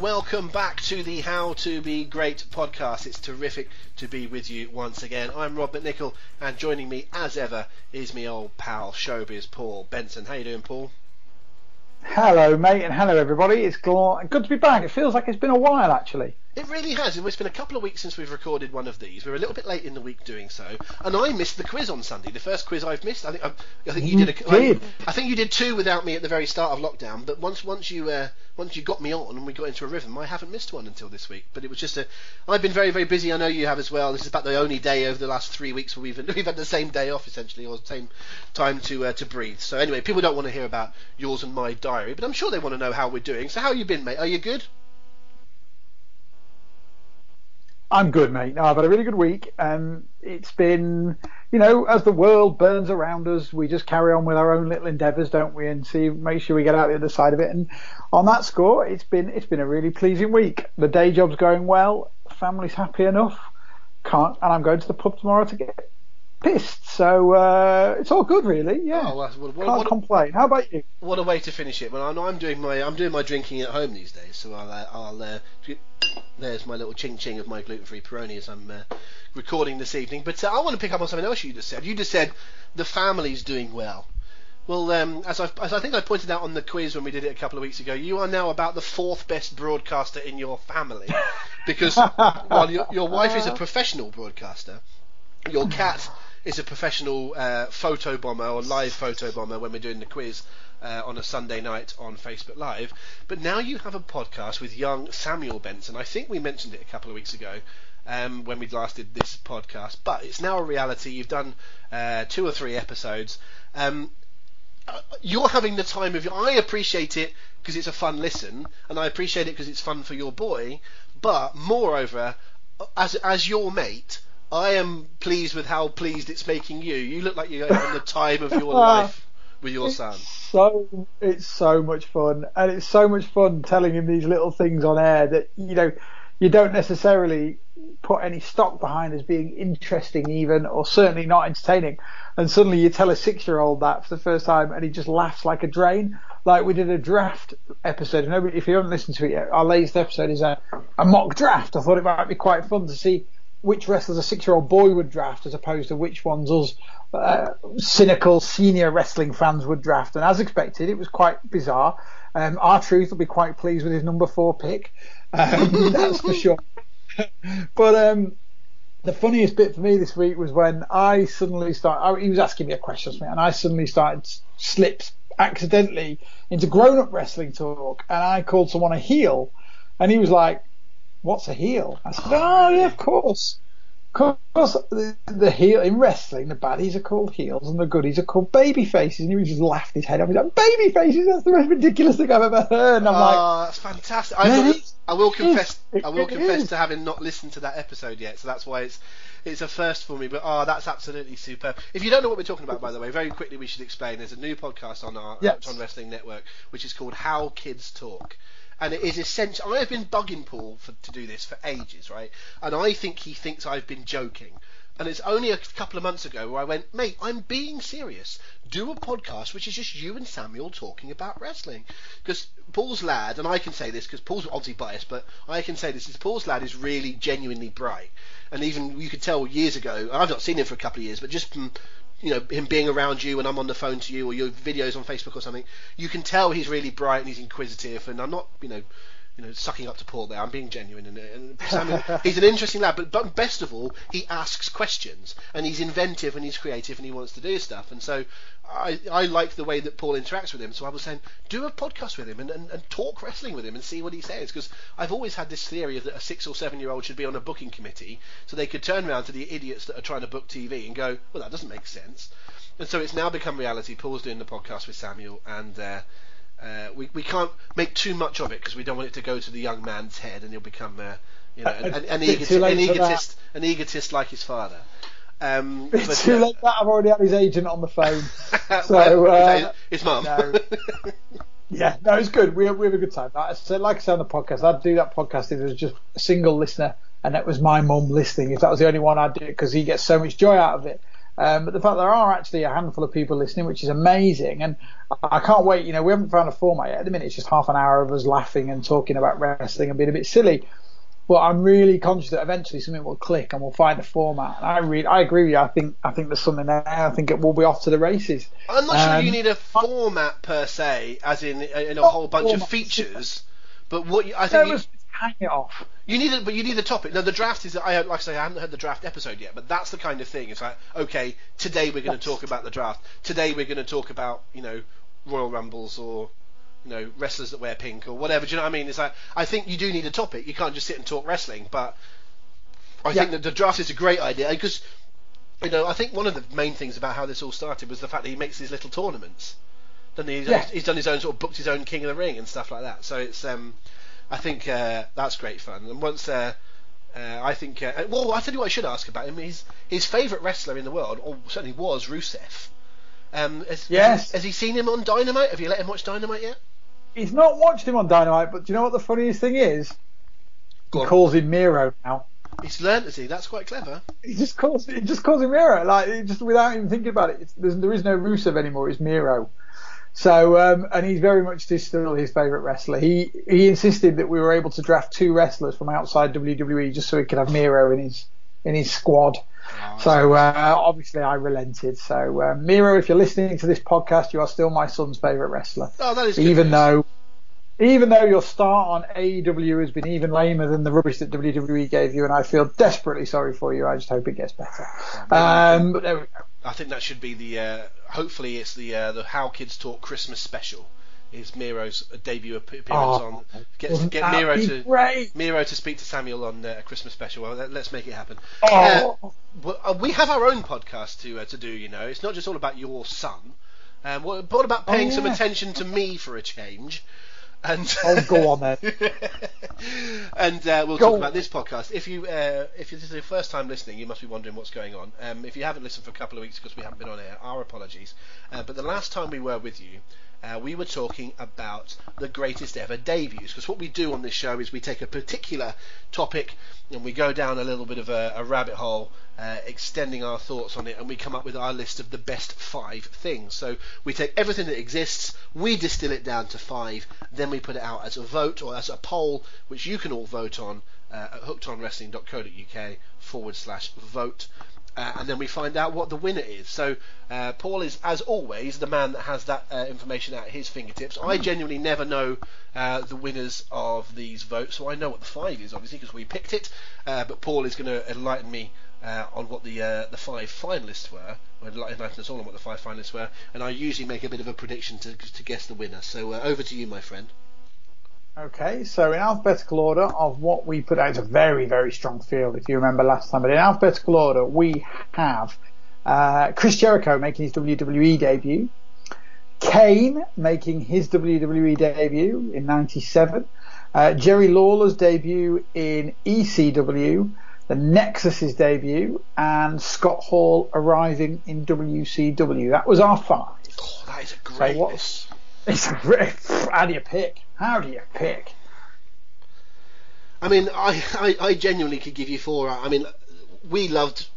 Welcome back to the How to Be Great podcast. It's terrific to be with you once again. I'm Rob McNichol, and joining me, as ever, is my old pal, showbiz Paul Benson. How you doing, Paul? Hello, mate, and hello, everybody. It's good to be back. It feels like it's been a while, actually. It really has. It's been a couple of weeks since we've recorded one of these. We're a little bit late in the week doing so, and I missed the quiz on Sunday. The first quiz I've missed. I think I, I think you, You did. A, did. I, I think you did two without me at the very start of lockdown. But once once you uh, once you got me on and we got into a rhythm, I haven't missed one until this week. But it was just a. I've been very very busy. I know you have as well. This is about the only day over the last three weeks where we've we've had the same day off essentially, or the same time to uh, to breathe. So anyway, people don't want to hear about yours and my diary, but I'm sure they want to know how we're doing. So how you been, mate? Are you good? I'm good, mate. No, I've had a really good week. Um, it's been, you know, as the world burns around us, we just carry on with our own little endeavours, don't we? And see, make sure we get out the other side of it. And on that score, it's been it's been a really pleasing week. The day job's going well. Family's happy enough. Can't, and I'm going to the pub tomorrow to get pissed. So uh, it's all good, really. Yeah, Oh, well, what- can't what- complain. How about you? What a way to finish it. Well, I know I'm doing my I'm doing my drinking at home these days, so I'll uh, I'll uh, there's my little ching ching of my gluten free Peroni as I'm uh, recording this evening. But uh, I want to pick up on something else you just said. You just said the family's doing well. Well, um, as, I, as I think I pointed out on the quiz when we did it a couple of weeks ago, you are now about the fourth best broadcaster in your family, because while your, your wife is a professional broadcaster, your cat is a professional uh, photo bomber or live photo bomber when we're doing the quiz uh, on a Sunday night on Facebook Live. But now you have a podcast with young Samuel Benson. I think we mentioned it a couple of weeks ago um, when we last did this podcast, but it's now a reality. You've done uh, two or three episodes. Um, uh, you're having the time of your. I appreciate it because it's a fun listen, and I appreciate it because it's fun for your boy. But moreover, as as your mate, I am pleased with how pleased it's making you. You look like you're having the time of your ah, life with your son. so it's so much fun. And it's so much fun telling him these little things on air that you know you don't necessarily put any stock behind as being interesting even or certainly not entertaining. And suddenly you tell a six year old that for the first time and he just laughs like a drain. Like we did a draft episode. Nobody- if you haven't listened to it yet our latest episode is a, a mock draft. I thought it might be quite fun to see which wrestlers a six-year-old boy would draft as opposed to which ones us uh, cynical senior wrestling fans would draft. And as expected, it was quite bizarre. Um, R-Truth will be quite pleased with his number four pick, um, that's for sure. but um, the funniest bit for me this week was when I suddenly started. He was asking me a question, and I suddenly started s- slipped accidentally into grown-up wrestling talk, and I called someone a heel, and he was like, what's a heel? I said, oh, yeah, of course. Of course, the, the heel in wrestling, the baddies are called heels and the goodies are called baby faces. And he just laughed his head off. He's like, baby faces? That's the most ridiculous thing I've ever heard. And I'm like, Ah, that's fantastic. I will. I will confess. I will It confess to having not listened to that episode yet, so that's why it's it's a first for me. But oh, that's absolutely superb. If you don't know what we're talking about, by the way, very quickly we should explain. There's a new podcast on our Yes. on Wrestling Network, which is called How Kids Talk. And it is essential. I have been bugging Paul for, to do this for ages, right? And I think he thinks I've been joking. And it's only a couple of months ago where I went, mate, I'm being serious. Do a podcast which is just you and Samuel talking about wrestling. Because Paul's lad, and I can say this because Paul's obviously biased, but I can say this: is Paul's lad is really genuinely bright, and even you could tell years ago. I've not seen him for a couple of years, but just from you know him being around you, and I'm on the phone to you, or your videos on Facebook or something, you can tell he's really bright and he's inquisitive. And I'm not, you know, you know, sucking up to Paul there. I'm being genuine, and, and Samuel, he's an interesting lad. But, but best of all, he asks questions, and he's inventive, and he's creative, and he wants to do stuff. And so, I I like the way that Paul interacts with him. So I was saying, do a podcast with him and, and, and talk wrestling with him and see what he says. Because I've always had this theory of that a six or seven year old should be on a booking committee, so they could turn around to the idiots that are trying to book TV and go, well, that doesn't make sense. And so it's now become reality. Paul's doing the podcast with Samuel, and. Uh, uh, we we can't make too much of it because we don't want it to go to the young man's head and he'll become uh, you know an, an, an, egotist, an egotist, an egotist like his father. Um, it's but, too uh, late. That I've already had his agent on the phone. so uh, his mum. no. yeah, no, it's good. We we have a good time. Like I said, like I said on the podcast, I'd do that podcast if there was just a single listener and that was my mum listening. If that was the only one, I'd do it because he gets so much joy out of it. Um, but the fact there are actually a handful of people listening, which is amazing, and I can't wait. You know, we haven't found a format yet. At the minute, it's just half an hour of us laughing and talking about wrestling and being a bit silly. But I'm really conscious that eventually something will click and we'll find a format. And I really, I agree with you. I think, I think there's something there. I think it will be off to the races. I'm not sure you Um, need a format per se, as in in a whole bunch of features. But what you, I think just hang it off. You need a, but you need the topic. Now the draft is. I like I say, I haven't heard the draft episode yet, but that's the kind of thing. It's like, okay, today we're going to talk about the draft. Today we're going to talk about you know Royal Rumbles or you know wrestlers that wear pink or whatever. Do you know what I mean? It's like I think you do need a topic. You can't just sit and talk wrestling. But I Yeah. think that the draft is a great idea because you know I think one of the main things about how this all started was the fact that he makes these little tournaments. He's, Yeah. he's done his own sort of booked his own King of the Ring and stuff like that. So it's um, I think uh, that's great fun. And once uh, uh, I think uh, well, I tell you what I should ask about him. He's his favourite wrestler in the world, or certainly was Rusev. Um, has, Yes. Has, has he seen him on Dynamite? Have you let him watch Dynamite yet? He's not watched him on Dynamite, but do you know what the funniest thing is? Go he on. calls him Miro now. He's learned, has he? That's quite clever. He just calls he just calls him Miro, like just without even thinking about it. There's, there is no Rusev anymore. It's Miro. So um, and he's very much still his favourite wrestler. He he insisted that we were able to draft two wrestlers from outside WWE just so he could have Miro in his in his squad. So uh, obviously I relented. So uh, Miro, if you're listening to this podcast, you are still my son's favourite wrestler, Oh, that is even though. Even though your start on AEW has been even lamer than the rubbish that WWE gave you, and I feel desperately sorry for you, I just hope it gets better. Um, but there we go. I think that should be the. Uh, hopefully, it's the uh, the How Kids Talk Christmas special. Is Miro's debut appearance Oh, on? Get, get Miro to great? Miro to speak to Samuel on uh, a Christmas special. Well, let, us make it happen. Oh. Uh, uh, we have our own podcast to uh, to do. You know, it's not just all about your son. Um, what, what about paying Oh, some attention to me for a change? And Oh, go on then. and uh, we'll Go talk about this podcast. If you uh, if this is your first time listening, you must be wondering what's going on. Um, if you haven't listened for a couple of weeks because we haven't been on air, our apologies. Uh, but the last time we were with you, uh, we were talking about the greatest ever debuts. Because what we do on this show is we take a particular topic and we go down a little bit of a, a rabbit hole, uh, extending our thoughts on it, and we come up with our list of the best five things. So we take everything that exists, we distill it down to five, then we put it out as a vote or as a poll, which you can all vote on uh, at hookedonwrestling.co.uk forward slash vote. Uh, and then we find out what the winner is. So uh, Paul is, as always, the man that has that uh, information at his fingertips. I genuinely never know uh, the winners of these votes, so I know what the five is, obviously, because we picked it. Uh, but Paul is going to enlighten me uh, on what the uh, the five finalists were, or enlighten us all on what the five finalists were. And I usually make a bit of a prediction to to guess the winner. So uh, over to you, my friend. Okay, so in alphabetical order of what we put out, it's a very, very strong field if you remember last time, but in alphabetical order we have uh, Chris Jericho making his WWE debut, Kane making his WWE debut in 97, uh, Jerry Lawler's debut in ECW, the Nexus's debut, and Scott Hall arriving in WCW. That was our five. Oh, that is a great list. It's how do you pick? How do you pick? I mean, I, I, I genuinely could give you four. I mean, we loved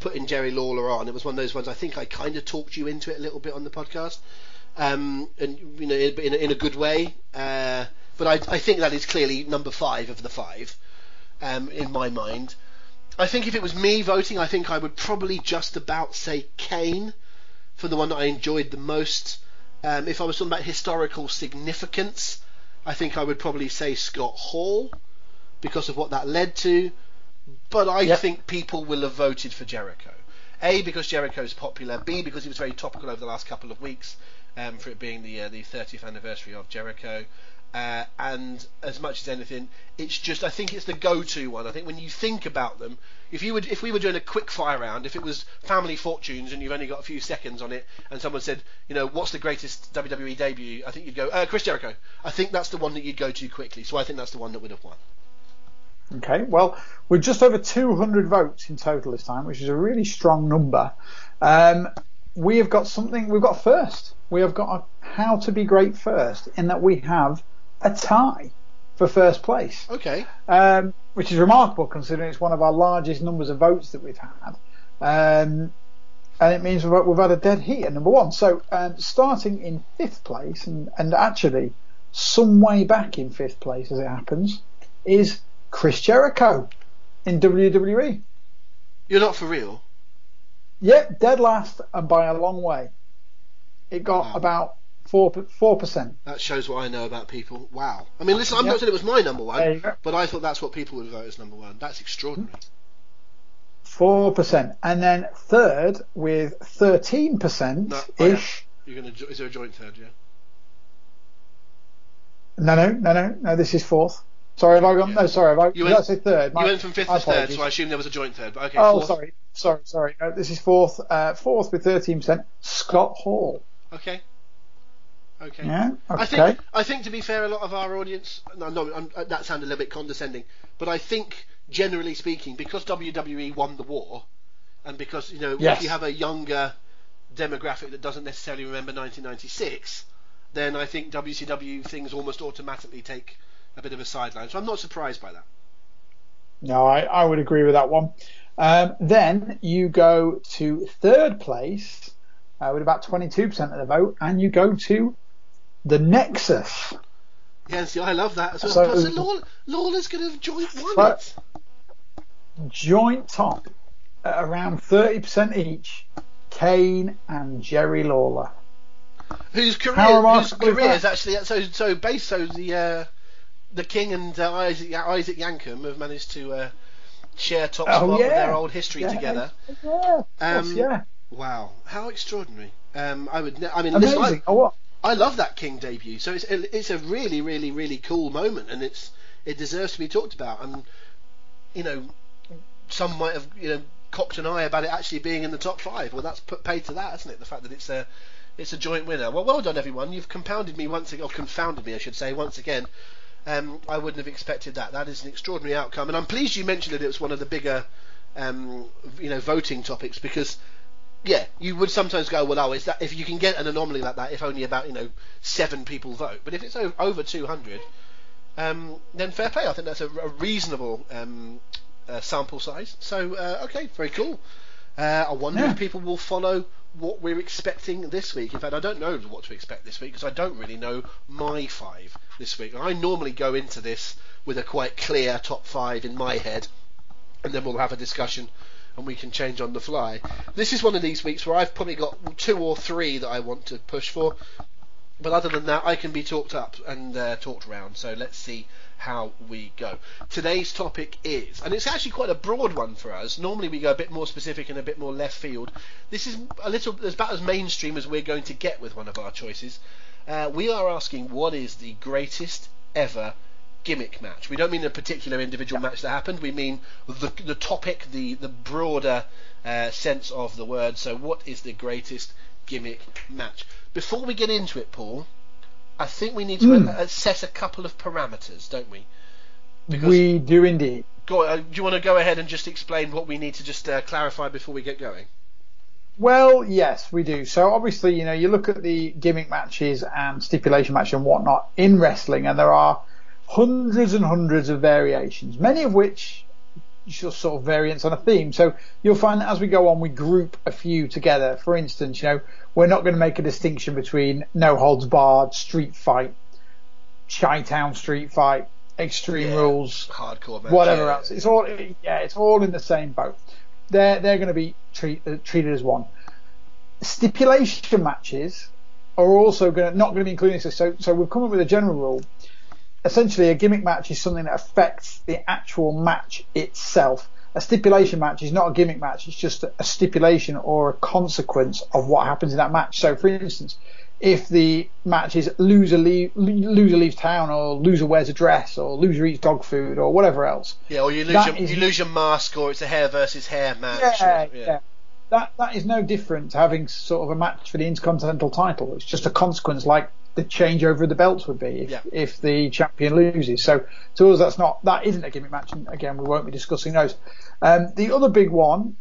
putting Jerry Lawler on. It was one of those ones. I think I kind of talked you into it a little bit on the podcast, um, and you know, in, in, a, in a good way. Uh, but I, I think that is clearly number five of the five, um, in my mind. I think if it was me voting, I think I would probably just about say Kane for the one that I enjoyed the most. Um, if I was talking about historical significance, I think I would probably say Scott Hall because of what that led to. But I Yep. think people will have voted for Jericho. A because Jericho is popular. B because he was very topical over the last couple of weeks um, for it being the uh, the 30th anniversary of Jericho. Uh, and as much as anything, it's just I think it's the go-to one. I think when you think about them, if you would if we were doing a quick fire round, if it was Family Fortunes and you've only got a few seconds on it, and someone said, you know, what's the greatest WWE debut? I think you'd go uh, Chris Jericho. I think that's the one that you'd go to quickly. So I think that's the one that would have won. Okay, well, we're just over 200 votes in total this time, which is a really strong number. Um, we have got something, we've got first. We have got a how to be great first, in that we have a tie for first place, Okay. um, which is remarkable considering it's one of our largest numbers of votes that we've had. Um, and it means we've, we've had a dead heat at number one. So um, starting in fifth place, and, and actually some way back in fifth place as it happens, is Chris Jericho in WWE. You're not for real. Yep, dead last and by a long way. It got Wow. about four four percent. That shows what I know about people. Wow. I mean, listen, I'm Yep. not saying it was my number one, but I thought that's what people would vote as number one. That's extraordinary. Four percent, and then third with thirteen percent oh, ish. You're gonna. Is there a joint third? Yeah. No, no, no, no, no. This is fourth. Sorry, have I gone? Yeah. No, sorry, have I? You went- I say third? You went from fifth to third, so I assume there was a joint third. But okay. Oh, fourth. sorry, sorry, sorry. No, this is fourth. Uh, fourth with thirteen percent. Scott Hall. Okay. Okay. Yeah. Okay. I think I think to be fair, a lot of our audience. No, no, I'm, uh, that sounded a little bit condescending, but I think generally speaking, because WWE won the war, and because you know Yes. if you have a younger demographic that doesn't necessarily remember 1996, then I think WCW things almost automatically take a bit of a sideline. So I'm not surprised by that. No, I, I would agree with that one. Um, then you go to third place uh, with about 22% of the vote, and you go to the Nexus. Yeah, see, I love that. So, So- so Law, Lawler's going to have joint won it. Joint top at around 30% each, Kane and Jerry Lawler. whose career, whose career is actually so so based so the uh, the King and uh, Isaac Isaac Yankem have managed to uh, share top Oh, spot with their old history Yeah, together. Yeah, course, Um, yeah. Wow, how extraordinary! Um, I would, I mean, listen, Amazing. I, Oh, what? I love that King debut. So it's it's a really really really cool moment, and it's it deserves to be talked about. And you know, some might have you know cocked an eye about it actually being in the top five. Well, that's put paid to that, isn't it? The fact that it's a it's a joint winner. Well, well done everyone. You've compounded me once again, or confounded me, I should say, once again. Um, I wouldn't have expected that. That is an extraordinary outcome, and I'm pleased you mentioned that it was one of the bigger, um, you know, voting topics because yeah, you would sometimes go, well, oh, is that if you can get an anomaly like that, if only about you know seven people vote, but if it's over 200, um, then fair play. I think that's a, a reasonable um, uh, sample size. So uh, okay, very cool. Uh, I wonder Yeah. if people will follow what we're expecting this week. In fact, I don't know what to expect this week because I don't really know my five this week. I normally go into this with a quite clear top five in my head, and then we'll have a discussion and we can change on the fly. This is one of these weeks where I've probably got two or three that I want to push for, but other than that, I can be talked up and uh, talked around. So let's see how we go. Today's topic is, and it's actually quite a broad one for us. Normally we go a bit more specific and a bit more left field. This is a little as about as mainstream as we're going to get with one of our choices. Uh, we are asking what is the greatest ever gimmick match. We don't mean a particular individual match that happened. We mean the the topic, the the broader uh, sense of the word. So, what is the greatest gimmick match? Before we get into it, Paul, I think we need to uh, set a couple of parameters, don't we? We do indeed. Go, uh, do you want to go ahead and just explain what we need to just uh, clarify before we get going? Well, yes, we do. So obviously, you know, you look at the gimmick matches and stipulation match and whatnot in wrestling, and there are hundreds and hundreds of variations, many of which just sort of variants on a theme. So you'll find that as we go on, we group a few together. For instance, you know, we're not going to make a distinction between no holds barred, street fight, Chi Town street fight, extreme Yeah. rules, Hardcore match. whatever yeah. else. It's all yeah, it's all in the same boat. They're they're going to be treat, uh, treated as one. Stipulation matches are also going to not going to be included. So so we've come up with a general rule. Essentially a gimmick match is something that affects the actual match itself. A stipulation match is not a gimmick match; it's just a stipulation or a consequence of what happens in that match. So, for instance, if the match is loser, leave, loser leaves town or loser wears a dress or loser eats dog food or whatever else. Yeah, or you lose your, you lose your mask or it's a hair versus hair match. Yeah, or, yeah. yeah. That that is no different to having sort of a match for the Intercontinental title. It's just a consequence, like the changeover of the belts would be if, Yeah. if the champion loses. So to us, that's not that isn't a gimmick match. And again, we won't be discussing those. Um, the other big one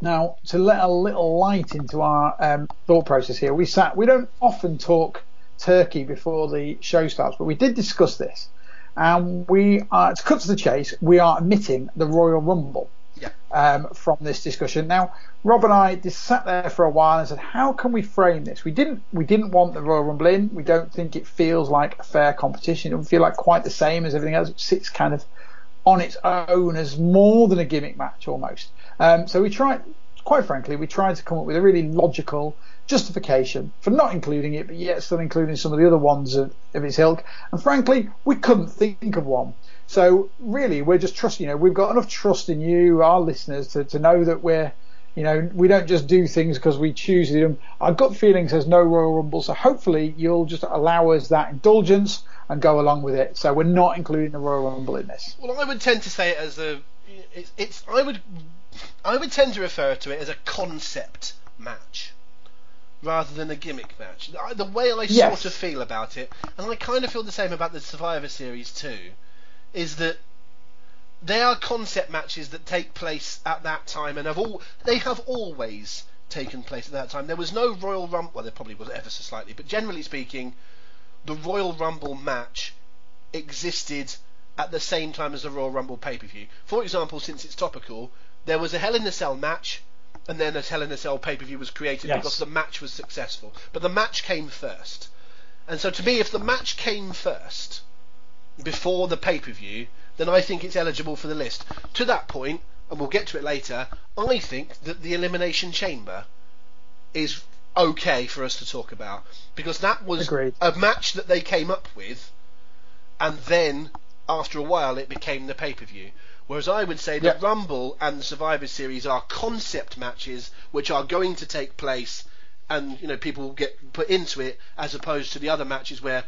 now, to let a little light into our um, thought process here, we sat. We don't often talk Turkey before the show starts, but we did discuss this, and we are to cut to the chase. We are omitting the Royal Rumble Yeah. um, from this discussion. Now, Rob and I just sat there for a while and said, "How can we frame this?" We didn't. We didn't want the Royal Rumble in. We don't think it feels like a fair competition. It would feel like quite the same as everything else. It sits kind of on its own as more than a gimmick match almost. Um, so we tried, quite frankly, we tried to come up with a really logical justification for not including it, but yet still including some of the other ones of, of its ilk. And frankly, we couldn't think of one. So really, we're just trusting. You know, we've got enough trust in you, our listeners, to, to know that we're, you know, we don't just do things because we choose them. Our gut feeling says no Royal Rumble, so hopefully you'll just allow us that indulgence and go along with it. So we're not including the Royal Rumble in this. Well, I would tend to say it as a. It's, it's. I would. I would tend to refer to it as a concept match rather than a gimmick match. The way I Yes. sort of feel about it, and I kind of feel the same about the Survivor Series too, is that they are concept matches that take place at that time and have all they have always taken place at that time. There was no Royal Rumble. Well, there probably was ever so slightly, but generally speaking, the Royal Rumble match existed at the same time as the Royal Rumble pay per view. For example, since it's topical, there was a Hell in a Cell match, and then a Hell in a Cell pay per view was created Yes. because the match was successful. But the match came first. And so to me, if the match came first before the pay per view, then I think it's eligible for the list. To that point, and we'll get to it later, I think that the Elimination Chamber is okay for us to talk about because that was Agreed. a match that they came up with, and then after a while it became the pay per view. Whereas I would say that Yeah. Rumble and the Survivor Series are concept matches which are going to take place, and you know people get put into it, as opposed to the other matches where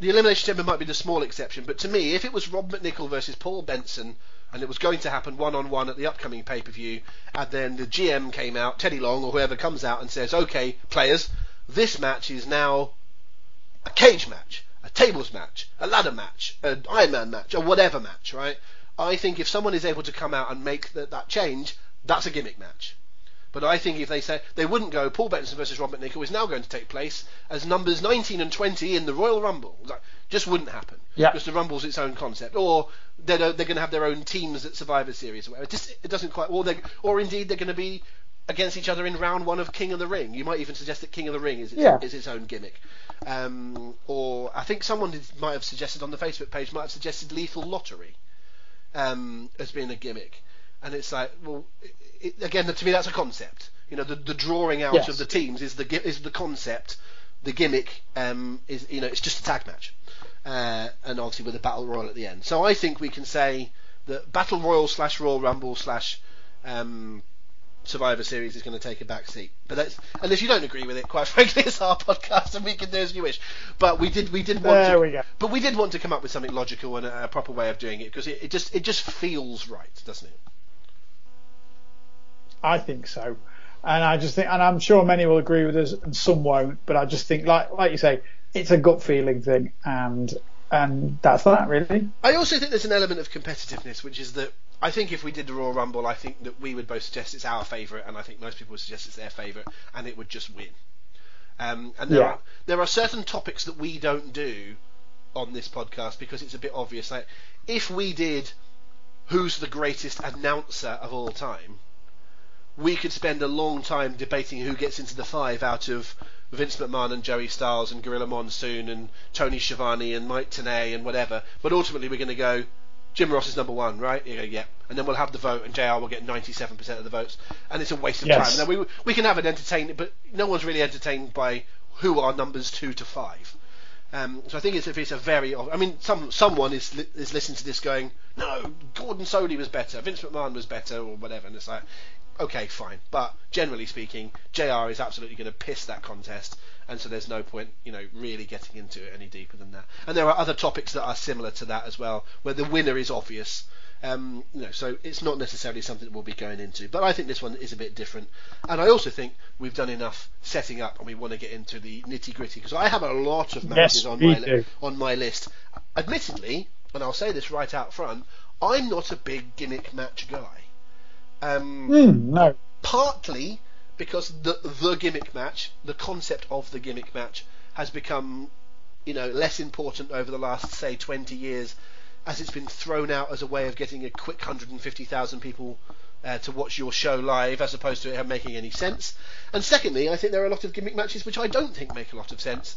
the Elimination Chamber might be the small exception. But to me, if it was Rob McNichol versus Paul Benson, and it was going to happen one on one at the upcoming pay per view, and then the GM came out, Teddy Long or whoever comes out and says, "Okay, players, this match is now a cage match, a tables match, a ladder match, an Iron Man match, a whatever match, right? I think if someone is able to come out and make that, that change, that's a gimmick match. But I think if they say they wouldn't go, Paul Benson versus Rob McNichol is now going to take place as numbers 19 and 20 in the Royal Rumble. Like, just wouldn't happen. Yeah. Because the Rumble's its own concept. Or they're, they're going to have their own teams at Survivor Series or whatever. It, just, it doesn't quite. Or, they, or indeed they're going to be against each other in round one of King of the Ring. You might even suggest that King of the Ring is its, Yeah. is its own gimmick. Um, or I think someone did, might have suggested on the Facebook page might have suggested Lethal Lottery um, as being a gimmick. And it's like, well, it, again, to me, that's a concept. You know, the, the drawing out Yes. of the teams is the is the concept. The gimmick um, is, you know, it's just a tag match, uh, and obviously with a battle royal at the end. So I think we can say that battle royal slash Royal Rumble slash um, Survivor Series is going to take a back seat. But that's if you don't agree with it, quite frankly, it's our podcast and we can do as you wish. But we did we did want There to, we go. but we did want to come up with something logical and a, a proper way of doing it because it, it just it just feels right, doesn't it? I think so. And I just think, and I'm sure many will agree with us, and some won't. But I just think, like like you say, it's a gut feeling thing, and and that's that really. I also think there's an element of competitiveness, which is that I think if we did the Royal Rumble, I think that we would both suggest it's our favourite, and I think most people would suggest it's their favourite, and it would just win. Um, and there Yeah. are there are certain topics that we don't do on this podcast because it's a bit obvious. Like if we did who's the greatest announcer of all time, we could spend a long time debating who gets into the five out of Vince McMahon and Joey Styles and Gorilla Monsoon and Tony Schiavone and Mike Tenay and whatever. But ultimately, we're going to go Jim Ross is number one, right? You go, yeah. And then we'll have the vote, and JR will get 97% of the votes, and it's a waste of Yes. time. Now we we can have an entertained, but no one's really entertained by who are numbers two to five. Um, so I think it's if it's a very, I mean, some someone is li- is listening to this going, no, Gordon Solie was better, Vince McMahon was better, or whatever, and it's like, okay, fine. But generally speaking, JR is absolutely going to piss that contest, and so there's no point, you know, really getting into it any deeper than that. And there are other topics that are similar to that as well, where the winner is obvious. Um, you know, so it's not necessarily something that we'll be going into. But I think this one is a bit different, and I also think we've done enough setting up, and we want to get into the nitty gritty because I have a lot of matches Yes, on my do. on my list. Admittedly, and I'll say this right out front, I'm not a big gimmick match guy. Um, Hmm, no. partly because the the gimmick match, the concept of the gimmick match, has become, you know, less important over the last say 20 years, as it's been thrown out as a way of getting a quick 150,000 people uh, to watch your show live, as opposed to it making any sense. And secondly, I think there are a lot of gimmick matches which I don't think make a lot of sense.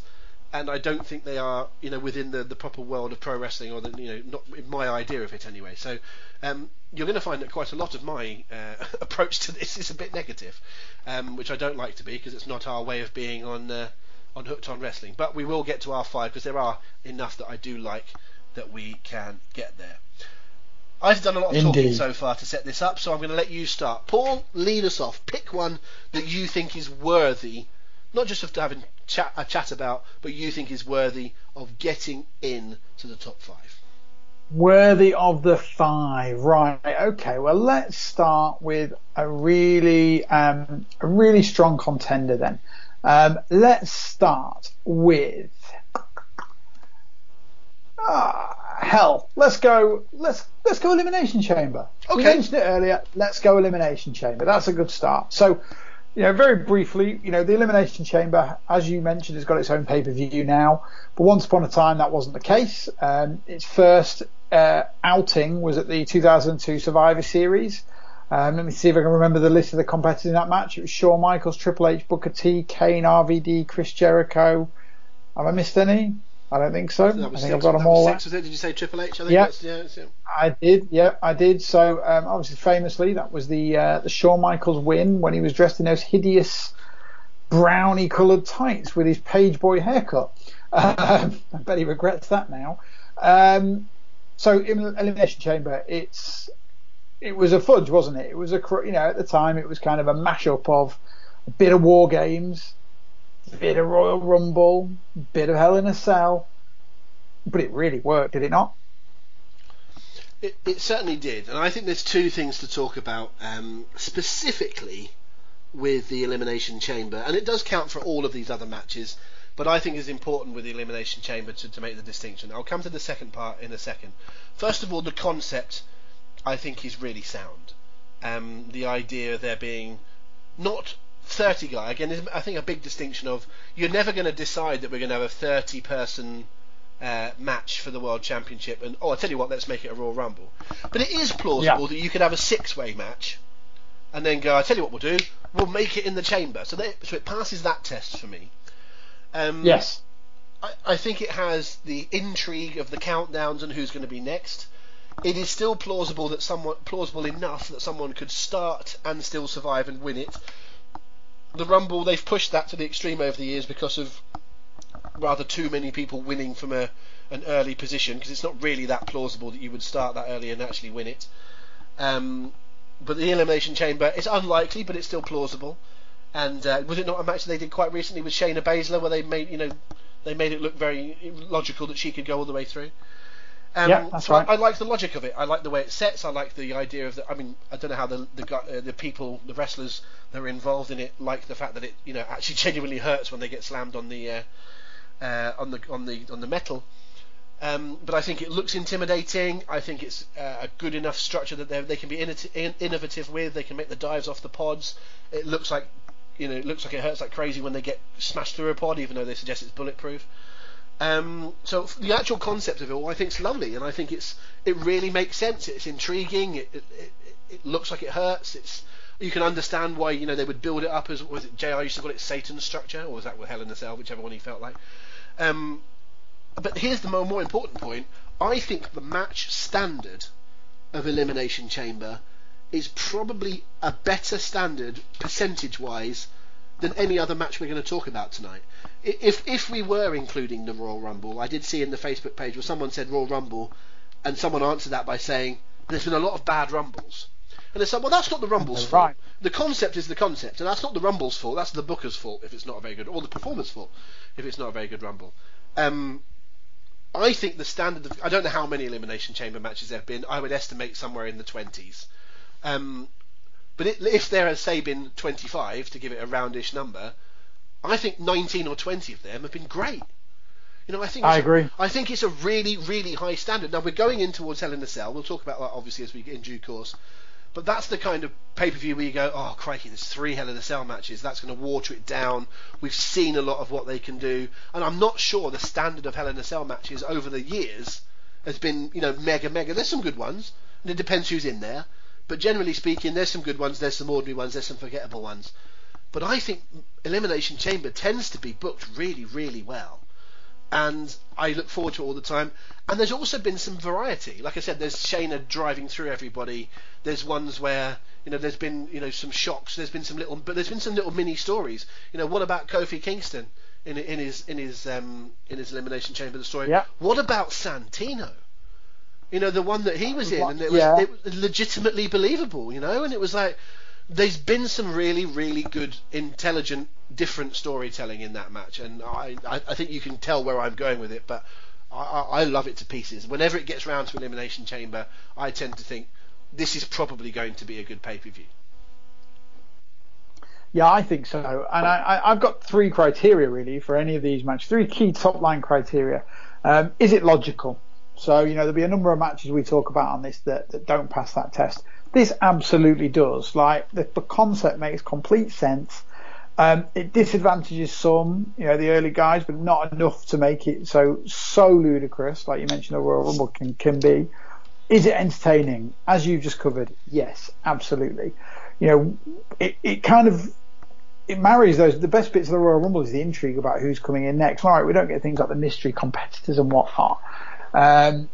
And I don't think they are, you know, within the, the proper world of pro wrestling, or the, you know, not in my idea of it anyway. So, um, you're going to find that quite a lot of my uh, approach to this is a bit negative, um, which I don't like to be because it's not our way of being on uh, on Hooked on Wrestling. But we will get to our five because there are enough that I do like that we can get there. I've done a lot of talking so far to set this up, so I'm going to let you start. Paul, lead us off. Pick one that you think is worthy, not just of having chat, a chat about, but you think is worthy of getting in to the top five. Worthy of the five, right? Okay, well let's start with a really, um, a really strong contender then. Um, let's start with ah, hell. Let's go. Let's let's go elimination chamber. Okay. mentioned it earlier. Let's go elimination chamber. That's a good start. So, you know, very briefly, you know, the elimination chamber, as you mentioned, has got its own pay per view now. But once upon a time, that wasn't the case. Um, its first uh, outing was at the 2002 Survivor Series. Um, let me see if I can remember the list of the competitors in that match. It was Shawn Michaels, Triple H, Booker T, Kane, RVD, Chris Jericho. Have I missed any? I don't think so. That I think six, I've got them all. six, was it? Did you say Triple H? I think Yeah. yeah. I did, yeah, I did. So um, obviously, famously, that was the uh, the Shawn Michaels win when he was dressed in those hideous brownie coloured tights with his page boy haircut. Um, I bet he regrets that now. Um, so in Elimination Chamber, it's it was a fudge, wasn't it? It was a you know at the time it was kind of a mashup of a bit of War Games, bit of Royal Rumble, bit of Hell in a Cell, but it really worked, did it not? It, it certainly did, and I think there's two things to talk about um, specifically with the Elimination Chamber, and it does count for all of these other matches, but I think it's important with the Elimination Chamber to, to make the distinction. I'll come to the second part in a second. First of all, the concept I think is really sound. Um, the idea of there being not 30 guy again is I think a big distinction of you're never going to decide that we're going to have a 30 person uh, match for the world championship and oh I tell you what let's make it a Royal Rumble but it is plausible Yeah. that you could have a six way match and then go I tell you what we'll do we'll make it in the chamber so, they, so it passes that test for me um, Yes. I, I think it has the intrigue of the countdowns and who's going to be next. It is still plausible that someone plausible enough that someone could start and still survive and win it. The Rumble they've pushed that to the extreme over the years because of rather too many people winning from a an early position because it's not really that plausible that you would start that early and actually win it. Um, but the Elimination Chamber it's unlikely, but it's still plausible. And uh, was it not a match they did quite recently with Shayna Baszler where they made you know they made it look very logical that she could go all the way through. Um, Yeah, that's so I- right. I, like the logic of it. I like the way it sets. I like the idea of the. I mean, I don't know how the the, uh, the people, the wrestlers that are involved in it, like the fact that it, you know, actually genuinely hurts when they get slammed on the uh, uh, on the on the on the metal. Um, but I think it looks intimidating. I think it's uh, a good enough structure that they they can be in- innovative with. They can make the dives off the pods. It looks like you know, it looks like it hurts like crazy when they get smashed through a pod, even though they suggest it's bulletproof. Um, so the actual concept of it I think, is lovely, and I think it's it really makes sense. It's intriguing. It it, it, it looks like it hurts. It's you can understand why you know they would build it up as was it JR used to call it Satan's structure, or was that with Hell in a Cell, whichever one he felt like. Um, but here's the more, more important point. I think the match standard of Elimination Chamber is probably a better standard percentage wise than any other match we're going to talk about tonight. If if we were including the Royal Rumble, I did see in the Facebook page where someone said Royal Rumble, and someone answered that by saying there's been a lot of bad Rumbles. And they said, well, that's not the Rumble's fault. Right. The concept is the concept, and that's not the Rumble's fault. That's the Booker's fault if it's not a very good, or the performer's fault if it's not a very good Rumble. Um, I think the standard. Of, I don't know how many elimination chamber matches there have been. I would estimate somewhere in the twenties. Um, but it, if there has say been 25 to give it a roundish number, I think 19 or 20 of them have been great. You know, I think I agree. I think it's a really, really high standard. Now we're going in towards Hell in a Cell. We'll talk about that obviously as we get in due course. But that's the kind of pay per view where you go, oh crikey, there's three Hell in a Cell matches. That's going to water it down. We've seen a lot of what they can do, and I'm not sure the standard of Hell in a Cell matches over the years has been, you know, mega, mega. There's some good ones, and it depends who's in there. But generally speaking, there's some good ones, there's some ordinary ones, there's some forgettable ones. But I think Elimination Chamber tends to be booked really, really well and I look forward to it all the time. And there's also been some variety. Like I said, there's Shayna driving through everybody. There's ones where you know there's been you know some shocks. There's been some little, but there's been some little mini stories. You know, what about Kofi Kingston in in his in his um, in his elimination chamber the story? Yeah. What about Santino? You know, the one that he was in, and it was, Yeah. it was legitimately believable. You know, and it was like there's been some really, really good, intelligent, different storytelling in that match, and I, I, I think you can tell where I'm going with it. But I, I I love it to pieces. Whenever it gets round to Elimination Chamber, I tend to think this is probably going to be a good pay per view. Yeah, I think so. And I, I, I've got three criteria really for any of these matches. Three key top line criteria. Um, is it logical? So, you know, there'll be a number of matches we talk about on this that, that don't pass that test. This absolutely does. Like, the, the concept makes complete sense. Um, it disadvantages some, you know, the early guys, but not enough to make it so, so ludicrous, like you mentioned the Royal Rumble can, can be. Is it entertaining? As you've just covered, yes, absolutely. You know, it, it kind of it marries those. The best bits of the Royal Rumble is the intrigue about who's coming in next. All right, we don't get things like the mystery competitors and whatnot. Um,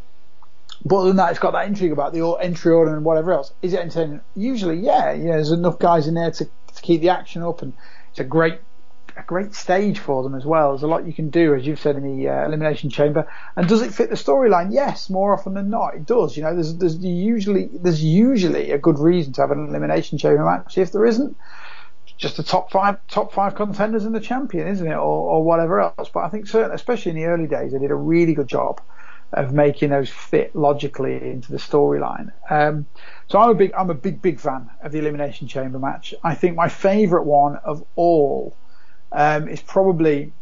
but other than that, it's got that intrigue about the entry order and whatever else. Is it entertaining? Usually, yeah. You know, there's enough guys in there to, to keep the action up, and it's a great a great stage for them as well. There's a lot you can do, as you've said in the uh, elimination chamber. And does it fit the storyline? Yes, more often than not, it does. You know, there's there's usually there's usually a good reason to have an elimination chamber match. If there isn't, just the top five top five contenders and the champion, isn't it, or, or whatever else. But I think certainly, especially in the early days, they did a really good job of making those fit logically into the storyline. Um, so I'm a big I'm a big big fan of the elimination chamber match. I think my favourite one of all um, is probably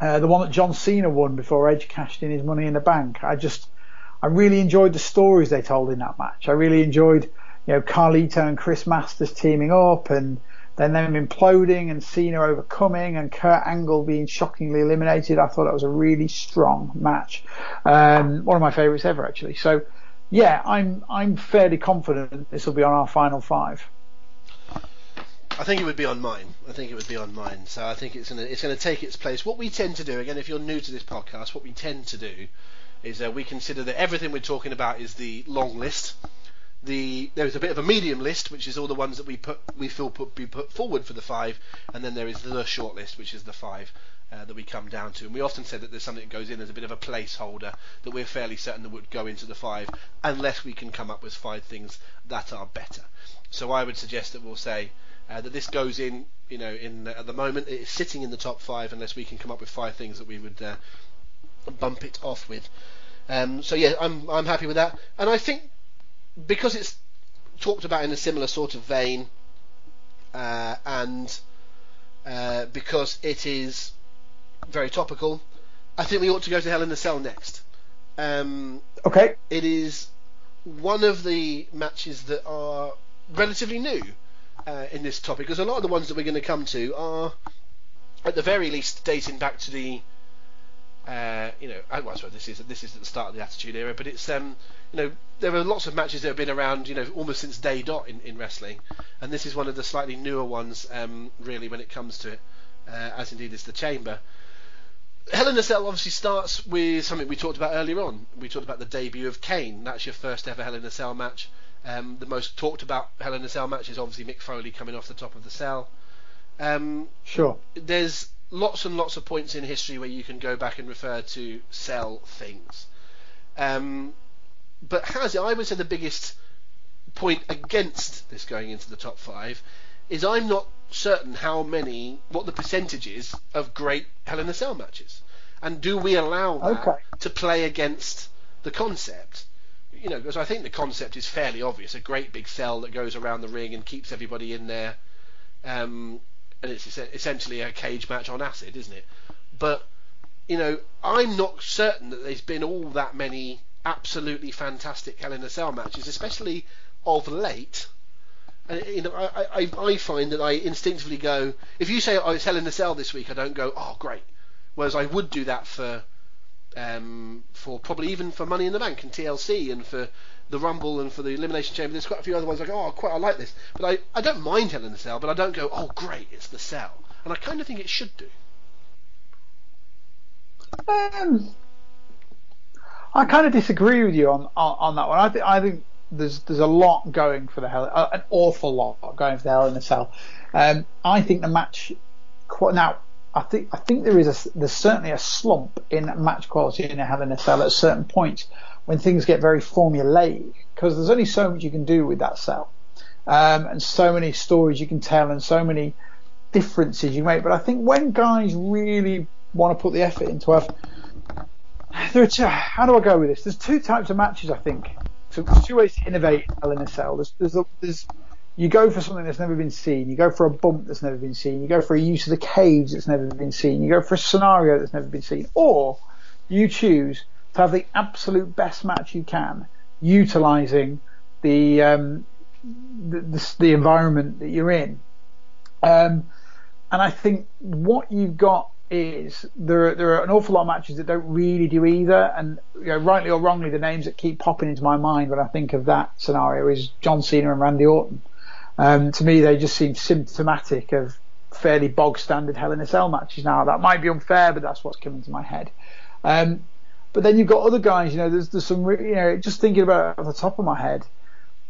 uh, the one that John Cena won before Edge cashed in his money in the bank. I just I really enjoyed the stories they told in that match. I really enjoyed you know Carlito and Chris Masters teaming up and then them imploding and Cena overcoming and Kurt Angle being shockingly eliminated. I thought that was a really strong match. Um, one of my favourites ever actually. So yeah, I'm I'm fairly confident this will be on our final five. I think it would be on mine. I think it would be on mine. So I think it's gonna it's gonna take its place. What we tend to do, again, if you're new to this podcast, what we tend to do is uh, we consider that everything we're talking about is the long list. The there is a bit of a medium list, which is all the ones that we put we feel put be put forward for the five, and then there is the short list, which is the five. Uh, that we come down to, and we often said that there's something that goes in as a bit of a placeholder that we're fairly certain that would go into the five, unless we can come up with five things that are better. So I would suggest that we'll say uh, that this goes in, you know, in at the moment it is sitting in the top five unless we can come up with five things that we would uh, bump it off with. Um, so yeah, I'm I'm happy with that, and I think because it's talked about in a similar sort of vein, uh, and uh, because it is very topical, I think we ought to go to Hell in a Cell next. Um, Okay. it is one of the matches that are relatively new uh, in this topic, because a lot of the ones that we're going to come to are, at the very least, dating back to the, uh, you know, I, well, sorry, this is this is at the start of the Attitude Era, but it's um, you know, there are lots of matches that have been around, you know, almost since day dot in, in wrestling, and this is one of the slightly newer ones, um, really, when it comes to it, uh, as indeed is the Chamber. Hell in a Cell obviously starts with something we talked about earlier on. We talked about the debut of Kane. That's your first ever Hell in a Cell match. Um, the most talked about Hell in a Cell match is obviously Mick Foley coming off the top of the cell. Um, Sure. there's lots and lots of points in history where you can go back and refer to sell things. Um, but has it? I would say the biggest point against this going into the top five is I'm not certain how many, what the percentage is of great Hell in a Cell matches, and do we allow that Okay. to play against the concept? You know, because I think the concept is fairly obvious: a great big cell that goes around the ring and keeps everybody in there. Um, and it's essentially a cage match on acid, isn't it? But you know, I'm not certain that there's been all that many absolutely fantastic Hell in a Cell matches, especially of late. And you know, I, I, I find that I instinctively go, if you say oh, it's Hell in a Cell this week, I don't go, oh great. Whereas I would do that for, um, for probably even for Money in the Bank and TLC and for the Rumble and for the Elimination Chamber. There's quite a few other ones I go, oh, quite I like this, but I, I don't mind Hell in a Cell, but I don't go, oh great, it's the Cell, and I kind of think it should do. Um, I kind of disagree with you on, on, on that one. I think I think there's there's a lot going for the hell, uh, an awful lot going for the Hell in a Cell. Um, I think the match quite now. I think I think there is a there's certainly a slump in match quality in a Hell in a Cell at certain points when things get very formulaic because there's only so much you can do with that cell, um, and so many stories you can tell and so many differences you make. But I think when guys really want to put the effort into have there are two, how do I go with this? There's two types of matches I think. So there's two ways to innovate in a Cell. There's, there's, there's you go for something that's never been seen. You go for a bump that's never been seen. You go for a use of the cage that's never been seen. You go for a scenario that's never been seen. Or you choose to have the absolute best match you can, utilizing the um, the, the, the environment that you're in. Um, and I think what you've got is there are, there are an awful lot of matches that don't really do either. And you know, rightly or wrongly, the names that keep popping into my mind when I think of that scenario is John Cena and Randy Orton. Um, to me, they just seem symptomatic of fairly bog standard Hell in a Cell matches. Now that might be unfair, but that's what's coming to my head. Um, but then you've got other guys. You know, there's there's some you know just thinking about it off the top of my head.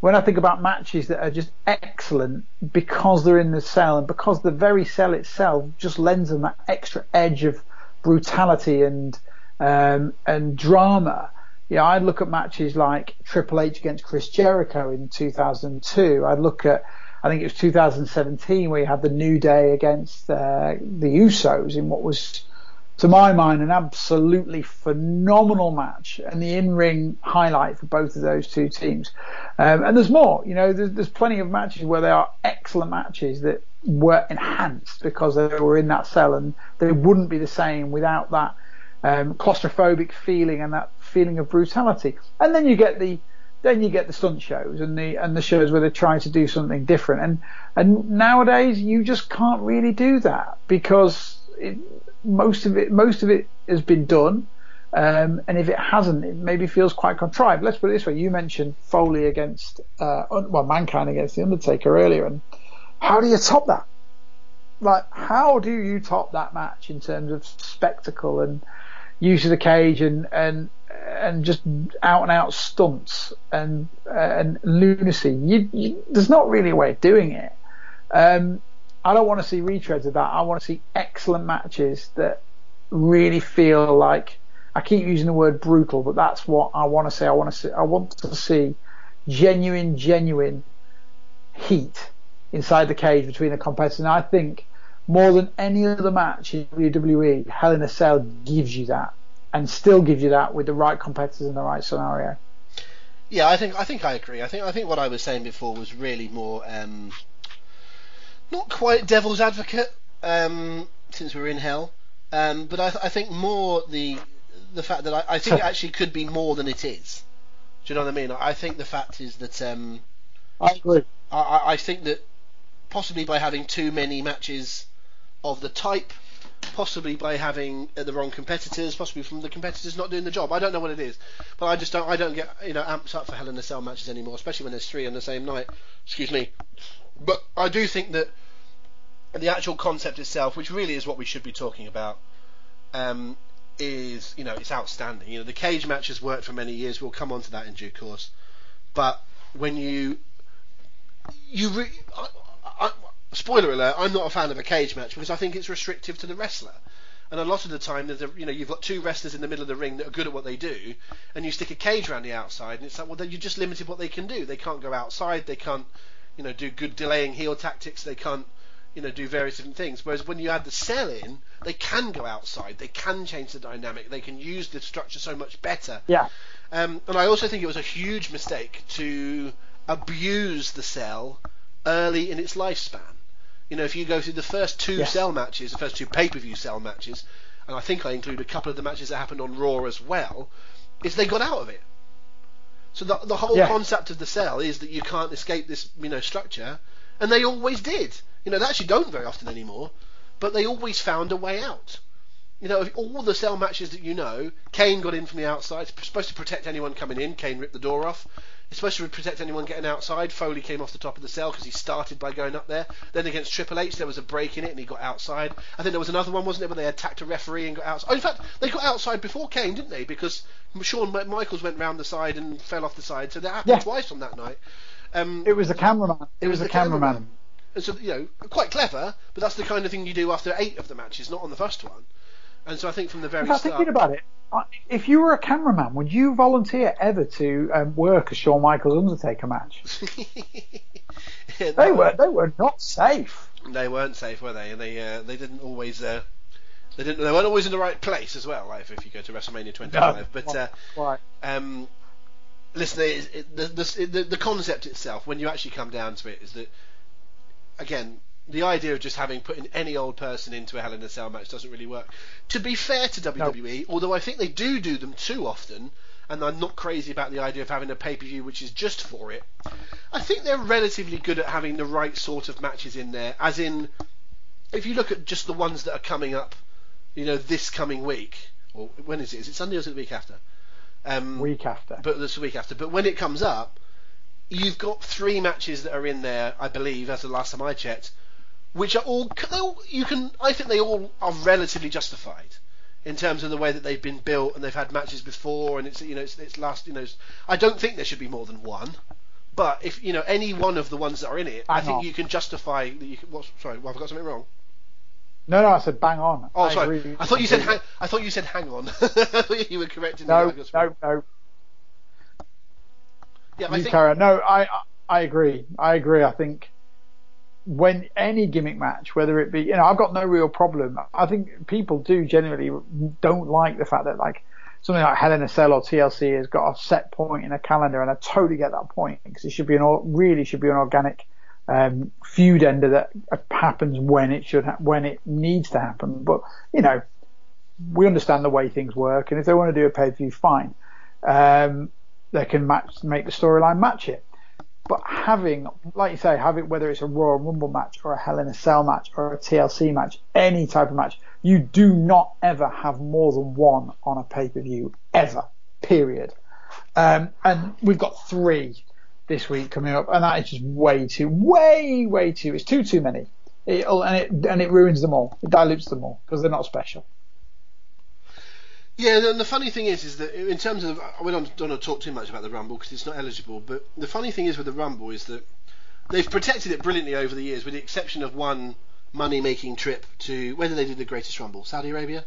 When I think about matches that are just excellent because they're in the cell and because the very cell itself just lends them that extra edge of brutality and um, and drama. Yeah, I'd look at matches like Triple H against Chris Jericho in 2002. I'd look at, I think it was 2017 where you had the New Day against uh, the Usos in what was, to my mind, an absolutely phenomenal match and the in-ring highlight for both of those two teams. Um, and there's more, you know, there's, there's plenty of matches where they are excellent matches that were enhanced because they were in that cell and they wouldn't be the same without that um, claustrophobic feeling and that feeling of brutality. And then you get the then you get the stunt shows and the and the shows where they're trying to do something different. And and nowadays you just can't really do that because it, most of it most of it has been done. Um, and if it hasn't, it maybe feels quite contrived. Let's put it this way: you mentioned Foley against, uh, well, Mankind against the Undertaker earlier, and how do you top that? Like, how do you top that match in terms of spectacle and use of the cage and and and just out and out stunts and and lunacy? You, you, there's not really a way of doing it. Um, I don't want to see retreads of that. I want to see excellent matches that really feel like I keep using the word brutal, but that's what I want to say. I want to see. I want to see genuine, genuine heat inside the cage between the competitors. And I think more than any other match in WWE, Hell in a Cell gives you that, and still gives you that with the right competitors in the right scenario. Yeah, I think I think I agree. I think I think what I was saying before was really more um, not quite devil's advocate um, since we're in hell, um, but I, I think more the the fact that I, I think it actually could be more than it is. Do you know what I mean? I think the fact is that um, I agree. I- I, think that possibly by having too many matches of the type, possibly by having uh, the wrong competitors, possibly from the competitors not doing the job. I don't know what it is, but I just don't. I don't get you know amps up for Hell in a Cell matches anymore, especially when there's three on the same night. Excuse me, but I do think that the actual concept itself, which really is what we should be talking about, um, is you know it's outstanding. You know the cage match has worked for many years. We'll come on to that in due course, but when you you re- I, I, spoiler alert, I'm not a fan of a cage match because I think it's restrictive to the wrestler. And a lot of the time, there's a, you know, you've got two wrestlers in the middle of the ring that are good at what they do, and you stick a cage around the outside, and it's like, well, then you're just limited what they can do. They can't go outside. They can't, you know, do good delaying heel tactics. They can't, you know, do various different things. Whereas when you add the cell in, they can go outside. They can change the dynamic. They can use the structure so much better. Yeah. Um, and I also think it was a huge mistake to abuse the cell early in its lifespan. You know, if you go through the first two Yes. cell matches, the first two pay-per-view cell matches, and I think I include a couple of the matches that happened on Raw as well, is they got out of it. So the the whole Yeah. concept of the cell is that you can't escape this, you know, structure, and they always did. You know, they actually don't very often anymore, but they always found a way out. You know, all the cell matches that you know, Kane got in from the outside. It's supposed to protect anyone coming in. Kane ripped the door off. It's supposed to protect anyone getting outside. Foley came off the top of the cell because he started by going up there. Then against Triple H, there was a break in it and he got outside. I think there was another one, wasn't there, where they attacked a referee and got outside. Oh, in fact, they got outside before Kane, didn't they? Because Shawn Michaels went round the side and fell off the side. So that happened Yeah. twice on that night. Um, It was the cameraman. It, was, the cameraman. And so, you know, quite clever, but that's the kind of thing you do after eight of the matches, not on the first one. And so I think from the very start. thinking about it, if you were a cameraman, would you volunteer ever to um, work a Shawn Michaels Undertaker match? Yeah, They no, were they were not safe. They weren't safe, were they? And they uh, they didn't always. Uh, they didn't. They weren't always in the right place as well. Like if you go to WrestleMania 25, but uh, Right. um, listen, it, it, the, the, the the concept itself, when you actually come down to it, is that again the idea of just having putting any old person into a Hell in a Cell match doesn't really work. To be fair to WWE, although I think they do do them too often, and I'm not crazy about the idea of having a pay per view which is just for it. I think they're relatively good at having the right sort of matches in there. As in, if you look at just the ones that are coming up, you know, this coming week, or when is it? Is it Sunday or is it the week after? Um, Week after. but this week after. But when it comes up, you've got three matches that are in there, I believe, as the last time I checked, which are all, all you can. I think they all are relatively justified in terms of the way that they've been built and they've had matches before, and it's you know it's, it's last you know. I don't think there should be more than one. But if you know any one of the ones that are in it, I think on. you can justify. That you can, what's, sorry, well, I've got something wrong. No, no, I said bang on. Oh, I sorry. I thought you said hang. I thought you said hang on. You were correcting me. No, I no, no. Yeah, You think carry on. No, I, I agree. I agree. I think when any gimmick match, whether it be, you know, I've got no real problem. I think people do generally don't like the fact that like something like Hell in a Cell or TLC has got a set point in a calendar, and I totally get that point because it should be an really should be an organic um, feud ender that happens when it should ha- when it needs to happen. But you know, we understand the way things work, and if they want to do a pay per view, fine. Um, they can match, make the storyline match it. But having, like you say, having whether it's a Royal Rumble match or a Hell in a Cell match or a TLC match, any type of match, you do not ever have more than one on a pay per view ever. Period. Um, and we've got three this week coming up, and that is just way too, way, way too. It's too, too many. It'll, and it and it ruins them all. It dilutes them all because they're not special. Yeah, and the funny thing is, is that in terms of, we don't, don't want to talk too much about the Rumble because it's not eligible. But the funny thing is with the Rumble is that they've protected it brilliantly over the years, with the exception of one money-making trip to where did they do the Greatest Rumble? Saudi Arabia.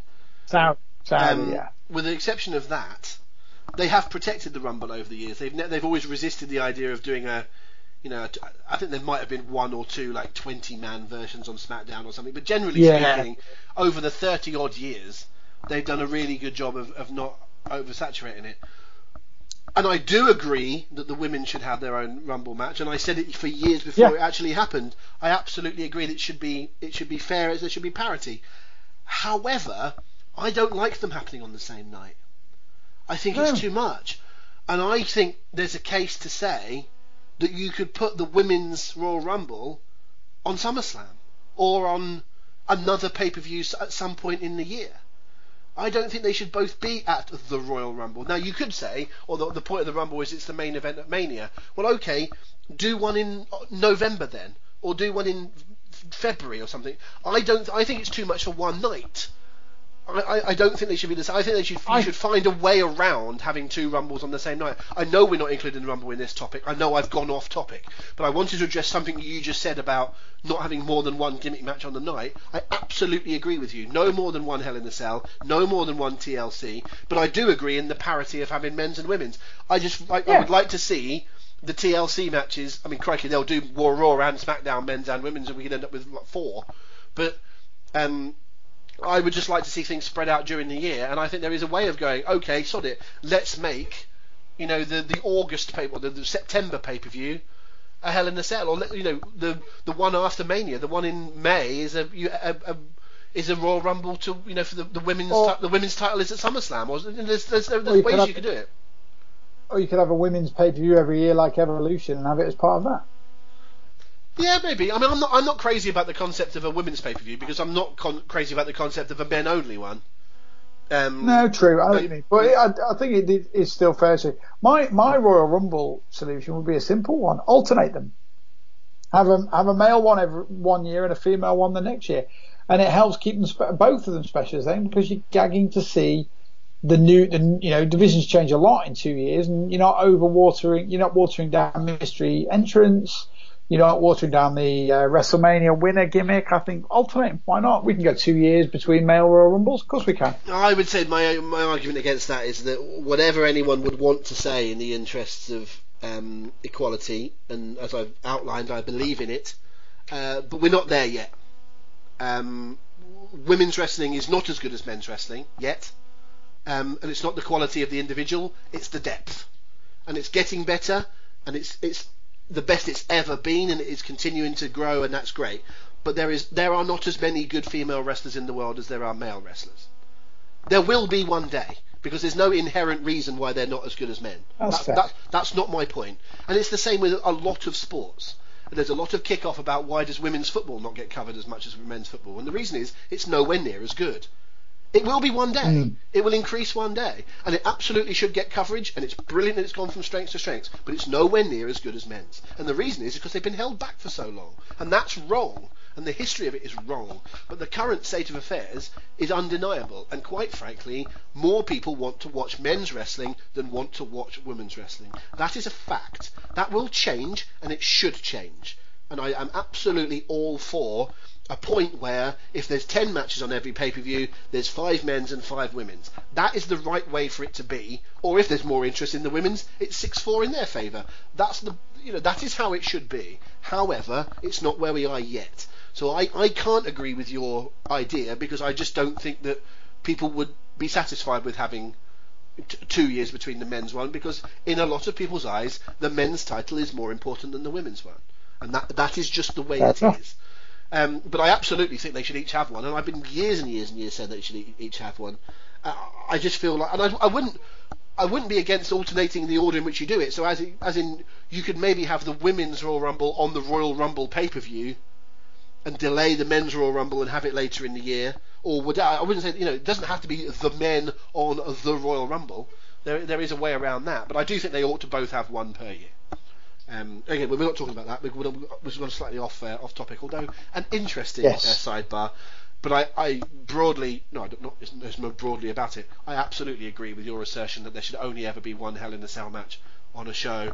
Sound, sound, Um, yeah. With the exception of that, they have protected the Rumble over the years. They've ne- they've always resisted the idea of doing a, you know, a- I think there might have been one or two like 20-man versions on SmackDown or something. But generally Yeah. speaking, over the 30 odd years, they've done a really good job of, of not oversaturating it. And I do agree that the women should have their own Rumble match, and I said it for years before Yeah. it actually happened. I absolutely agree that it should be it should be fair, as there should be parity. However, I don't like them happening on the same night. I think No. it's hmm. too much, and I think there's a case to say that you could put the women's Royal Rumble on SummerSlam or on another pay per view at some point in the year. I don't think they should both be at the Royal Rumble. Now you could say, or the, the point of the Rumble is it's the main event at Mania. Well, okay, do one in uh, November then, or do one in February or something. I don't. I think it's too much for one night. I, I don't think they should be the same. I think they should you I- should find a way around having two rumbles on the same night. I know we're not including the rumble in this topic. I know I've gone off topic, but I wanted to address something you just said about not having more than one gimmick match on the night. I absolutely agree with you. No more than one Hell in a Cell, no more than one TLC. But I do agree in the parity of having men's and women's. I just I Yeah. would like to see the TLC matches. I mean, crikey, they'll do War Raw and SmackDown men's and women's, and we could end up with like, four. But um, I would just like to see things spread out during the year, and I think there is a way of going. Okay, sod it. Let's make, you know, the the August pay or the, the September pay per view, a Hell in a Cell, or you know, the the one after Mania, the one in May is a, a, a is a Royal Rumble to you know for the, the women's Or- the women's title is at SummerSlam, or there's there's, there's, Or you could ways have- you could do it. Or you could have a women's pay per view every year like Evolution and have it as part of that. Yeah, maybe. I mean, I'm not I'm not crazy about the concept of a women's pay per view because I'm not con- crazy about the concept of a men only one. Um, No, true. I but- what you mean, but I, I think it is it's still fair to. My my Royal Rumble solution would be a simple one: alternate them. Have a have a male one every one year and a female one the next year, and it helps keep them spe- both of them special then because you're gagging to see the new the you know divisions change a lot in two years, and you're not over watering you're not watering down mystery entrance. You're not watering down the uh, WrestleMania winner gimmick. I think alternate. Why not? We can go two years between male Royal Rumbles. Of course we can. I would say my my argument against that is that whatever anyone would want to say in the interests of um, equality, and as I've outlined, I believe in it, uh, but we're not there yet. Um, women's wrestling is not as good as men's wrestling yet, um, and it's not the quality of the individual; it's the depth, and it's getting better, and it's it's the best it's ever been, and it is continuing to grow, and that's great. But there is there are not as many good female wrestlers in the world as there are male wrestlers. There will be one day because there's no inherent reason why they're not as good as men. That's That- that- that's not my point. And it's the same with a lot of sports. There's a lot of kick-off about why does women's football not get covered as much as men's football, and the reason is it's nowhere near as good. It will be one day. Mm. It will increase one day, and it absolutely should get coverage. And it's brilliant that it's gone from strength to strength, but it's nowhere near as good as men's. And the reason is because they've been held back for so long, and that's wrong. And the history of it is wrong. But the current state of affairs is undeniable. And quite frankly, more people want to watch men's wrestling than want to watch women's wrestling. That is a fact. That will change, and it should change. And I am absolutely all for a point where if there's 10 matches on every pay-per-view, there's 5 men's and 5 women's. That is the right way for it to be. Or if there's more interest in the women's, it's 6-4 in their favour. That's the you know that is how it should be. However, it's not where we are yet. So I, I can't agree with your idea because I just don't think that people would be satisfied with having t- two years between the men's one because in a lot of people's eyes the men's title is more important than the women's one and that that is just the way Fair it enough. is um, but I absolutely think they should each have one and I've been years and years and years saying they should each have one uh, I just feel like and I, I wouldn't I wouldn't be against alternating the order in which you do it so as in, as in you could maybe have the women's Royal Rumble on the Royal Rumble pay-per-view and delay the men's Royal Rumble and have it later in the year, or would I wouldn't say you know it doesn't have to be the men on the Royal Rumble. There there is a way around that, but I do think they ought to both have one per year. Um, again, we're not talking about that. We're going we've gone slightly off uh, off topic, although an interesting Yes. uh, sidebar. But I, I broadly no, not there's, there's no broadly about it. I absolutely agree with your assertion that there should only ever be one Hell in a Cell match on a show,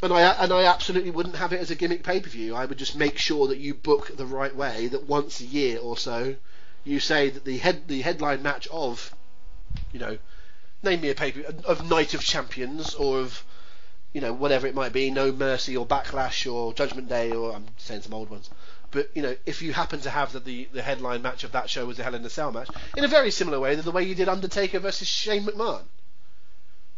and I and I absolutely wouldn't have it as a gimmick pay per view. I would just make sure that you book the right way. That once a year or so, you say that the head the headline match of, you know, name me a pay per view uh of Night of Champions or of, you know, whatever it might be, No Mercy or Backlash or Judgment Day or I'm saying some old ones. But you know, if you happen to have that the, the headline match of that show was the Hell in a Cell match, in a very similar way to the way you did Undertaker versus Shane McMahon,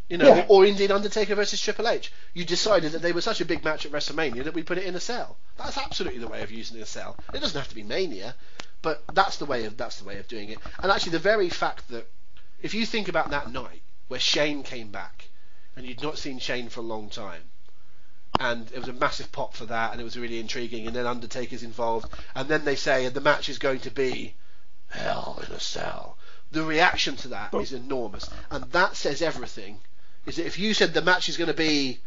you know, Yeah. or, or indeed Undertaker versus Triple H, you decided that they were such a big match at WrestleMania that we put it in a cell. That's absolutely the way of using a cell. It doesn't have to be Mania, but that's the way of that's the way of doing it. And actually, the very fact that if you think about that night where Shane came back and you'd not seen Shane for a long time, and it was a massive pop for that, and it was really intriguing, and then Undertaker's involved, and then they say the match is going to be Hell in a Cell. The reaction to that is enormous, and that says everything. Is that if you said the match is going to be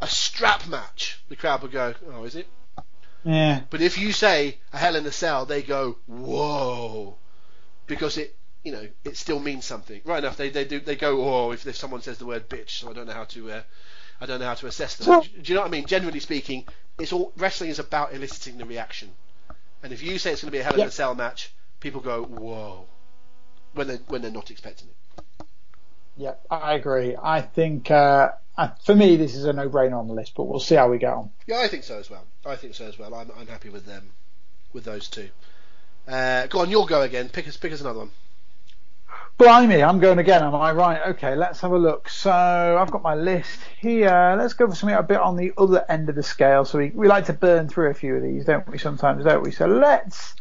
a strap match, the crowd would go, "Oh, is it?" Yeah. But if you say a Hell in a Cell, they go, "Whoa," because it you know, it still means something. Right enough, they they do they go, oh, if, if someone says the word bitch, so I don't know how to uh, I don't know how to assess them. So- do you know what I mean? Generally speaking, it's all wrestling is about eliciting the reaction. And if you say it's going to be a Hell Yep. a Cell match, people go, whoa, when they when they're not expecting it. Yeah, I agree. I think uh, uh, for me this is a no-brainer on the list, but we'll see how we get on. Yeah, I think so as well. I think so as well. I'm I'm happy with them, with those two. Uh, go on, you'll go again. Pick us pick us another one. Blimey, I'm going again, am I right? Okay, let's have a look. So I've got my list here. Let's go for something a bit on the other end of the scale. So we, we like to burn through a few of these, don't we? Sometimes, don't we? So let's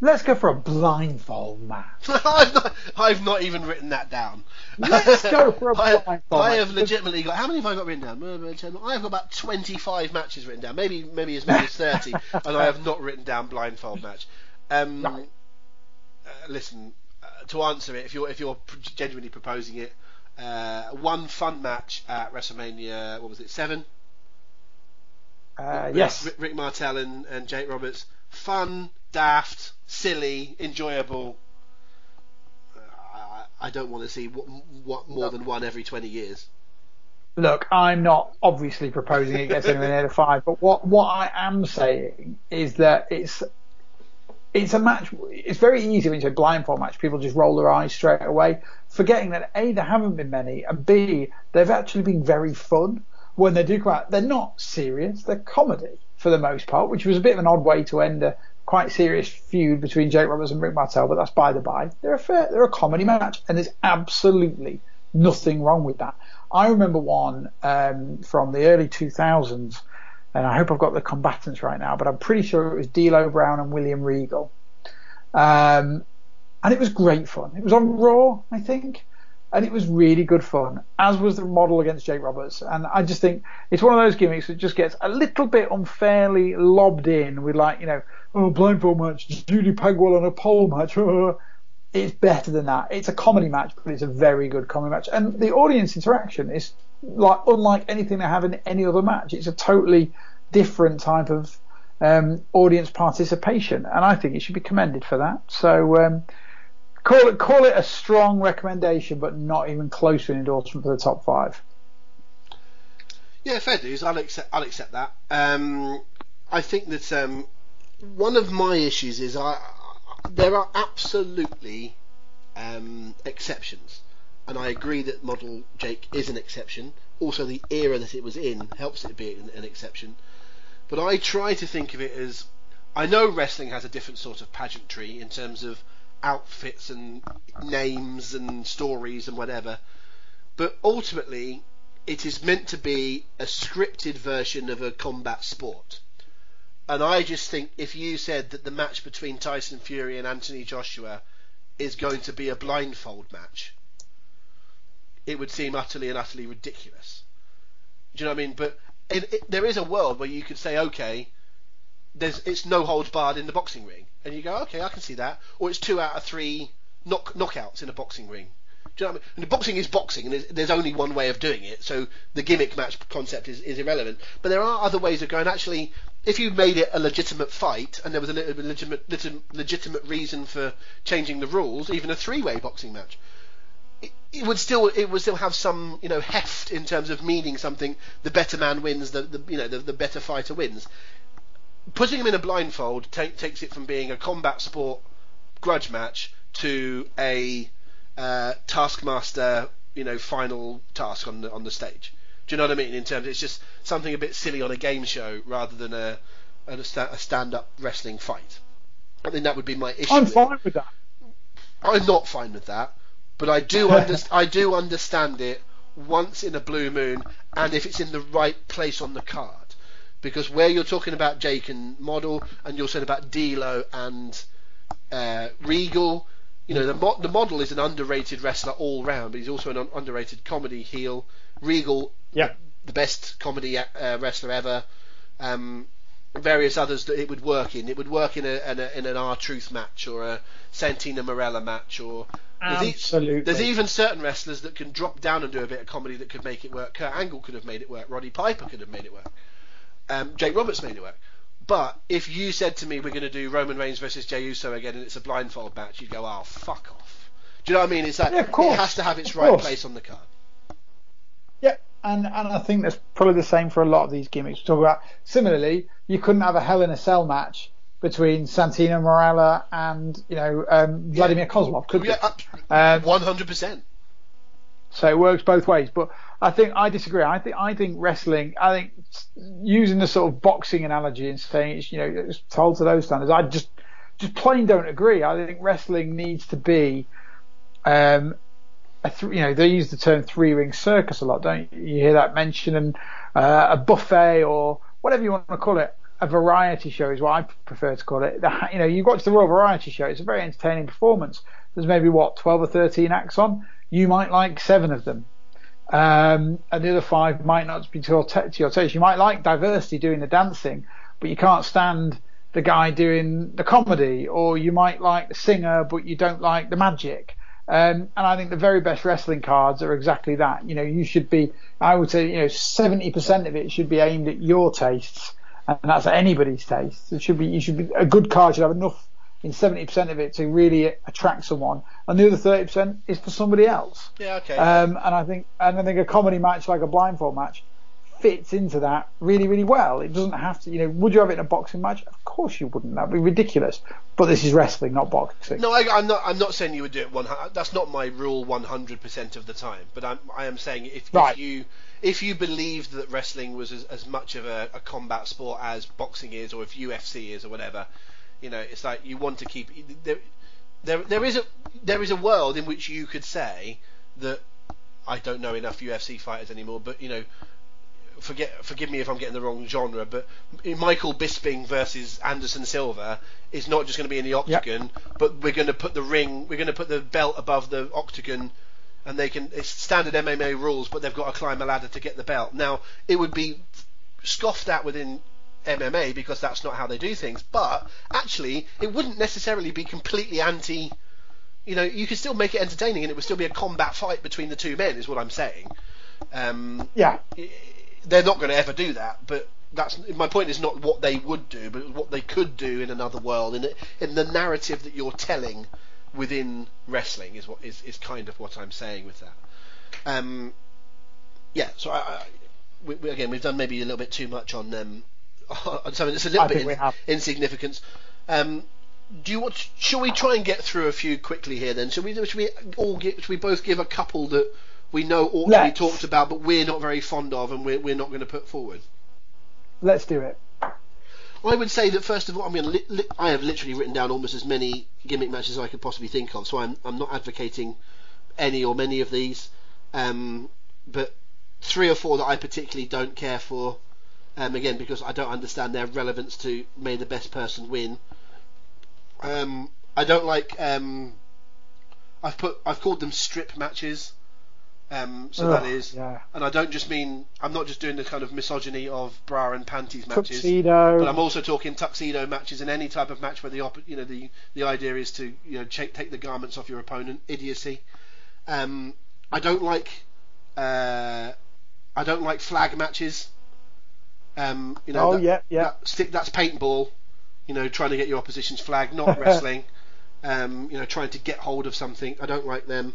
let's go for a blindfold match. I've not I've not even written that down. Let's go for a I, blindfold I match. have legitimately got how many have I got written down? I have got about twenty five matches written down, maybe maybe as many as thirty, and I have not written down blindfold match. Um, Right. Uh, listen, uh, to answer it, if you're if you're genuinely proposing it, uh, one fun match at WrestleMania, what was it, seven? Uh, Rick- yes. Rick, Rick Martel and, and Jake Roberts. Fun, daft, silly, enjoyable. Uh, I, I don't want to see what, what more than one every 20 years. Look, I'm not obviously proposing it gets anywhere near the five, but what what I am saying is that it's it's a match. It's very easy when you say blindfold match. People just roll their eyes straight away, forgetting that a there haven't been many, and b they've actually been very fun when they do come out. They're not serious. They're comedy for the most part, which was a bit of an odd way to end a quite serious feud between Jake Roberts and Rick Martel. But that's by the by. They're a fair, they're a comedy match, and there's absolutely nothing wrong with that. I remember one um, from the early 2000s, and I hope I've got the combatants right now, but I'm pretty sure it was D'Lo Brown and William Regal. Um, and it was great fun. It was on Raw, I think, and it was really good fun, as was the model against Jake Roberts. And I just think it's one of those gimmicks that just gets a little bit unfairly lobbed in with like, you know, oh, blindfold match, Judy Bagwell on a pole match. It's better than that. It's a comedy match, but it's a very good comedy match. And the audience interaction is like unlike anything they have in any other match. It's a totally different type of um, audience participation, and I think it should be commended for that. So um, call it call it a strong recommendation, but not even close to an endorsement for the top five. Yeah, fair dues. I'll accept. I'll accept that. Um, I think that um, one of my issues is I, there are absolutely um, exceptions, and I agree that Model Jake is an exception. Also, the era that it was in helps it be an, an exception. But I try to think of it as I know wrestling has a different sort of pageantry in terms of outfits and names and stories and whatever. But ultimately, it is meant to be a scripted version of a combat sport. And I just think if you said that the match between Tyson Fury and Anthony Joshua is going to be a blindfold match, it would seem utterly and utterly ridiculous. Do you know what I mean? But it, it, there is a world where you could say, okay, there's it's no holds barred in the boxing ring, and you go, okay, I can see that, or it's two out of three knock knockouts in a boxing ring. Do you know what I mean? And boxing is boxing, and there's, there's only one way of doing it, so the gimmick match concept is, is irrelevant. But there are other ways of going. Actually, if you made it a legitimate fight, and there was a le- legitimate, legitimate legitimate reason for changing the rules, even a three-way boxing match, it, it would still it would still have some you know heft in terms of meaning something. The better man wins. The, the you know the, the better fighter wins. Putting him in a blindfold ta- takes it from being a combat sport grudge match to a uh, taskmaster you know final task on the on the stage. Do you know what I mean? In terms, it's just something a bit silly on a game show rather than a a, sta- a stand-up wrestling fight. I think that would be my issue. I'm fine with that. I'm not fine with that, but I do I do understand it once in a blue moon, and if it's in the right place on the card, because where you're talking about Jake and Model, and you're saying about D'Lo and uh, Regal, you know the mo- the Model is an underrated wrestler all round, but he's also an un- underrated comedy heel. Regal, Yeah. the best comedy uh, wrestler ever. Um, various others that it would work in. It would work in a in, a, in an R Truth match or a Santino Marella match or there's e- Absolutely. there's even certain wrestlers that can drop down and do a bit of comedy that could make it work. Kurt Angle could have made it work. Roddy Piper could have made it work. Um, Jake Roberts made it work. But if you said to me we're going to do Roman Reigns versus Jey Uso again and it's a blindfold match, you'd go, "Oh, fuck off." Do you know what I mean? It's like Yeah, it has to have its right place on the card. Yeah, and and I think that's probably the same for a lot of these gimmicks. We talk about similarly, you couldn't have a Hell in a Cell match between Santino Marella and you know um, Vladimir Kozlov, could? Yeah, Um, one hundred percent. So it works both ways. But I think I disagree. I think I think wrestling. I think using the sort of boxing analogy and saying it's you know it's told to those standards. I just just plain don't agree. I think wrestling needs to be. Um, a th- you know they use the term three ring circus a lot, don't you? You hear that mentioned, and uh, a buffet or whatever you want to call it. A variety show is what I prefer to call it. The, you know, you watch the Royal Variety Show; it's a very entertaining performance. There's maybe what twelve or thirteen acts on. You might like seven of them, um, and the other five might not be to your, ta- to your taste. You might like diversity doing the dancing, but you can't stand the guy doing the comedy, or you might like the singer, but you don't like the magic. Um, and I think the very best wrestling cards are exactly that. You know, you should be, I would say, you know, 70% of it should be aimed at your tastes, and that's anybody's taste. It should be, you should be, a good card should have enough in 70% of it to really attract someone, and the other 30% is for somebody else. Yeah, okay. Um, and I think, and I think a comedy match like a blindfold match fits into that really, really well. It doesn't have to, you know, would you have it in a boxing match? Of course you wouldn't. That'd be ridiculous. But this is wrestling, not boxing. No, I, I'm not. I'm not saying you would do it one. That's not my rule 100% of the time. But I'm, I am saying if, Right. if you if you believed that wrestling was as, as much of a, a combat sport as boxing is, or if UFC is, or whatever, you know, it's like you want to keep there. There, there is a there is a world in which you could say that I don't know enough UFC fighters anymore, but you know, forget forgive me if I'm getting the wrong genre, but Michael Bisping versus Anderson Silva is not just going to be in the octagon, but we're going to put the ring, we're going to put the belt above the octagon, and they can it's standard MMA rules, but they've got to climb a ladder to get the belt. Now it would be scoffed at within MMA because that's not how they do things, but actually it wouldn't necessarily be completely anti. You know, you could still make it entertaining, and it would still be a combat fight between the two men. Is what I'm saying. Um, Yeah. They're not going to ever do that, but that's my point. Is not what they would do, but what they could do in another world, in in the narrative that you're telling within wrestling is what is, is kind of what I'm saying with that. Um, yeah, so I, I we, we, again we've done maybe a little bit too much on um, on something that's a little I bit in, have. insignificance. Um, do you want? Shall we try and get through a few quickly here? Then, shall we? Should we all give? Should we both give a couple that we know ought to be talked about, but we're not very fond of, and we're we're not going to put forward? Let's do it. I would say that first of all, I mean, li- li- I have literally written down almost as many gimmick matches as I could possibly think of, so I'm I'm not advocating any or many of these, um, but three or four that I particularly don't care for, um, again because I don't understand their relevance to may the best person win. Um, I don't like. Um, I've put I've called them strip matches. Um, so that Ugh, is, yeah. and I don't just mean I'm not just doing the kind of misogyny of bra and panties matches. Tuxedo. But I'm also talking tuxedo matches and any type of match where the op- you know the the idea is to you know ch- take the garments off your opponent. Idiocy. Um, I don't like uh, I don't like flag matches. Um, you know, Oh, that- yeah, yeah. that stick that's paintball. You know, trying to get your opposition's flag, not wrestling. Um, you know, trying to get hold of something. I don't like them.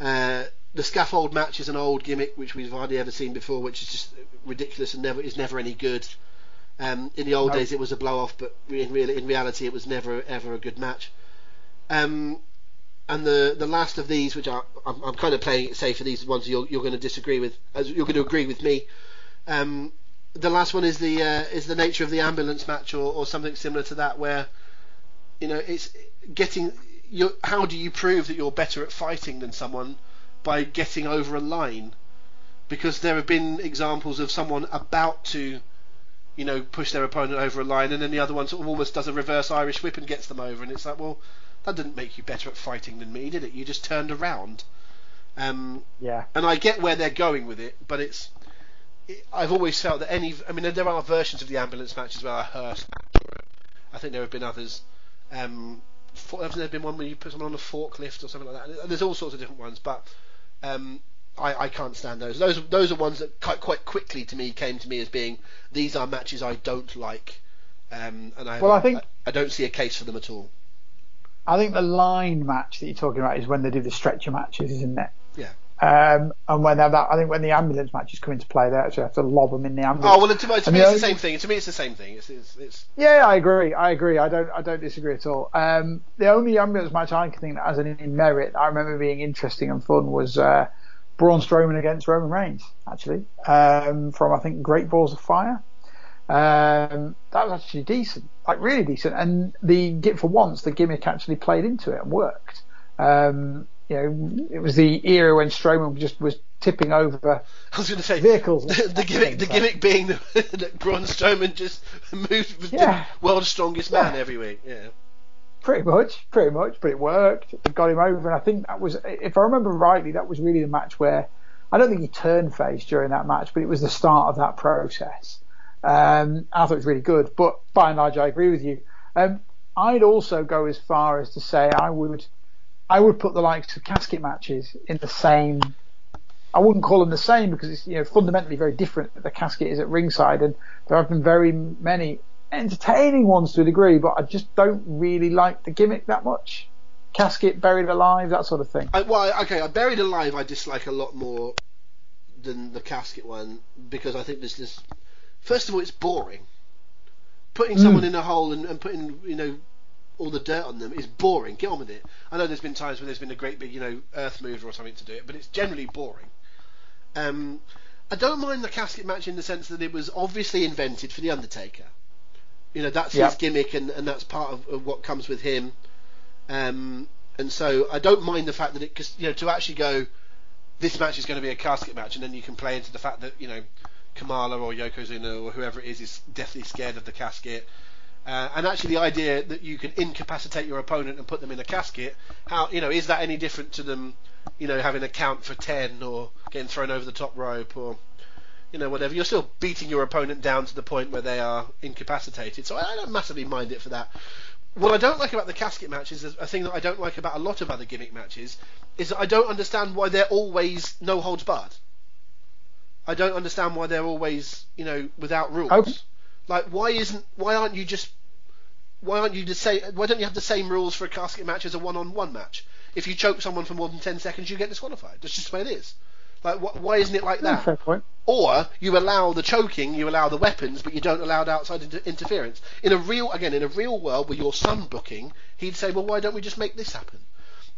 Uh, the scaffold match is an old gimmick which we've hardly ever seen before, which is just ridiculous and never is never any good. Um, in the old No. days, it was a blow off, but in real in reality, it was never ever a good match. Um, and the the last of these, which are, I'm, I'm kind of playing it safe for these ones you're you're going to disagree with, as you're going to agree with me. Um, the last one is the uh, is the nature of the ambulance match, or, or something similar to that, where you know it's getting. how do you prove that you're better at fighting than someone by getting over a line? Because there have been examples of someone about to, you know, push their opponent over a line, and then the other one sort of almost does a reverse Irish whip and gets them over, and it's like, well, that didn't make you better at fighting than me, did it? You just turned around. Um, Yeah. and I get where they're going with it, but it's. It, I've always felt that any. I mean, there are versions of the ambulance match as well, a hearse match, or a, I think there have been others. Um, for, hasn't there been one where you put someone on a forklift or something like that? And there's all sorts of different ones, but um, I, I can't stand those. Those those are ones that quite quite quickly to me came to me as being these are matches I don't like, Um, and I, Well, I think- I, I don't see a case for them at all. I think the line match that you're talking about is when they do the stretcher matches, isn't it? Yeah. Um, and when that, I think when the ambulance matches come into play, they actually have to lob them in the ambulance. Oh well, to, to me it's the same thing. To me it's the same thing. It's it's, it's Yeah, I agree. I agree. I don't. I don't disagree at all. Um, the only ambulance match I can think that has any merit, I remember being interesting and fun, was uh, Braun Strowman against Roman Reigns, actually, um, from I think Great Balls of Fire. Um, that was actually decent, like really decent. And the for once, the gimmick actually played into it and worked. Um, you know, it was the era when Strowman just was tipping over I was going to say vehicles. the, the gimmick. The gimmick being that, that Braun Strowman just moved was Yeah. the world's strongest man Yeah. every week. Yeah. Pretty much, pretty much, but it worked. It got him over, and I think that was, if I remember rightly, that was really the match where I don't think he turned face during that match, but it was the start of that process. Um, I thought it was really good, but by and large, I agree with you. Um, I'd also go as far as to say I would, I would put the likes of casket matches in the same. I wouldn't call them the same because it's you know fundamentally very different. The casket is at ringside, and there have been very many entertaining ones to a degree, but I just don't really like the gimmick that much. Casket buried alive, that sort of thing. I, well, okay, I buried alive. I dislike a lot more than the casket one because I think this is first of all it's boring. Putting mm. someone in a hole and, and putting you know all the dirt on them is boring. Get on with it. I know there's been times when there's been a great big you know earth mover or something to do it, but it's generally boring. Um, I don't mind the casket match in the sense that it was obviously invented for the Undertaker. You know that's Yeah. his gimmick and, and that's part of, of what comes with him. Um, and so I don't mind the fact that it, cause, you know, to actually go, this match is going to be a casket match, and then you can play into the fact that you know, Kamala or Yokozuna or whoever it is is deathly scared of the casket. Uh, and actually, the idea that you can incapacitate your opponent and put them in a casket, how you know, is that any different to them, you know, having a count for ten or getting thrown over the top rope or, you know, whatever? You're still beating your opponent down to the point where they are incapacitated. So I, I don't massively mind it for that. What I don't like about the casket matches is a thing that I don't like about a lot of other gimmick matches is that I don't understand why they're always no holds barred. I don't understand why they're always, you know, without rules. Like, why isn't, why aren't you just, why aren't you the same? Why don't you have the same rules for a casket match as a one-on-one match? If you choke someone for more than ten seconds, you get disqualified. That's just the way it is. Like, wh- why isn't it like that? fair point. Or you allow the choking, you allow the weapons, but you don't allow the outside inter- interference. In a real, again, in a real world with your son booking, he'd say, well, why don't we just make this happen?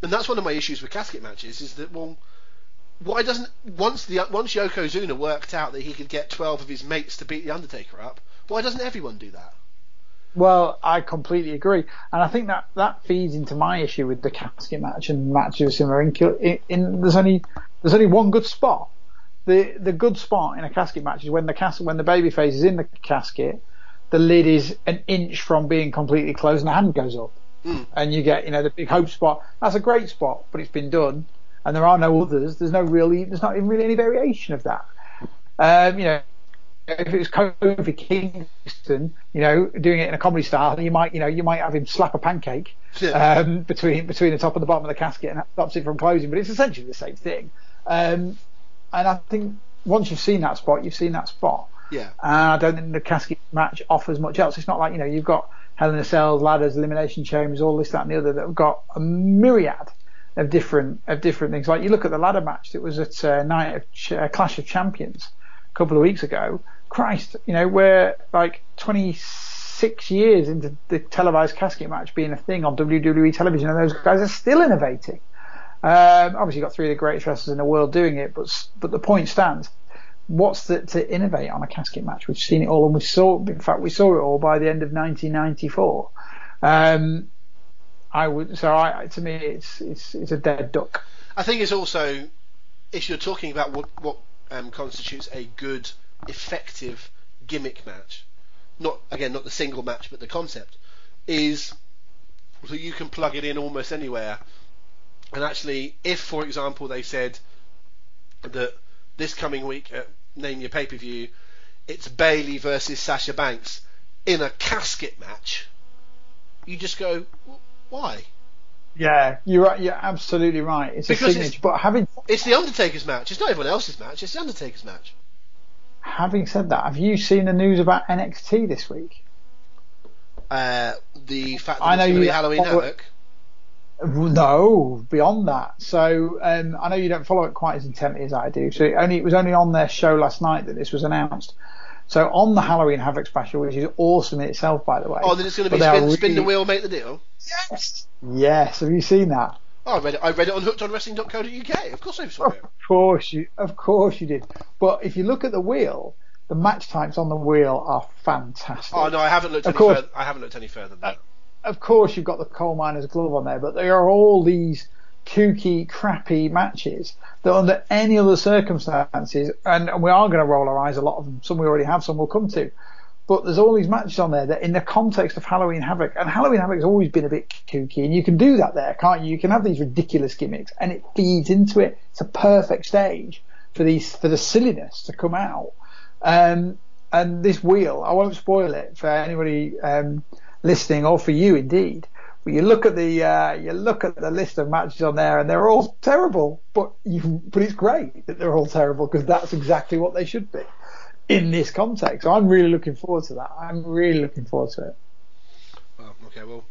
And that's one of my issues with casket matches is that, well, why doesn't once the once Yokozuna worked out that he could get twelve of his mates to beat the Undertaker up, why doesn't everyone do that? Well, I completely agree, and I think that that feeds into my issue with the casket match and matches similar. In, in, in there's only there's only one good spot. The the good spot in a casket match is when the cas- when the babyface is in the casket, the lid is an inch from being completely closed and the hand goes up, Mm. and you get you know the big hope spot. That's a great spot, but it's been done, and there are no others. There's no really there's not even really any variation of that. Um, you know, if it was Kofi Kingston, you know, doing it in a comedy style, you might, you know, you might have him slap a pancake Yeah. um, between between the top and the bottom of the casket, and that stops it from closing. But it's essentially the same thing. Um, and I think once you've seen that spot, you've seen that spot. Yeah. And I don't think the casket match offers much else. It's not like you know you've got Hell in a Cell, ladders, elimination chambers, all this, that, and the other that have got a myriad of different of different things. Like you look at the ladder match that was at uh, Night of Ch- uh, Clash of Champions a couple of weeks ago. Christ, you know we're like 26 years into the televised casket match being a thing on WWE television, and those guys are still innovating. Um, obviously, got three of the greatest wrestlers in the world doing it, but but the point stands. What's the, to innovate on a casket match? We've seen it all, and we saw. In fact, we saw it all by the end of 1994. Um, I would. So, I, to me, it's it's it's a dead duck. I think it's also if you're talking about what what um, constitutes a good, effective gimmick match, not again not the single match but the concept is so you can plug it in almost anywhere. And actually, if for example they said that this coming week at Name Your Pay Per View, it's Bayley versus Sasha Banks in a casket match, you just go, why? Yeah, you're right. You're absolutely right. It's Because a signature. But having It's the Undertaker's match. It's not everyone else's match. It's the Undertaker's match. Having said that, have you seen the news about NXT this week? uh, the fact that I know to you be Halloween follow- Havoc. No, beyond that. So um, I know you don't follow it quite as intently as I do. So it only it was only on their show last night that this was announced. So on the Halloween Havoc special, which is awesome in itself, by the way. Oh, then it's going to be spin, spin the wheel, make the deal. Yes. Yes. Have you seen that? Oh, I read it. I read it on hookedonwrestling.co.uk. Of course, I saw it. Of course you, of course you did. But if you look at the wheel, the match types on the wheel are fantastic. Oh no, I haven't looked Of any course. further. I haven't looked any further than that. Uh, of course you've got the coal miner's glove on there, but there are all these kooky, crappy matches that under any other circumstances, and, and we are going to roll our eyes a lot of them. Some we already have, some we'll come to. But there's all these matches on there that, in the context of Halloween Havoc, and Halloween Havoc has always been a bit kooky, and you can do that there, can't you? You can have these ridiculous gimmicks, and it feeds into it. It's a perfect stage for these for the silliness to come out. Um, and this wheel, I won't spoil it for anybody um, listening, or for you indeed. But you look at the uh, you look at the list of matches on there, and they're all terrible. But you, but it's great that they're all terrible because that's exactly what they should be in this context. So I'm really looking forward to that. I'm really looking forward to it. Well, okay, well,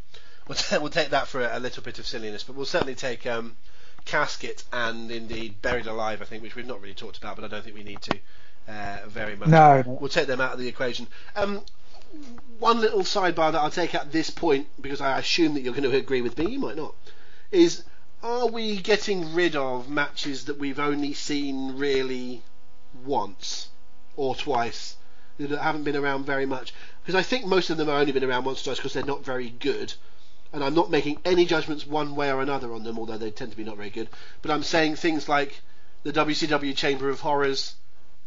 we'll, ta- we'll take that for a, a little bit of silliness, but we'll certainly take um, Casket and indeed Buried Alive, I think, which we've not really talked about, but I don't think we need to uh, very much. No, no. We'll take them out of the equation. Um, one little sidebar that I'll take at this point, because I assume that you're going to agree with me, you might not, is are we getting rid of matches that we've only seen really once or twice that haven't been around very much? Because I think most of them have only been around once or twice because they're not very good. And I'm not making any judgments one way or another on them, although they tend to be not very good. But I'm saying things like the WCW Chamber of Horrors,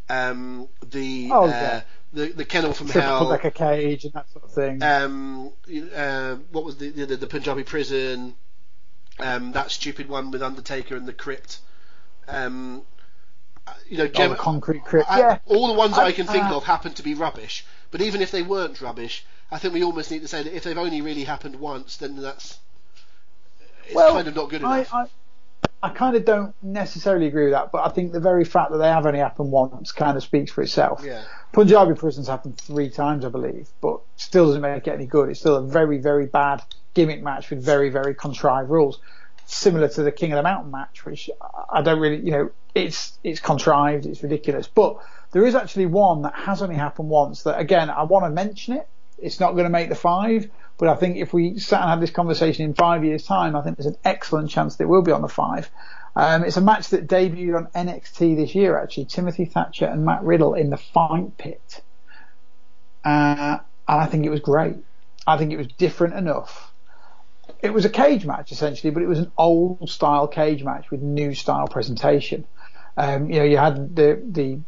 um, the Oh, uh, yeah. the the Kennel from Triple Hell, like a cage and that sort of thing. um, uh, what was the, the the Punjabi prison? Um, that stupid one with Undertaker and the Crypt. Um, you know, oh, gem- the concrete crypt. I- yeah. all the ones I, I- can think uh, of happen to be rubbish. But even if they weren't rubbish, I think we almost need to say that if they've only really happened once, then that's it's well, kind of not good I, enough. I, I kind of don't necessarily agree with that, but I think the very fact that they have only happened once kind of speaks for itself. yeah, Punjabi prisons happened three times, I believe, but still doesn't make it any good. It's still a very, very bad gimmick match with very, very contrived rules. Similar to the King of the Mountain match, which I don't really, you know, it's it's contrived, it's ridiculous. But there is actually one that has only happened once. That again, I want to mention it. It's not going to make the five, but I think if we sat and had this conversation in five years' time, I think there's an excellent chance that it will be on the five. Um, it's a match that debuted on NXT this year, actually. Timothy Thatcher and Matt Riddle in the Fight Pit. Uh, and I think it was great. I think it was different enough. It was a cage match essentially, but it was an old style cage match with new style presentation. Um, you know, you had the the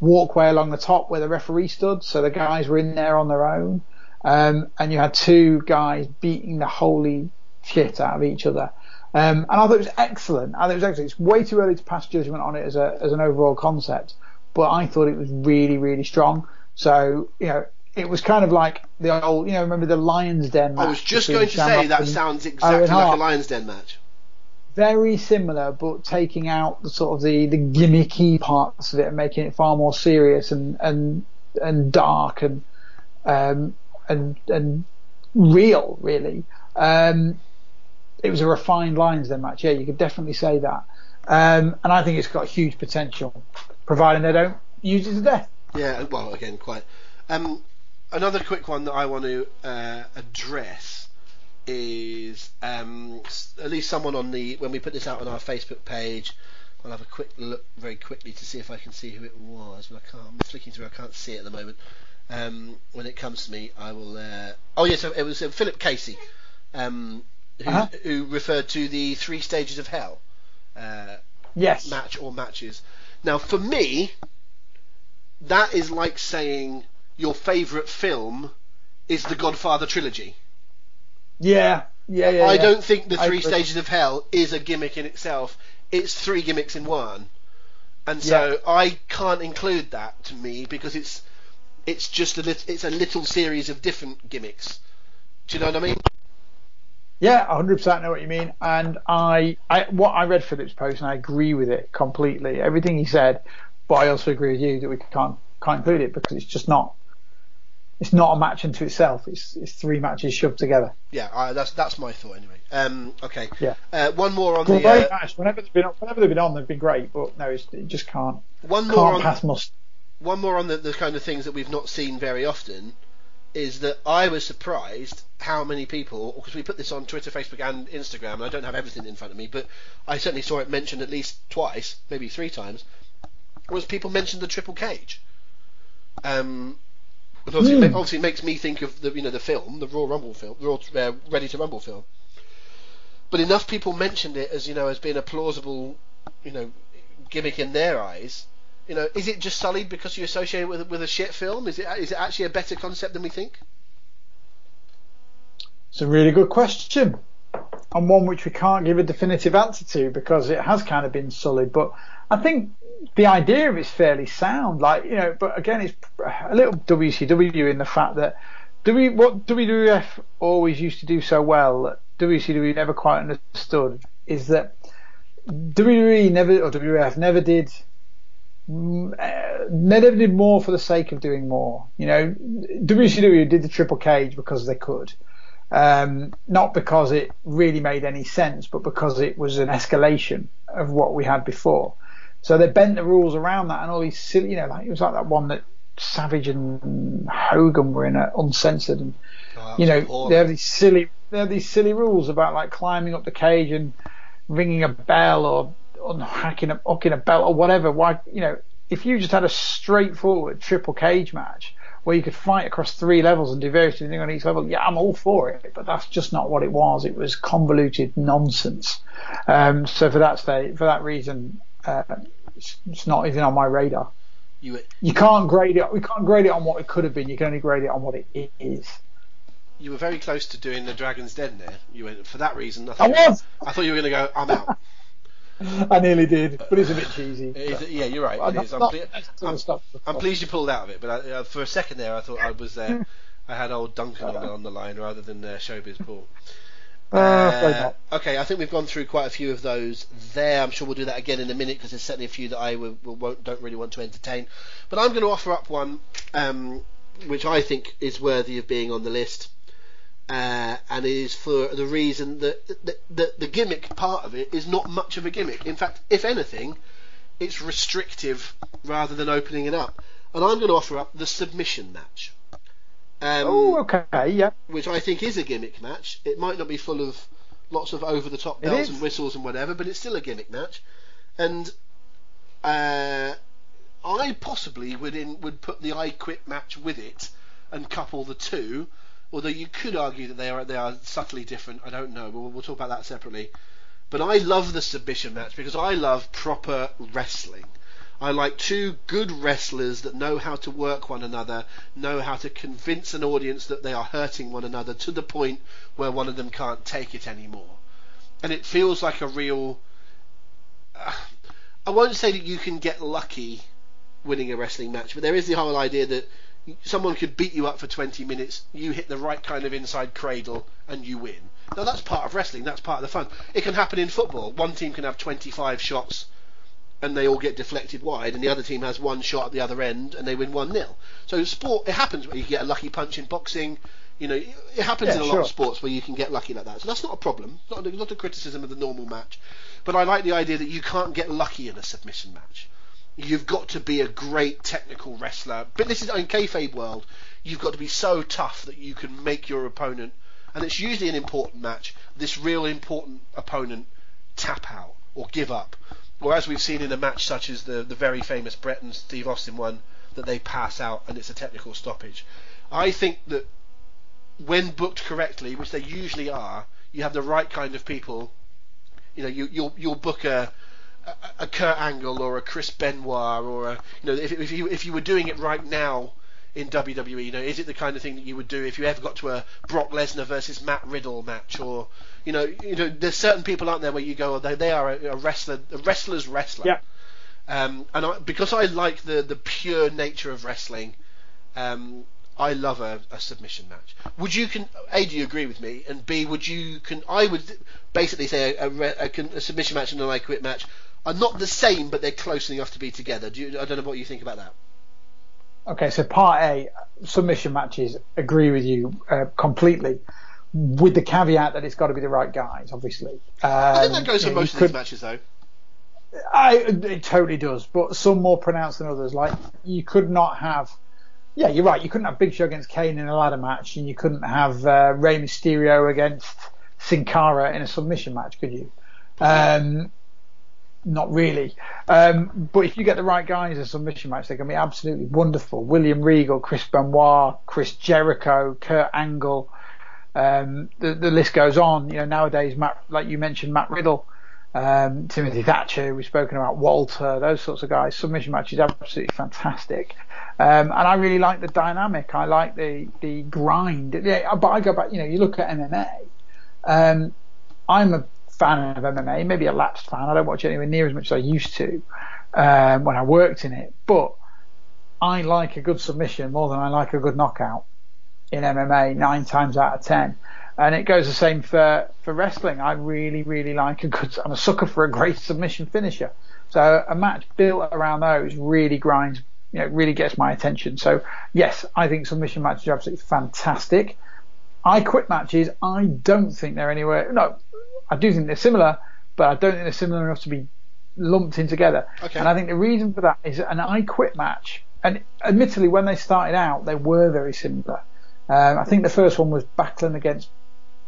walkway along the top where the referee stood, so the guys were in there on their own, um, and you had two guys beating the holy shit out of each other. Um, and I thought it was excellent. I thought it was excellent. It's way too early to pass judgment on it as a as an overall concept, but I thought it was really really strong. So you know, it was kind of like the old, you know, remember the Lions Den match? I was just going to say that and- sounds exactly like a Lions Den match. Very similar, but taking out the sort of the, the gimmicky parts of it and making it far more serious and and and dark and um, and and real, really. Um, it was a refined Lions Den match. Yeah, you could definitely say that. Um, and I think it's got huge potential, providing they don't use it to death. Yeah, well, again, quite. Um, another quick one that I want to uh, address is um, at least someone on the when we put this out on our Facebook page. I'll have a quick look very quickly to see if I can see who it was, but I can't. I'm flicking through. I can't see it at the moment. Um, when it comes to me, I will. Uh, oh yes, it was uh, Philip Casey, um, who, Uh-huh. who referred to the three stages of hell. Uh, Yes. match or matches. Now, for me, that is like saying your favourite film is the Godfather trilogy. Yeah. Yeah. Yeah. I yeah. don't think the Three. Stages of Hell is a gimmick in itself. It's three gimmicks in one, and so I can't include that to me because it's it's just a lit- it's a little series of different gimmicks. Do you know what I mean? Yeah, 100% know what you mean. And I, I, what I read Philip's post, and I agree with it completely. Everything he said, but I also agree with you that we can't can't include it because it's just not it's not a match unto itself. It's it's three matches shoved together. Yeah, I, that's that's my thought anyway. Um, okay. Yeah. Uh, one more on Great the. Uh, match. Whenever they've been on, whenever they've been on, they've been great. But no, it's, it just can't one more can't on pass must. one more on the, the kind of things that we've not seen very often is that I was surprised how many people, because we put this on Twitter, Facebook, and Instagram, and I don't have everything in front of me, but I certainly saw it mentioned at least twice, maybe three times, was people mentioned the triple cage. Um, which obviously, Hmm. obviously makes me think of the you know the film, the Raw Rumble film, the Raw uh, Ready to Rumble film. But enough people mentioned it as you know as being a plausible, you know, gimmick in their eyes. You know, is it just sullied because you associate it with with a shit film? Is it is it actually a better concept than we think? It's a really good question, and one which we can't give a definitive answer to because it has kind of been sullied. But I think the idea it's fairly sound. Like you know, but again, it's a little WCW in the fact that W what WWF always used to do so well that WCW never quite understood is that WWE never or WWF never did mm, uh, never did more for the sake of doing more. You know, WCW did the triple cage because they could. Um, not because it really made any sense, but because it was an escalation of what we had before. So they bent the rules around that, and all these silly, you know, like it was like that one that Savage and Hogan were in, uh, uncensored, and Oh, you know appalling. they have these silly, they have these silly rules about like climbing up the cage and ringing a bell or unhacking a, hooking a belt or whatever. Why, you know, if you just had a straightforward triple cage match where you could fight across three levels and do various things on each level, yeah, I'm all for it. But that's just not what it was. It was convoluted nonsense. Um, so for that state, for that reason, uh, it's, it's not even on my radar. You You can't grade it. We can't grade it on what it could have been. You can only grade it on what it is. you were very close to doing the Dragon's Den there. You went for that reason. I, I thought, was. I thought you were going to go. I'm out. I nearly did, but it's a bit cheesy. Is- yeah, you're right. I'm It is. I'm, not- ple- I'm. I'm pleased you pulled out of it, but I, uh, for a second there, I thought I was there. I had old Duncan on, on the line rather than uh, Showbiz Paul. Uh, Uh, okay, I think we've gone through quite a few of those there. I'm sure we'll do that again in a minute because there's certainly a few that I will, will, won't, don't really want to entertain. But I'm going to offer up one um, which I think is worthy of being on the list, uh, and it is for the reason that the, the, the gimmick part of it is not much of a gimmick. In fact, if anything, it's restrictive rather than opening it up. And I'm going to offer up the submission match. Um, Oh, okay, yeah. which I think is a gimmick match. It might not be full of lots of over the top bells and whistles and whatever, but it's still a gimmick match. And uh, I possibly would in, would put the I Quit match with it and couple the two. Although you could argue that they are they are subtly different. I don't know. We'll, we'll talk about that separately. But I love the submission match because I love proper wrestling. I like two good wrestlers that know how to work one another, know how to convince an audience that they are hurting one another to the point where one of them can't take it anymore. And it feels like a real. Uh, I won't say that you can get lucky winning a wrestling match, but there is the whole idea that someone could beat you up for 20 minutes, you hit the right kind of inside cradle, and you win. Now that's part of wrestling. That's part of the fun. It can happen in football. One team can have 25 shots and they all get deflected wide, and the other team has one shot at the other end, and they win one 0 So sport, it happens where you get a lucky punch in boxing. You know, it happens Yeah, in a lot of sports where you can get lucky like that. So that's not a problem. Not a, not a criticism of the normal match, but I like the idea that you can't get lucky in a submission match. You've got to be a great technical wrestler. But this is in kayfabe world. You've got to be so tough that you can make your opponent, and it's usually an important match. This real important opponent tap out or give up, or as we've seen in a match such as the the very famous Brett and Steve Austin one, that they pass out and it's a technical stoppage. I think that when booked correctly, which they usually are, you have the right kind of people. You know, you you'll you'll book a a, a Kurt Angle or a Chris Benoit or a you know if if you if you were doing it right now in WWE, you know, is it the kind of thing that you would do if you ever got to a Brock Lesnar versus Matt Riddle match or you know, you know, there's certain people out there where you go, oh, they, they are a, a wrestler, a wrestler's wrestler. Yeah. Um, and I, because I like the the pure nature of wrestling, um, I love a, a submission match. Would you can A do you agree with me? And B would you can I would basically say a, a, a, a submission match and an I quit match are not the same, but they're close enough to be together. Do you, I don't know what you think about that. Okay, so part A, submission matches, agree with you uh, completely, with the caveat that it's got to be the right guys, obviously. Um, I think that goes for most of these matches, though. I, it totally does, but some more pronounced than others. Like you could not have. Yeah, you're right. You couldn't have Big Show against Kane in a ladder match, and you couldn't have uh, Rey Mysterio against Sin Cara in a submission match, could you? Um, not really. Um, but if you get the right guys in a submission match, they can be absolutely wonderful. William Regal, Chris Benoit, Chris Jericho, Kurt Angle. Um, the, the list goes on. You know, nowadays, Matt, like you mentioned, Matt Riddle, um, Timothy Thatcher, we've spoken about Walter, those sorts of guys. Submission matches absolutely fantastic. Um, and I really like the dynamic. I like the, the grind. Yeah, but I go back, you know, you look at MMA. Um, I'm a fan of MMA, maybe a lapsed fan. I don't watch it anywhere near as much as I used to um, when I worked in it. But I like a good submission more than I like a good knockout in MMA nine times out of ten. And it goes the same for, for wrestling. I really, really like a good, I'm a sucker for a great submission finisher. So a match built around those really grinds, you know, really gets my attention. So yes, I think submission matches are absolutely fantastic. I quit matches, I don't think they're anywhere, no, I do think they're similar, but I don't think they're similar enough to be lumped in together. Okay. And I think the reason for that is an I quit match, and admittedly when they started out, they were very similar. Um, I think the first one was Backlund against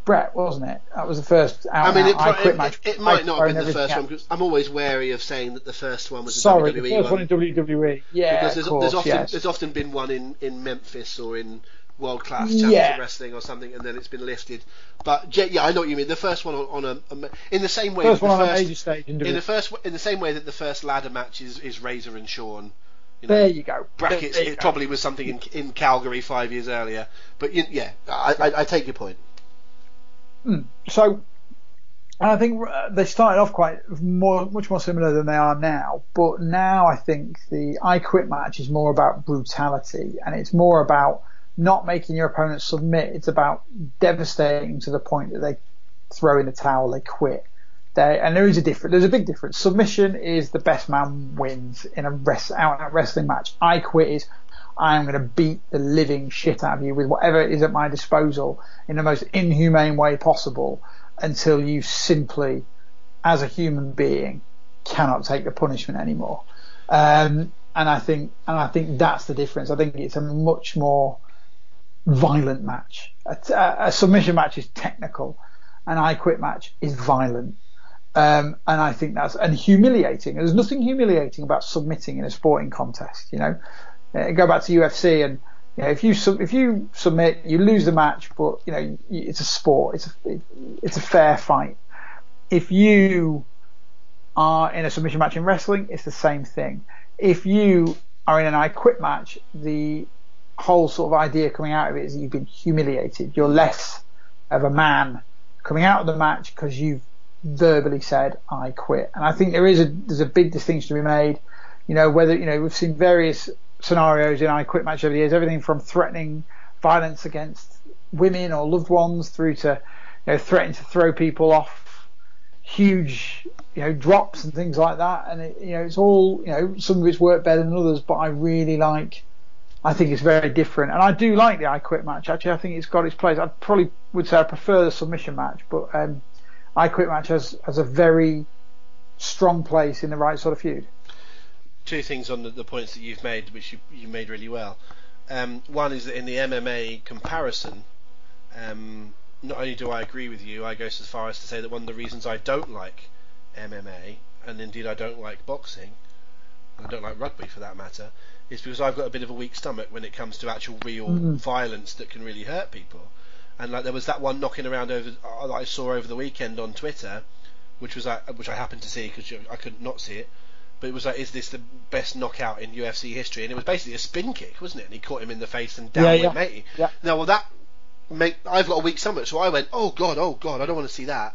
Brett, wasn't it? That was the first out I mean, it, I pro- quit it, it, it might not have been the first everything one because I'm always wary of saying that the first one was a Sorry, WWE the first one in WWE. Yeah, because there's, of course, there's often yes. there's often been one in, in Memphis or in World Class Championship Yeah. Wrestling or something, and then it's been lifted. But yeah, I know what you mean. The first one on, on a, a in the same way First one the on a first, major stage in the first in the same way that the first ladder match is, is Razor and Shawn. You know, There you go. brackets. You It go. probably was something in, in Calgary five years earlier. But you, yeah, I, I, I take your point. So, and I think uh, they started off quite more, much more similar than they are now. But now I think the I Quit match is more about brutality, and it's more about not making your opponent submit. It's about devastating to the point that they throw in the towel, they quit. They, and there is a difference. There's a big difference. Submission is the best man wins in a rest, out and wrestling match. I quit is I'm going to beat the living shit out of you with whatever is at my disposal in the most inhumane way possible until you simply, as a human being, cannot take the punishment anymore. Um, and I think, and I think that's the difference. I think it's a much more violent match. A, a submission match is technical, an I quit match is violent. Um, and I think that's and humiliating. There's nothing humiliating about submitting in a sporting contest. You know, uh, go back to UFC and you know, if you sub- if you submit, you lose the match, but you know it's a sport. It's a it, it's a fair fight. If you are in a submission match in wrestling, it's the same thing. If you are in an I quit match, the whole sort of idea coming out of it is you've been humiliated. You're less of a man coming out of the match because you've verbally said I quit. And I think there is a there's a big distinction to be made. You know whether you know we've seen various scenarios in I quit match over the years, everything from threatening violence against women or loved ones through to you know threatening to throw people off huge you know drops and things like that. And it, you know it's all you know some of it's worked better than others, but I really like. I think it's very different, and I do like the I Quit match. Actually, I think it's got its place. I probably would say I prefer the submission match, but um, I Quit match has has a very strong place in the right sort of feud. two things on the, the points that you've made, which you, you made really well. Um, one is that in the MMA comparison, um, not only do I agree with you, I go so far as to say that one of the reasons I don't like MMA, and indeed I don't like boxing, and I don't like rugby for that matter, is because I've got a bit of a weak stomach when it comes to actual real violence that can really hurt people. And like there was that one knocking around over uh, that I saw over the weekend on Twitter, which was uh, which I happened to see because I couldn't not see it but it was like, is this the best knockout in UFC history? And it was basically a spin kick, wasn't it? And he caught him in the face and down Yeah, went yeah. matey. Yeah. Now, well, that make I've got a weak stomach, so I went, oh god, oh god, I don't want to see that.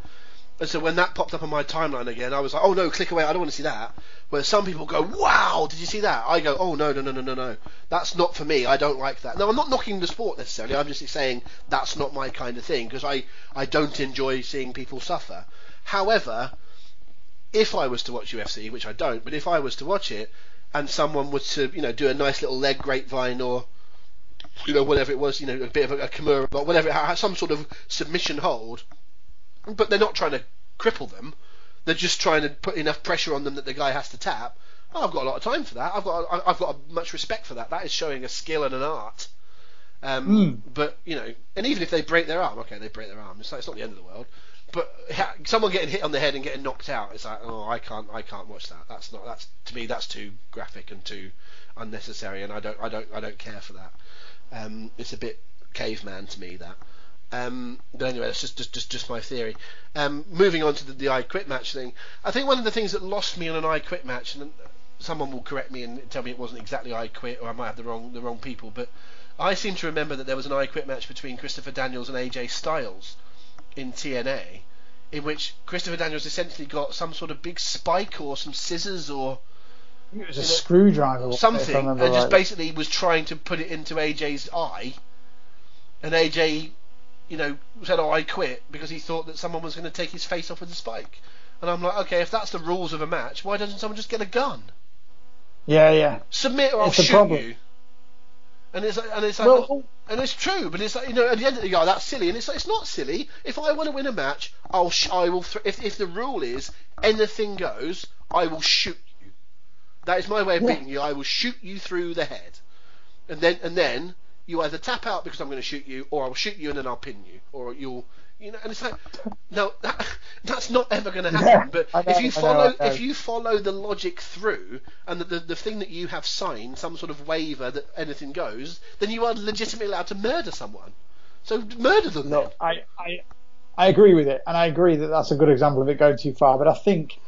And so when that popped up on my timeline again, I was like, oh no, click away, I don't want to see that. Where some people go, wow, did you see that? I go, oh no, no, no, no, no, no, that's not for me. I don't like that. Now, I'm not knocking the sport necessarily. I'm just saying that's not my kind of thing because I I don't enjoy seeing people suffer. However, if I was to watch UFC, which I don't, but if I was to watch it, and someone was to you know do a nice little leg grapevine or you know whatever it was, you know a bit of a, a kimura or whatever, some sort of submission hold, but they're not trying to cripple them. They're just trying to put enough pressure on them that the guy has to tap. Oh, I've got a lot of time for that. I've got I- I've got much respect for that. That is showing a skill and an art. Um, Mm. But you know, and even if they break their arm, okay, they break their arm. It's, like, it's not the end of the world. But ha- someone getting hit on the head and getting knocked out, it's like, oh, I can't, I can't watch that. That's not, that's to me, that's too graphic and too unnecessary, and I don't, I don't, I don't care for that. Um, it's a bit caveman to me that. Um, but anyway, that's just, just, just, just my theory. Um, moving on to the, the I Quit match thing, I think one of the things that lost me on an I Quit match, and someone will correct me and tell me it wasn't exactly I Quit, or I might have the wrong, the wrong people, but I seem to remember that there was an I Quit match between Christopher Daniels and AJ Styles in TNA, in which Christopher Daniels essentially got some sort of big spike or some scissors or It was a screwdriver. I something, and remember just basically was trying to put it into AJ's eye, and AJ, you know, said, "Oh, I quit," because he thought that someone was going to take his face off with a spike. And I'm like, okay, if that's the rules of a match, why doesn't someone just get a gun? Yeah, yeah. Submit or I'll shoot problem. you. And it's like, and it's like, Well, oh, and it's true, but it's like you know, at the end of the day, oh, that's silly, and it's like it's not silly. If I want to win a match, I'll sh- I will. Th- if if the rule is anything goes, I will shoot you. That is my way of Yeah. beating you. I will shoot you through the head, and then and then you either tap out because I'm going to shoot you, or I'll shoot you and then I'll pin you, or you'll. You know, and it's like, no, that, that's not ever going to happen. Yeah, but know, if you follow, know. if you follow the logic through, and the, the the thing that you have signed, some sort of waiver that anything goes, then you are legitimately allowed to murder someone. So murder them. then. I, I, I agree with it, and I agree that that's a good example of it going too far. But I think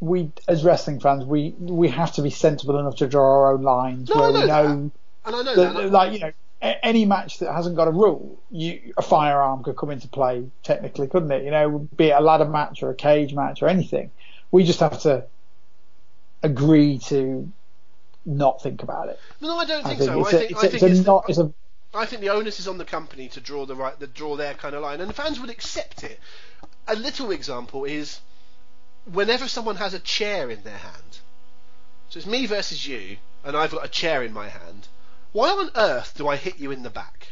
we, as wrestling fans, we we have to be sensible enough to draw our own lines No, where we know And I know that, that. like you know, a- any match that hasn't got a rule, you a firearm could come into play technically, couldn't it? You know, be it a ladder match or a cage match or anything. We just have to agree to not think about it. no, I don't I think so. it's I a, it's I think it's a not, the, it's a I think the onus is on the company to draw the right, to draw their kind of line, and the fans would accept it. A little example is whenever someone has a chair in their hand. So it's me versus you, and I've got a chair in my hand. Why on earth do I hit you in the back?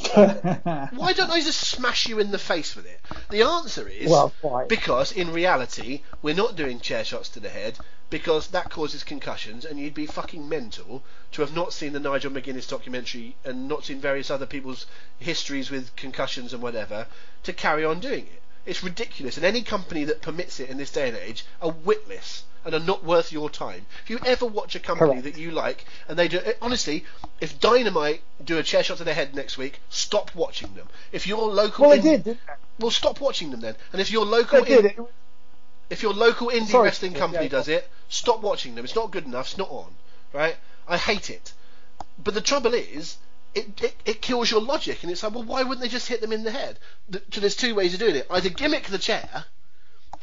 Why don't I just smash you in the face with it? The answer is well, because in reality we're not doing chair shots to the head because that causes concussions and you'd be fucking mental to have not seen the Nigel McGuinness documentary and not seen various other people's histories with concussions and whatever to carry on doing it. It's ridiculous and any company that permits it in this day and age are witless and are not worth your time. If you ever watch a company Correct. that you like and they do eh, honestly, if Dynamite do a chair shot to their head next week, stop watching them. If your local well, indie- did, didn't they? well, stop watching them then. And if your local They did. in- It, if your local indie Sorry, wrestling company yeah. does it, stop watching them. It's not good enough. It's not on. Right? I hate it. But the trouble is, it, it, it kills your logic, and it's like, well, why wouldn't they just hit them in the head? The, so there's two ways of doing it. Either gimmick the chair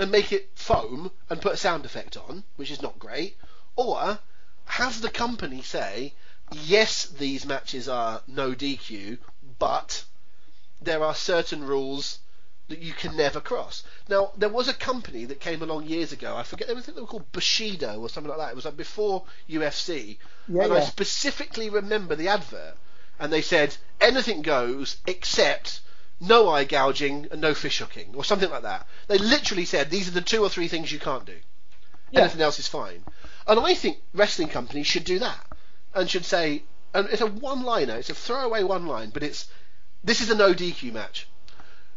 and make it foam and put a sound effect on, which is not great, or have the company say, yes, these matches are no DQ, but there are certain rules that you can never cross. Now, there was a company that came along years ago. I forget. I think they were called Bushido or something like that. It was like before UFC, Yeah, and I specifically remember the advert. And they said anything goes except no eye gouging and no fish hooking or something like that. They literally said these are the two or three things you can't do. Yeah. Anything else is fine. And I think wrestling companies should do that and should say, and it's a one-liner. It's a throwaway one-line, but it's this is a no DQ match.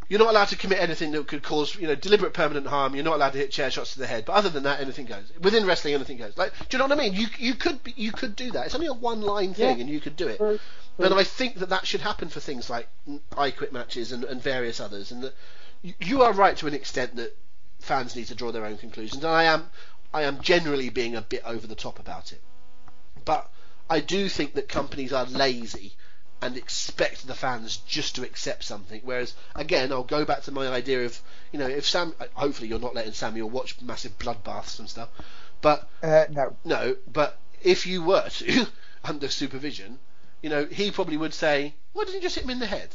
You're not allowed to commit anything that could cause, you know, deliberate permanent harm. You're not allowed to hit chair shots to the head. But other than that, anything goes. Within wrestling, anything goes. Like, do you know what I mean? You you could be, you could do that. It's only a one-line thing, Yeah. and you could do it. True. And I think that that should happen for things like I quit matches and, and various others. And that you, you are right to an extent that fans need to draw their own conclusions. And I am I am generally being a bit over the top about it. But I do think that companies are lazy and expect the fans just to accept something. Whereas, again, I'll go back to my idea of, you know, if Sam, hopefully you're not letting Samuel watch massive bloodbaths and stuff, but uh, no. no, but if you were to, under supervision, you know, he probably would say, why didn't you just hit him in the head?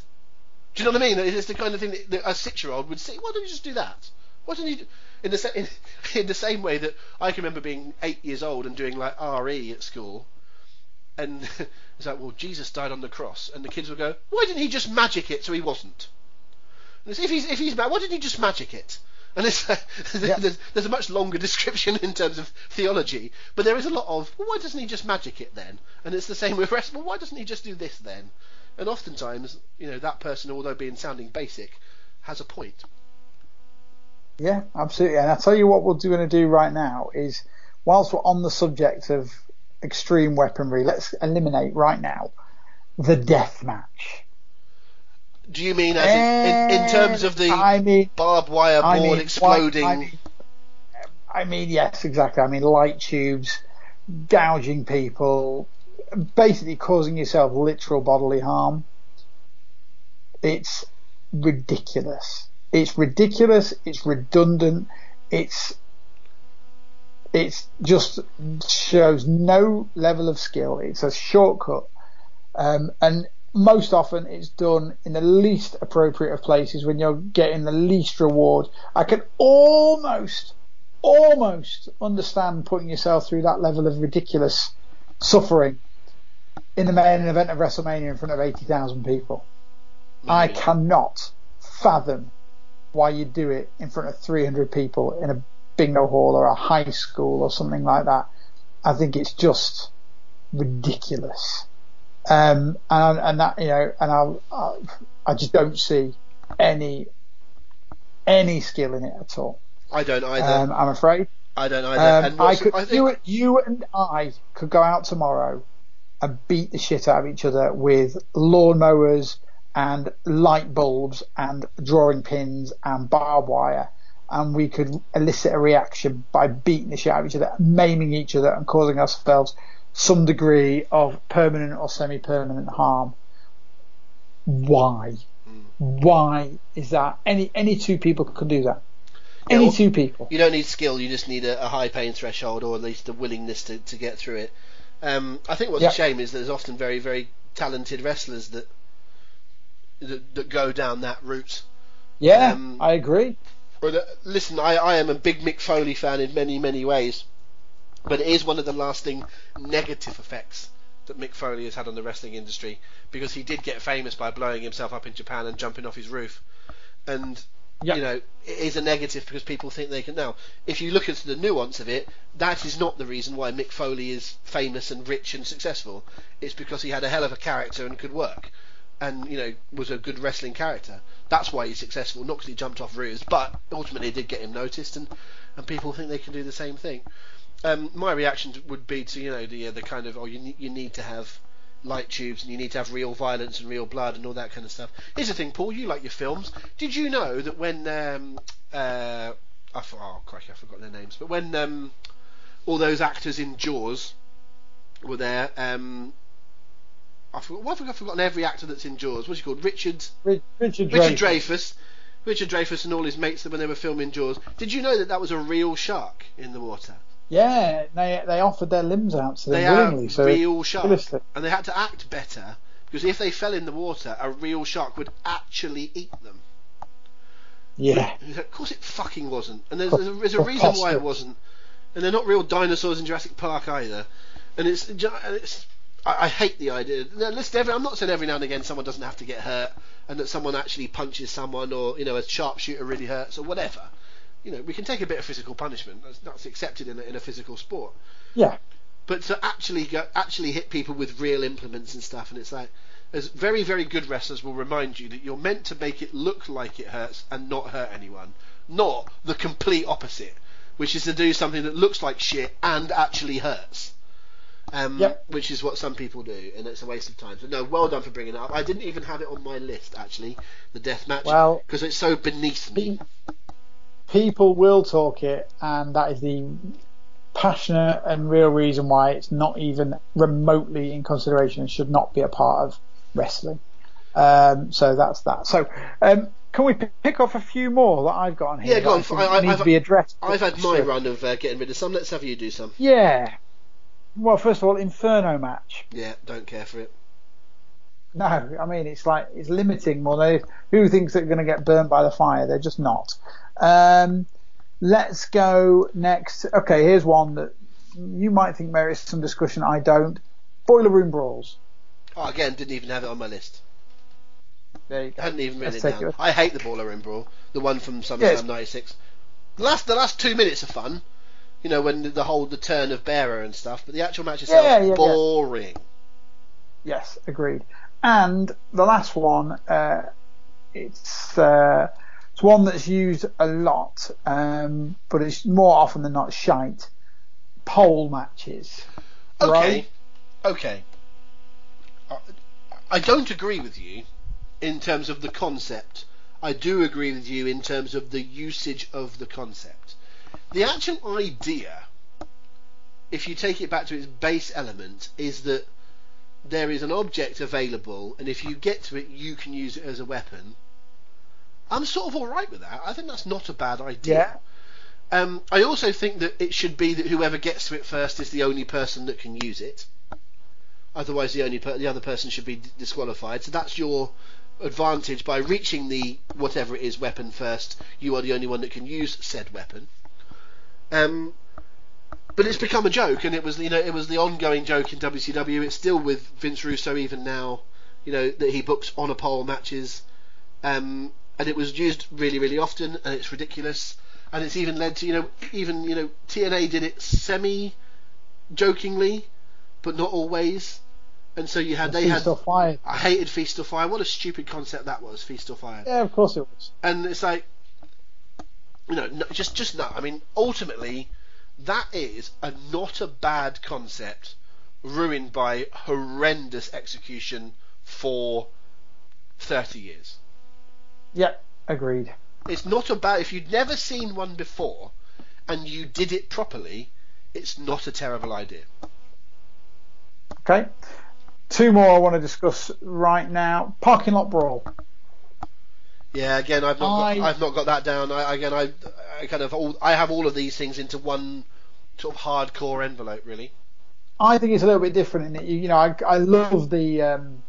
Do you know what I mean? It's the kind of thing that, that a six-year-old would say, why don't you just do that? Why didn't he? Do, in the in, in the same way that I can remember being eight years old and doing like RE at school, and it's like, well, Jesus died on the cross, and the kids will go, why didn't he just magic it so he wasn't? And it's, if he's if he's mad, why didn't he just magic it? And it's, Yeah. there's, there's a much longer description in terms of theology, but there is a lot of, well, why doesn't he just magic it then? And it's the same with rest. Well, why doesn't he just do this then? And oftentimes, you know, that person, although being sounding basic, has a point. Yeah, absolutely. And I tell you what we're going to do right now is, whilst we're on the subject of extreme weaponry, let's eliminate right now the death match. Do you mean as in, in, in terms of the I mean, barbed wire I ball mean, exploding? I mean, I mean, yes, exactly. I mean, light tubes, gouging people, basically causing yourself literal bodily harm. It's ridiculous. It's ridiculous. It's redundant. It's it's just shows no level of skill. It's a shortcut, um, and most often it's done in the least appropriate of places when you're getting the least reward. I can almost, almost understand putting yourself through that level of ridiculous suffering in the main event of WrestleMania in front of 80,000 people. I cannot fathom why you do it in front of 300 people in a bingo hall or a high school or something like that. I think it's just ridiculous. Um, and, and that, you know, and I'll, I, I just don't see any, any skill in it at all. I don't either. Um, I'm afraid. I don't either. Um, and I could, I think, you, you and I could go out tomorrow and beat the shit out of each other with lawnmowers and light bulbs and drawing pins and barbed wire, and we could elicit a reaction by beating the shit out of each other, maiming each other, and causing ourselves some degree of permanent or semi-permanent harm. Why? Why is that? Any any two people can do that. Any well, two people. you don't need skill. You just need a, a high pain threshold, or at least a willingness to, to get through it. Um, I think what's Yeah. a shame is there's often very very talented wrestlers that that, that go down that route. Yeah, Um, I agree. But listen, I, I am a big Mick Foley fan in many, many ways. But it is one of the lasting negative effects that Mick Foley has had on the wrestling industry because he did get famous by blowing himself up in Japan and jumping off his roof. And, Yeah. you know, it is a negative because people think they can. Now, if you look into the nuance of it, that is not the reason why Mick Foley is famous and rich and successful. It's because he had a hell of a character and could work and you know was a good wrestling character. That's why he's successful, not because he jumped off roofs, but ultimately it did get him noticed, and and people think they can do the same thing. Um, my reaction would be to you know the uh, the kind of oh you you need to have light tubes and you need to have real violence and real blood and all that kind of stuff. Here's the thing, Paul. You like your films. Did you know that when um, uh, I oh crikey, I forgot their names, but when um, all those actors in Jaws were there, um, I forgot, why have I forgotten every actor that's in Jaws? What's he called? Richard Richard, Richard Dreyfuss. Dreyfuss. Richard Dreyfuss and all his mates that when they were filming Jaws. Did you know that that was a real shark in the water? Yeah, they they offered their limbs out to them They are willingly. So real realistic. and they had to act better because if they fell in the water, a real shark would actually eat them. yeah, Of course, it fucking wasn't, and there's, there's, a, there's a reason why it wasn't. And they're not real dinosaurs in Jurassic Park either. And it's, and it's I, I hate the idea. Now, listen, every, I'm not saying every now and again someone doesn't have to get hurt, and that someone actually punches someone, or you know, a sharpshooter really hurts, or whatever. You know, we can take a bit of physical punishment. That's, that's accepted in a, in a physical sport. yeah, But to actually go, actually hit people with real implements and stuff, and it's like, as very very good wrestlers will remind you that you're meant to make it look like it hurts and not hurt anyone, not the complete opposite, which is to do something that looks like shit and actually hurts. Um, Yep. Which is what some people do, and it's a waste of time. So no, well done for bringing it up. I didn't even have it on my list actually, the death match, Well- because it's so beneath me. people will talk it, and that is the passionate and real reason why it's not even remotely in consideration and should not be a part of wrestling. Um, so that's that. So um, can we pick off a few more that I've got on here? Yeah, go on. I I- I- need I've- to be addressed. I've had my Sure. run of uh, getting rid of some. Let's have you do some. Yeah. Well, first of all, Inferno match. Yeah, don't care for it. No, I mean it's like it's limiting more than who thinks they're going to get burnt by the fire. They're just not. Um, Let's go next. Okay, here's one that you might think merits some discussion. I don't. Boiler room brawls. Oh, again, didn't even have it on my list. There you go. I hadn't even written it down. it. I hate the boiler Room Brawl, the one from SummerSlam Yes. '96. The last, the last two minutes are fun, you know, when the, whole the turn of bearer and stuff. But the actual match itself, Yeah, yeah, yeah. boring. Yes, agreed. And the last one, uh, it's uh, it's one that's used a lot, um, but it's more often than not shite. Pole matches. Okay, Right? okay. I, I don't agree with you in terms of the concept. I do agree with you in terms of the usage of the concept. The actual idea, if you take it back to its base element, is that there is an object available, and if you get to it, you can use it as a weapon. I'm sort of alright with that. I think that's not a bad idea. Yeah. Um, I also think that it should be that whoever gets to it first is the only person that can use it. Otherwise, the only per- the other person should be d- disqualified. So that's your advantage by reaching the whatever it is weapon first. You are the only one that can use said weapon. Um, but it's become a joke, and it was you know it was the ongoing joke in WCW. It's still with Vince Russo even now. You know that he books on a pole matches, um, and it was used really really often, and it's ridiculous. And it's even led to you know even you know TNA did it semi jokingly, but not always. And so you had they Feast had or Fire. I hated Feast or Fire. What a stupid concept that was, Feast or Fire Yeah, of course it was. and it's like you know no, just just no i mean ultimately that is a not a bad concept ruined by horrendous execution for 30 years Yeah, agreed. it's not a bad if you'd never seen one before and you did it properly it's not a terrible idea Okay. Two more I want to discuss right now. Parking lot brawl. Yeah again i've not I- got, i've not got that down I, again I, I kind of all, i have all of these things into one sort of hardcore envelope really I think it's a little bit different in you, you know I, I love the um,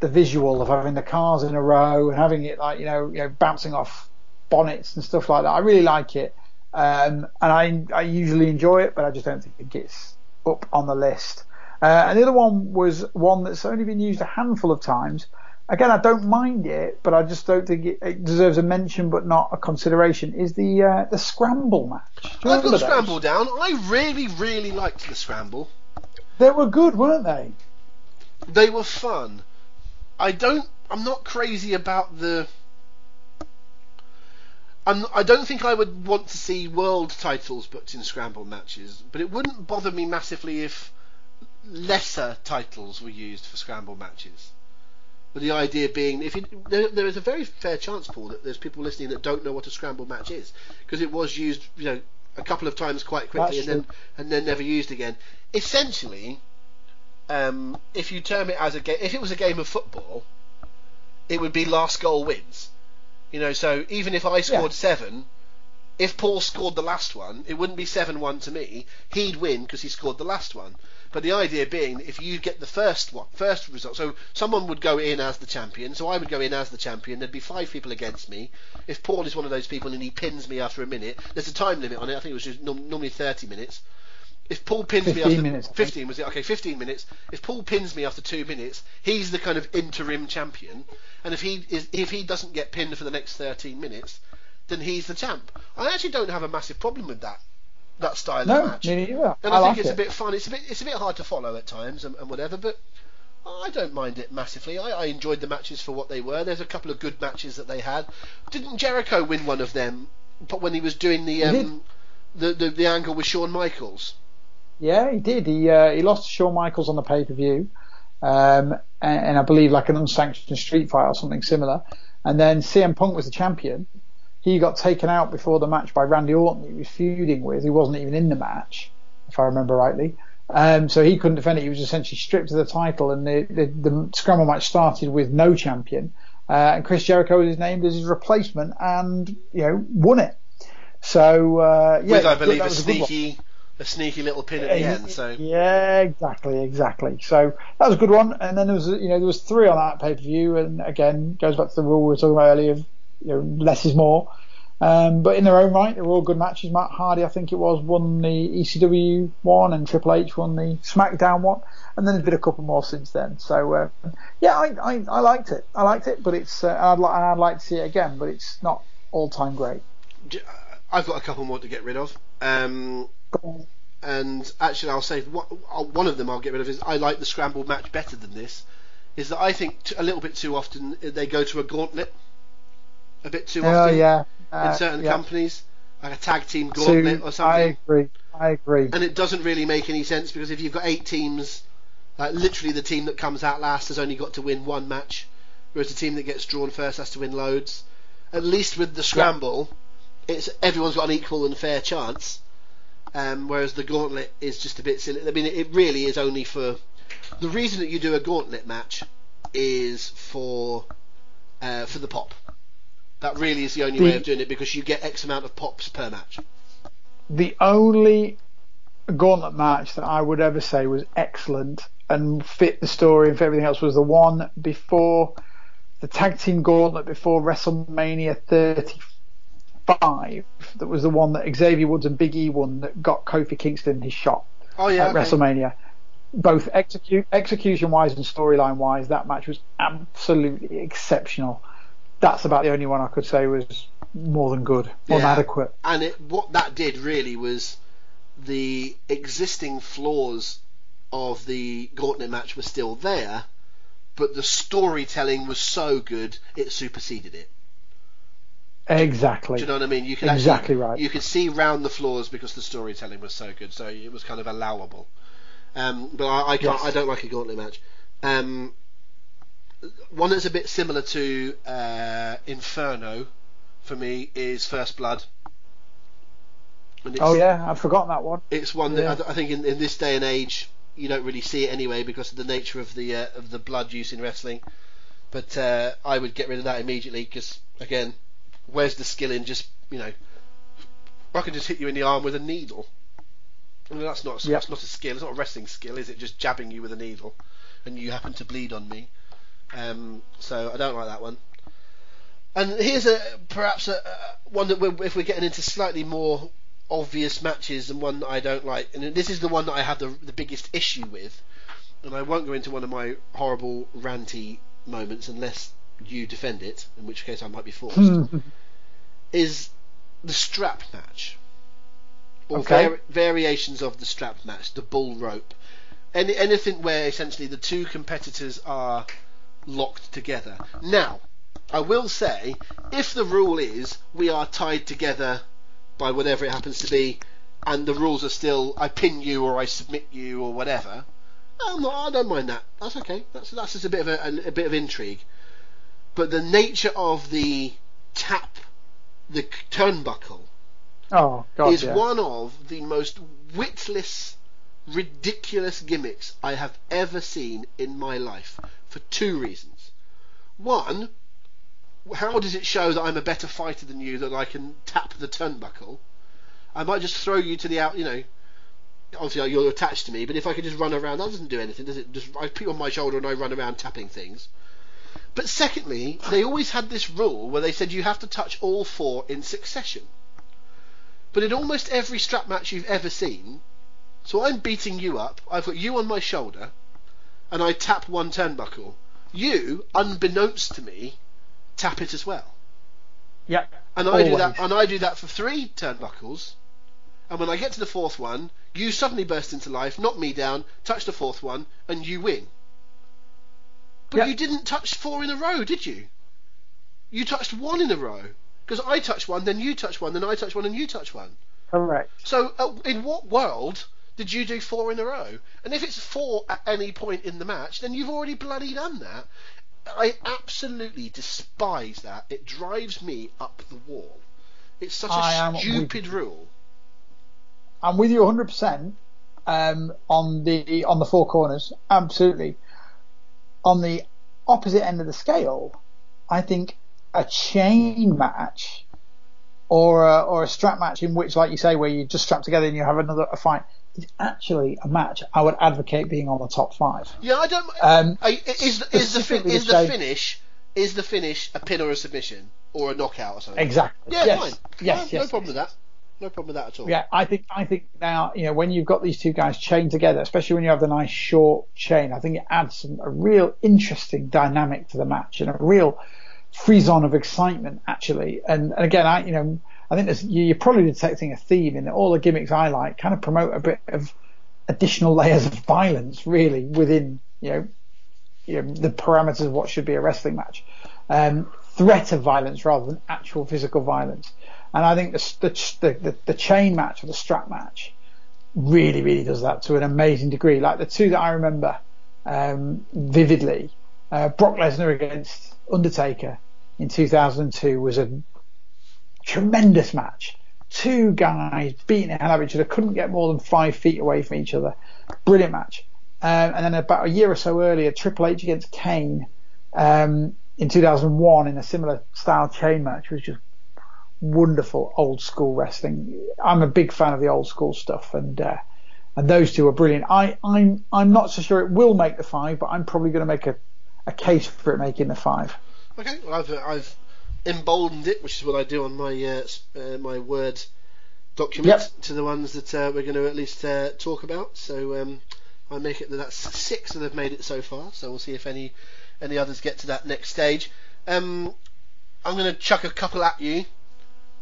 the visual of having the cars in a row and having it like you know you know bouncing off bonnets and stuff like that. I really like it, um, and I I usually enjoy it, but I just don't think it gets up on the list. Uh, and the other one was one that's only been used a handful of times. Again, I don't mind it, but I just don't think it, it deserves a mention, but not a consideration. Is the uh, the scramble match? I've got? Scramble down. I really, really liked the Scramble. They were good, weren't they? They were fun. I don't. I'm not crazy about the. I'm, I don't think I would want to see world titles booked in Scramble matches, but it wouldn't bother me massively if lesser titles were used for Scramble matches. But the idea being, if you, there, there is a very fair chance, Paul, that there's people listening that don't know what a Scramble match is because it was used, you know, a couple of times quite quickly That's and then and then never used again. Essentially, um, if you term it as a game, if it was a game of football, it would be last goal wins. You know, so even if I scored Yeah. seven, if Paul scored the last one, it wouldn't be seven-one to me. He'd win because he scored the last one. But the idea being, that if you get the first one, first result, so someone would go in as the champion, so I would go in as the champion. There'd be five people against me. If Paul is one of those people and he pins me after a minute, there's a time limit on it. I think it was just normally 30 minutes. If Paul pins me 15 after minutes, 15 was it? Okay, 15 minutes. If Paul pins me after two minutes, he's the kind of interim champion. And if he is, if he doesn't get pinned for the next 13 minutes, then he's the champ. I actually don't have a massive problem with that that style No, of match. me neither. And I I, think like it's it. a bit fun. It's a bit it's a bit hard to follow at times and, and whatever, but I don't mind it massively. I, I enjoyed the matches for what they were. There's a couple of good matches that they had. Didn't Jericho win one of them? But when he was doing the um, the, the the angle with Shawn Michaels. Yeah, he did. He uh, he lost to Shawn Michaels on the pay per view, um, and, and I believe like an unsanctioned street fight or something similar. And then CM Punk was the champion. He got taken out before the match by Randy Orton. He was feuding with. He wasn't even in the match, if I remember rightly. Um, so he couldn't defend it. He was essentially stripped of the title, and the the, the scramble match started with no champion. Uh, and Chris Jericho was named as his replacement, and you know won it. So uh, yeah, with I believe a sneaky a sneaky little pin at the end. So Yeah, exactly, exactly. So that was a good one. And then there was, you know, there was three on that pay per view, and again goes back to the rule we were talking about earlier of you know less is more. Um, but in their own right, they were all good matches. Matt Hardy, I think it was, won the ECW one, and Triple H won the SmackDown one, and then there's been a couple more since then. So uh, yeah, I, I, I liked it. I liked it, but it's uh, I'd, li- I'd like to see it again, but it's not all time great. I've got a couple more to get rid of. Um, and actually, I'll say one one of them I'll get rid of is I like the scrambled match better than this. Is that I think a little bit too often they go to a gauntlet, a bit too Oh often yeah, in uh, certain yeah. companies, like a tag team gauntlet or something. I agree. I agree. And it doesn't really make any sense because if you've got eight teams, like literally the team that comes out last has only got to win one match, whereas the team that gets drawn first has to win loads. At least with the scramble, it's everyone's got an equal and fair chance. Um, whereas the gauntlet is just a bit silly. I mean, it really is only for the reason that you do a gauntlet match is for uh, for the pop. That really is the only way of doing it because you get X amount of pops per match. the only gauntlet match that I would ever say was excellent and fit the story and fit everything else was the one before the tag team gauntlet before WrestleMania 35. That was the one that Xavier Woods and Big E won that got Kofi Kingston his shot Oh yeah, at okay. WrestleMania. Both execute, execution wise and storyline wise, that match was absolutely exceptional. That's about the only one I could say was more than good, more than adequate. and it, what that did really was the existing flaws of the gauntlet match were still there, but the storytelling was so good it superseded it. Exactly. Do you know what I mean? You could Exactly actually, right. You could see round the flaws because the storytelling was so good, so it was kind of allowable. Um, but I, I can't. Yes. I don't like a gauntlet match. Um, one that's a bit similar to uh, Inferno for me is First Blood. Oh yeah, I've forgotten that one. it's one that Yeah. I, th- I think in, in this day and age you don't really see it anyway because of the nature of the uh, of the blood use in wrestling. But uh, I would get rid of that immediately because again, where's the skill in just you know? I can just hit you in the arm with a needle. I mean, that's not Yep. that's not a skill. It's not a wrestling skill, is it? Just jabbing you with a needle, and you happen to bleed on me. Um, so I don't like that one. And here's a perhaps a, a one that we're, if we're getting into slightly more obvious matches and one that I don't like, and this is the one that I have the the biggest issue with, and I won't go into one of my horrible ranty moments unless you defend it, in which case I might be forced. is the strap match, or Okay. vari- variations of the strap match, the bull rope, any anything where essentially the two competitors are locked together. Now, I will say, if the rule is we are tied together by whatever it happens to be, and the rules are still I pin you or I submit you or whatever, I'm not, I don't mind that. That's okay. That's that's just a bit of a, a, a bit of intrigue. But the nature of the tap, the turnbuckle, Oh God, is yeah. one of the most witless, ridiculous gimmicks I have ever seen in my life for two reasons. One, how does it show that I'm a better fighter than you that I can tap the turnbuckle? I might just throw you to the out, you know. Obviously, uh, you're attached to me, but if I could just run around, that doesn't do anything, does it? Just I put on my shoulder and I run around tapping things. But secondly, they always had this rule where they said you have to touch all four in succession. But in almost every strap match you've ever seen, so I'm beating you up, I've got you on my shoulder, and I tap one turnbuckle. You, unbeknownst to me, tap it as well. Yep. And I do that and I do that for three turnbuckles. And when I get to the fourth one, you suddenly burst into life, knock me down, touch the fourth one, and you win. But you didn't touch four in a row, did you? You touched one in a row. Because I touched one, then you touch one, then I touch one, and you touch one. Correct. So, uh, in what world did you do four in a row? And if it's four at any point in the match, then you've already bloody done that. I absolutely despise that. It drives me up the wall. It's such I a stupid rule. I'm with you 100% um, on the on the four corners. Absolutely. On the opposite end of the scale, I think a chain match or a, or a strap match in which, like you say, where you just strap together and you have another a fight is actually a match I would advocate being on the top five. Yeah, I don't. Um, I, is is the fi- specifically is the finish is the finish a pin or a submission or a knockout or something? Exactly. Yeah, yes. fine. Yes, no, yes. no problem with that. No problem with that at all. Yeah, I think I think now you know when you've got these two guys chained together, especially when you have the nice short chain, I think it adds some a real interesting dynamic to the match and a real frisson of excitement actually. And, and again, I you know I think you're probably detecting a theme in that all the gimmicks I like kind of promote a bit of additional layers of violence really within you know you know, the parameters of what should be a wrestling match. Um, threat of violence rather than actual physical violence. And I think the, the, the, the chain match or the strap match really, really does that to an amazing degree. Like the two that I remember um, vividly, uh, Brock Lesnar against Undertaker in 2002 was a tremendous match. Two guys beating the hell out of each other, couldn't get more than five feet away from each other. Brilliant match. Um, and then about a year or so earlier, Triple H against Kane um, in 2001 in a similar style chain match was just wonderful old school wrestling. I'm a big fan of the old school stuff, and uh, and those two are brilliant. I, I'm I'm not so sure it will make the five, but I'm probably going to make a, a case for it making the five. Okay, well, I've I've emboldened it, which is what I do on my uh, uh, my word document Yep. to the ones that uh, we're going to at least uh, talk about. So um, I make it that that's six that have made it so far. So we'll see if any any others get to that next stage. Um, I'm going to chuck a couple at you,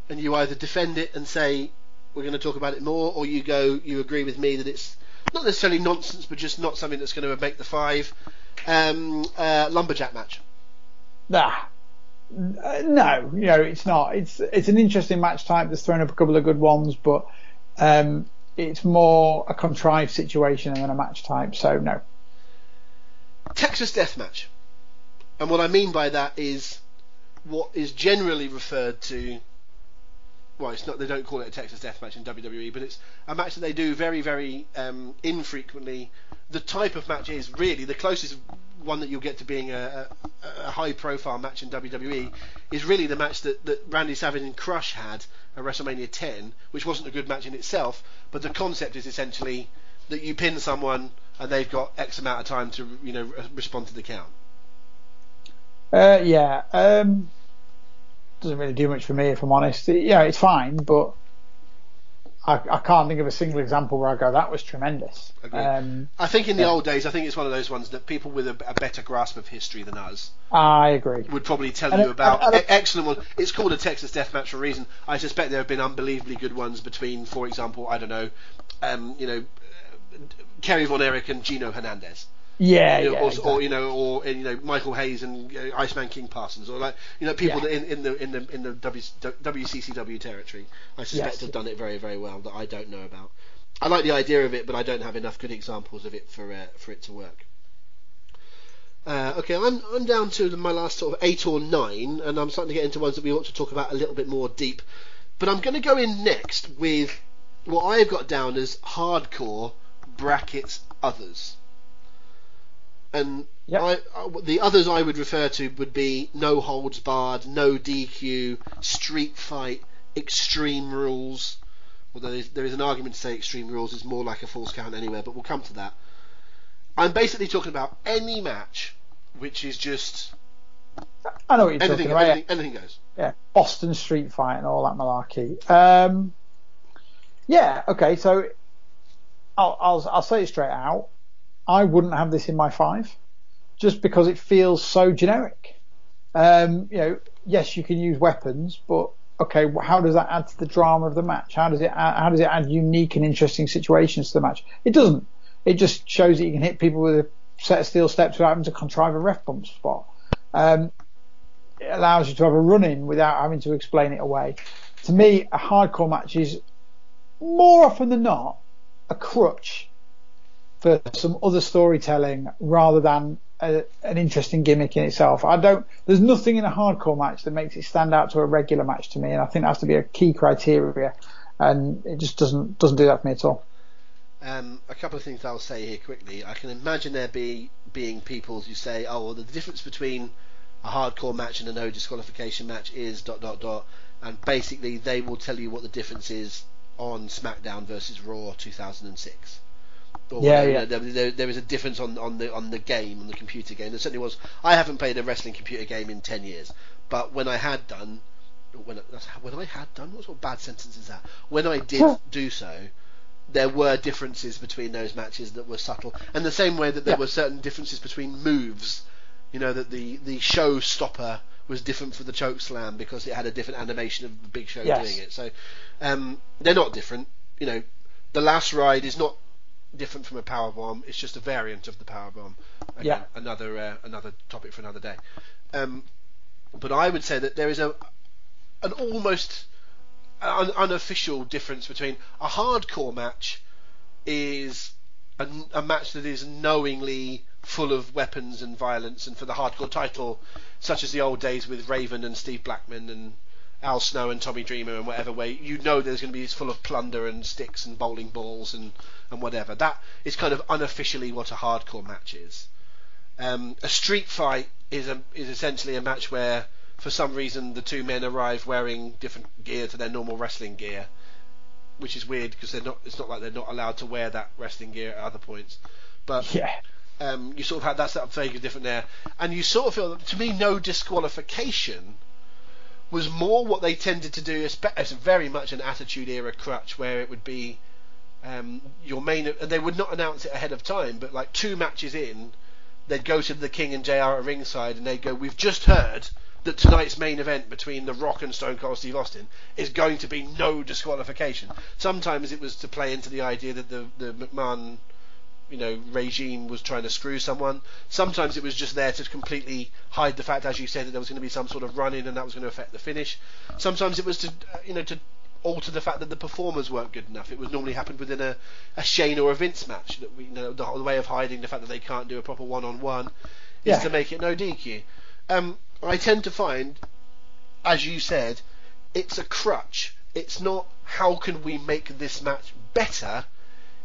and you either defend it and say we're going to talk about it more, or you go you agree with me that it's not necessarily nonsense, but just not something that's going to make the five. Um, uh, lumberjack match. Nah. Uh, no, you know it's not. It's it's an interesting match type that's thrown up a couple of good ones, but um, it's more a contrived situation than a match type. So no. Texas Death Match. And what I mean by that is what is generally referred to. Well, it's not. They don't call it a Texas Death Match in WWE, but it's a match that they do very, very um, infrequently. The type of match is really the closest one that you'll get to being a, a, a high-profile match in WWE is really the match that, that Randy Savage and Crush had at WrestleMania 10, which wasn't a good match in itself, but the concept is essentially that you pin someone and they've got X amount of time to you know respond to the count. Uh, yeah. Um, doesn't really do much for me if I'm honest. Yeah, it's fine, but I, I can't think of a single example where I go that was tremendous. Um, I think in the Yeah. old days, I think it's one of those ones that people with a, a better grasp of history than us I agree. would probably tell And you it- about. and- and excellent one. It's called a Texas Death Match for a reason. I suspect there have been unbelievably good ones between, for example, I don't know, um, you know, uh, Kerry Von Erich and Gino Hernandez. Yeah, you know, yeah. or, exactly. or you know, or you know, Michael Hayes and uh, Iceman King Parsons, or like you know, people Yeah. that in, in the in the in the w, WCCW territory, I suspect Yes. have done it very very well that I don't know about. I like the idea of it, but I don't have enough good examples of it for uh, for it to work. Uh, okay, I'm I'm down to my last sort of eight or nine, and I'm starting to get into ones that we ought to talk about a little bit more deep. But I'm going to go in next with what I've got down as hardcore brackets others. And Yep. I, I, the others I would refer to would be no holds barred, no DQ, street fight, extreme rules. Although there's, there is an argument to say extreme rules is more like a false count anywhere, but we'll come to that. I'm basically talking about any match which is just I know what you're anything, talking about. anything, anything goes. yeah, Boston Street Fight and all that malarkey. Um, yeah, okay, so I'll, I'll I'll say it straight out. I wouldn't have this in my five, just because it feels so generic. Um, you know, yes, you can use weapons, but okay, how does that add to the drama of the match? How does it add, how does it add unique and interesting situations to the match? It doesn't. It just shows that you can hit people with a set of steel steps without having to contrive a ref bump spot. Um, it allows you to have a run in without having to explain it away. To me, a hardcore match is more often than not a crutch for some other storytelling rather than a, an interesting gimmick in itself. I don't. There's nothing in a hardcore match that makes it stand out to a regular match to me, and I think that has to be a key criteria. And it just doesn't doesn't do that for me at all. Um, a couple of things I'll say here quickly. I can imagine there be being people who say, "Oh, well, the difference between a hardcore match and a no disqualification match is dot dot dot," and basically they will tell you what the difference is on SmackDown versus Raw 2006. Or, Yeah, you yeah. there, there, there is a difference on, on the on the game, on the computer game. There certainly was. I haven't played a wrestling computer game in ten years, but when I had done, when I, when I had done, what sort of bad sentence is that? When I did do so, there were differences between those matches that were subtle, and the same way that there Yeah. were certain differences between moves. You know that the the show stopper was different for the choke slam because it had a different animation of the Big Show Yes. doing it. So um, they're not different. You know, the last ride is not different from a power bomb. It's just a variant of the power bomb. Again, Yeah. Another uh, another topic for another day. Um, but I would say that there is a an almost un- unofficial difference between a hardcore match is a, a match that is knowingly full of weapons and violence, and for the hardcore title, such as the old days with Raven and Steve Blackman and Al Snow and Tommy Dreamer and whatever way, you know there's going to be full of plunder and sticks and bowling balls and, and whatever. That is kind of unofficially what a hardcore match is. Um, a street fight is a, is essentially a match where, for some reason, the two men arrive wearing different gear to their normal wrestling gear, which is weird because they're not. It's not like they're not allowed to wear that wrestling gear at other points. But Yeah. um, you sort of had that's that vaguely different there, and you sort of feel that to me no disqualification was more what they tended to do as, very much an attitude era crutch where it would be um, your main and they would not announce it ahead of time, but like two matches in, they'd go to the King and JR at ringside and they'd go, "We've just heard." That tonight's main event between The Rock and Stone Cold Steve Austin is going to be no disqualification. Sometimes it was to play into the idea that the the McMahon you know regime was trying to screw someone. Sometimes it was just there to completely hide the fact, as you said, that there was going to be some sort of run in and that was going to affect the finish. Sometimes it was to uh, you know to alter the fact that the performers weren't good enough. It was normally happened within a, a Shane or a Vince match. That we, you know the, whole way of hiding the fact that they can't do a proper one-on-one is Yeah. to make it no DQ. Um, I tend to find, as you said, it's a crutch. It's not how can we make this match better.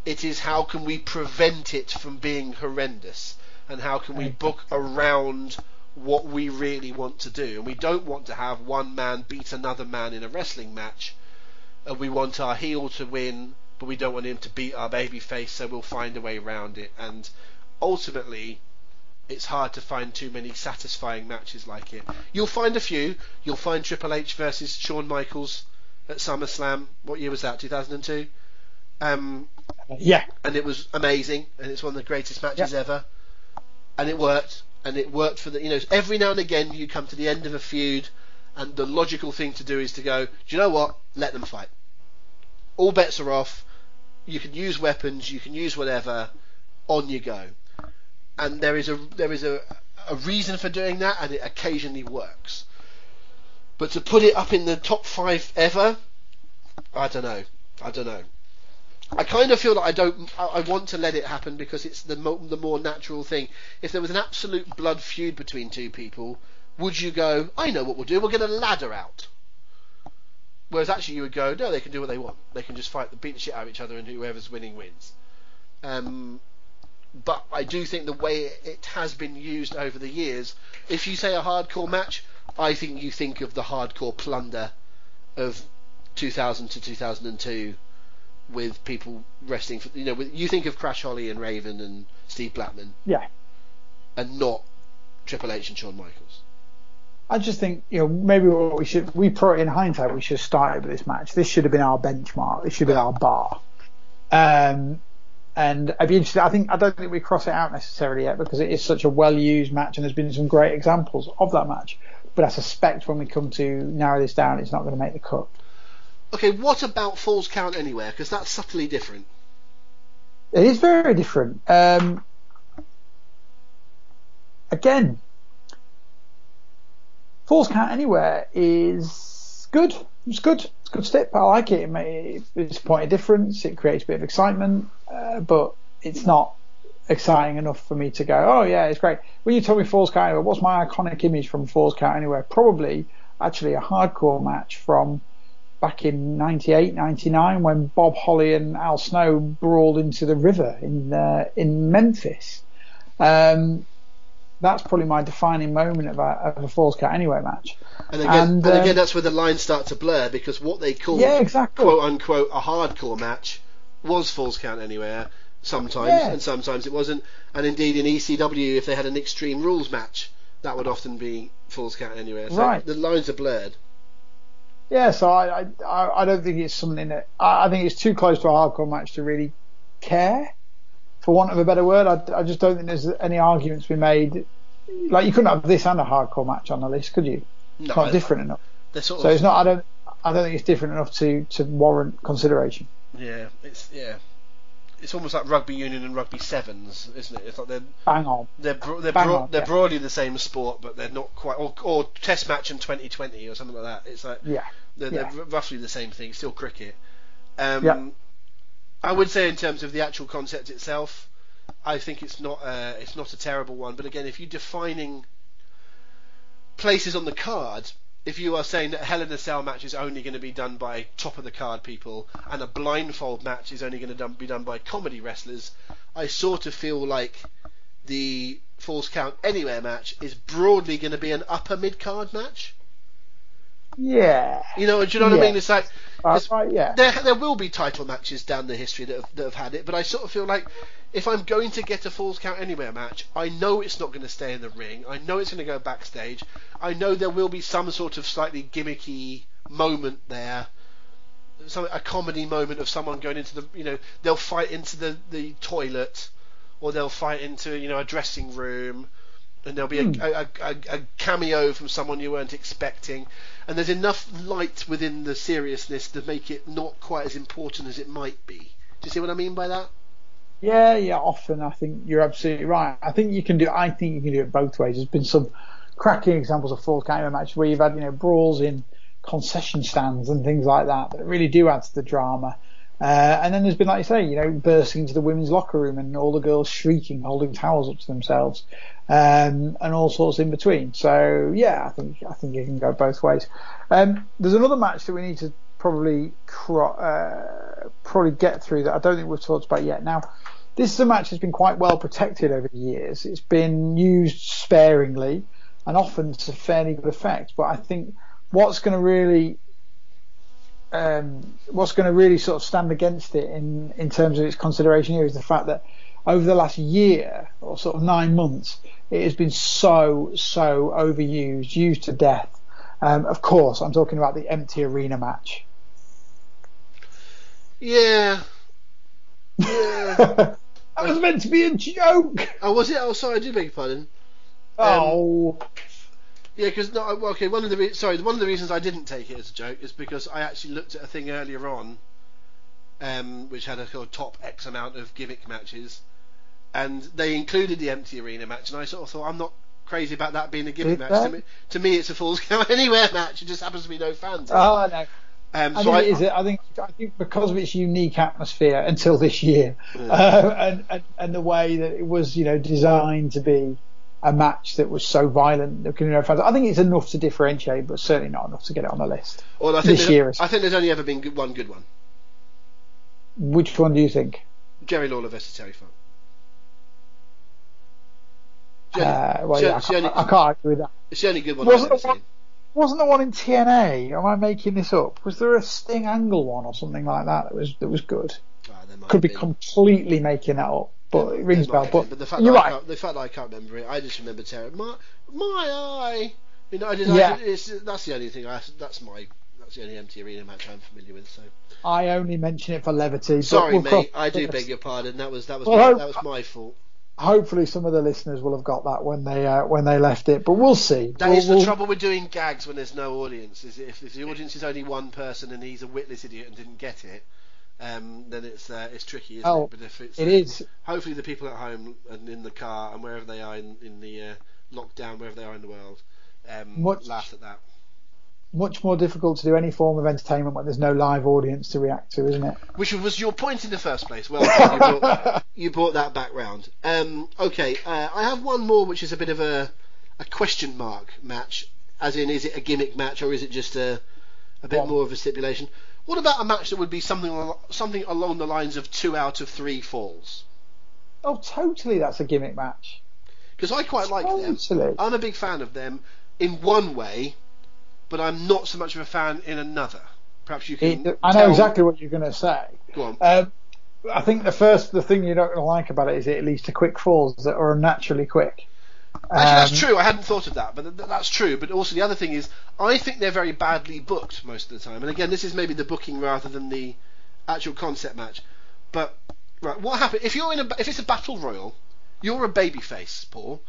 It is how can we prevent it from being horrendous, and how can we book around what we really want to do. And we don't want to have one man beat another man in a wrestling match. And we want our heel to win, but we don't want him to beat our baby face, so we'll find a way around it. And ultimately, it's hard to find too many satisfying matches like it. You'll find a few. You'll find Triple H versus Shawn Michaels at SummerSlam. What year was that? 2002. Um, Yeah. and it was amazing, and it's one of the greatest matches Yeah. ever. And it worked, and it worked for the you know every now and again you come to the end of a feud, and the logical thing to do is to go, do you know what? Let them fight. All bets are off. You can use weapons, you can use whatever. On you go. And there is a there is a a reason for doing that, and it occasionally works. But to put it up in the top five ever, I don't know. I don't know. I kind of feel that I don't. I, want to let it happen because it's the the more natural thing. If there was an absolute blood feud between two people, would you go? I know what we'll do. We'll get a ladder out. Whereas actually you would go, no, they can do what they want. They can just fight, the beat the shit out of each other, and whoever's winning wins. Um, but I do think the way it has been used over the years, if you say a hardcore match, I think you think of the hardcore plunder of 2000 to 2002 with people wrestling for you know with, you think of Crash Holly and Raven and Steve Blackman Yeah. and not Triple H and Shawn Michaels. I just think, you know, maybe what we should, we probably in hindsight, we should have started with this match. This should have been our benchmark. This should have been our bar. Um, and I'd be interested, I think, I don't think we cross it out necessarily yet because it is such a well used match and there's been some great examples of that match. But I suspect when we come to narrow this down, it's not going to make the cut. Okay, what about Falls Count Anywhere? Because that's subtly different. It is very different. Um, again, Falls Count Anywhere is good. It's good. It's a good step. I like it. It It's a point of difference. It creates a bit of excitement, uh, but it's not exciting enough for me to go, oh yeah, it's great. When you told me Falls Count Anywhere, what's my iconic image from Falls Count Anywhere? Probably actually a hardcore match from back in 98, 99 when Bob Holly and Al Snow brawled into the river in uh, in Memphis. Um, that's probably my defining moment of a, of a Falls Count Anywhere match. And again, and, And, um, again, that's where the lines start to blur because what they called Yeah, exactly. quote unquote a hardcore match was Falls Count Anywhere, sometimes, Yeah. and sometimes it wasn't. And indeed, in ECW, if they had an Extreme Rules match, that would often be Falls Count Anywhere. So Right. the lines are blurred. Yeah, so I, I- I, don't think it's something that I, I think it's too close to a hardcore match to really care. For want of a better word, I, I just don't think there's any arguments to be made. Like you couldn't have this and a hardcore match on the list, could you? No, It's not different enough. Sort So of, it's not. I don't. I don't think it's different enough to to warrant consideration. yeah, it's yeah, it's almost like rugby union and rugby sevens, isn't it? It's like they're Bang on. they're bro- they're, bro- on, they're yeah. broadly the same sport, but they're not quite. Or, or Test match in Twenty20 or something like that. It's like Yeah. they're, Yeah. they're roughly the same thing. Still cricket. Um, Yeah. I would say in terms of the actual concept itself, I think it's not uh, it's not a terrible one. But again, if you're defining places on the card, if you are saying that Hell in a Cell match is only going to be done by top of the card people and a blindfold match is only going to be done by comedy wrestlers, I sort of feel like the Falls Count Anywhere match is broadly going to be an upper mid card match. Yeah. You know, do you know what I mean? It's like Uh, right, yeah. there there will be title matches down the history that have, that have had it, but I sort of feel like if I'm going to get a Falls Count Anywhere match, I know it's not going to stay in the ring. I know it's going to go backstage. I know there will be some sort of slightly gimmicky moment there. Some a comedy moment of someone going into the you know they'll fight into the, the toilet or they'll fight into you know a dressing room and there'll be Hmm. a, a, a, a cameo from someone you weren't expecting and there's enough light within the seriousness to make it not quite as important as it might be. Do you see what I mean by that? Yeah, yeah. Often, I think you're absolutely right. I think you can do. I think you can do it both ways. There's been some cracking examples of full camera matches where you've had you know brawls in concession stands and things like that that really do add to the drama. Uh, and then there's been, like you say, you know, bursting into the women's locker room and all the girls shrieking, holding towels up to themselves, um, and all sorts in between. So yeah, I think I think you can go both ways. Um, there's another match that we need to probably cro- uh, probably get through that I don't think we've talked about yet. Now, this is a match that's been quite well protected over the years. It's been used sparingly and often to fairly good effect. But I think what's going to really um, what's going to really sort of stand against it in, in terms of its consideration here is the fact that over the last year or sort of nine months, it has been so, so overused, used to death. Um, of course, I'm talking about the empty arena match. Yeah. Yeah. that was meant to be a joke. oh, was it? Oh, sorry, I do beg your pardon. Oh, Yeah, because no, okay. One of the re- sorry, one of the reasons I didn't take it as a joke is because I actually looked at a thing earlier on, um, which had a sort of top X amount of gimmick matches, and they included the empty arena match, and I sort of thought I'm not crazy about that being a gimmick Did match. To me, to me, it's a Falls Count Anywhere match. It just happens to be no fans. oh no. um, I so think I, it is. I think I think because of its unique atmosphere until this year, Yeah. uh, and, and and the way that it was, you know, designed to be a match that was so violent. that know, fans- I think it's enough to differentiate, but certainly not enough to get it on the list. well, I think this there's- year I think there's only ever been good, one good one. Which one do you think? Jerry Lawler versus Terry Funk. Only- Uh, well, yeah, I can't, only- I can't agree with that. it's the only good one Wasn't I've the one- Wasn't the one in TNA? Am I making this up? Was there a Sting Angle one or something like that that was that was good? Ah, Could be been. completely making that up, but it rings bell. But, but the fact you're that I right. can't, the fact that I can't remember it, I just remember Terry. My my eye. You know, I just, Yeah. I just, that's the only thing. I, that's my that's the only empty arena match I'm familiar with. So I only mention it for levity. sorry, we'll mate. I do beg your pardon. That was that was Well, my, that was my fault. hopefully some of the listeners will have got that when they uh, when they left it, but we'll see. That We'll- is the we'll- trouble with doing gags when there's no audience. Is if, if the audience is only one person and he's a witless idiot and didn't get it, um, then it's uh, it's tricky, isn't Oh, it? But if it's It is. hopefully the people at home and in the car and wherever they are in, in the uh, lockdown, wherever they are in the world, um, Much- laugh at that. much more difficult to do any form of entertainment when there's no live audience to react to, isn't it? Which was your point in the first place. Well, you, brought, you brought that back round. Um, okay, uh, I have one more, which is a bit of a, a question mark match. As in, is it a gimmick match or is it just a, a bit more of a stipulation? What about a match that would be something something along the lines of two out of three falls? Oh, totally. That's a gimmick match. Because I quite like them. Totally. I'm a big fan of them in one way, but I'm not so much of a fan in another. Perhaps you can. It- I know tell- exactly what you're going to say. Go on. Um, I think the first the thing you're not going to like about it is it leads to quick falls that are unnaturally quick. Actually, that's true. I hadn't thought of that, but th- that's true. But also the other thing is, I think they're very badly booked most of the time. And again, this is maybe the booking rather than the actual concept match. But right, what happened if you're in a if it's a battle royal, you're a babyface, Paul.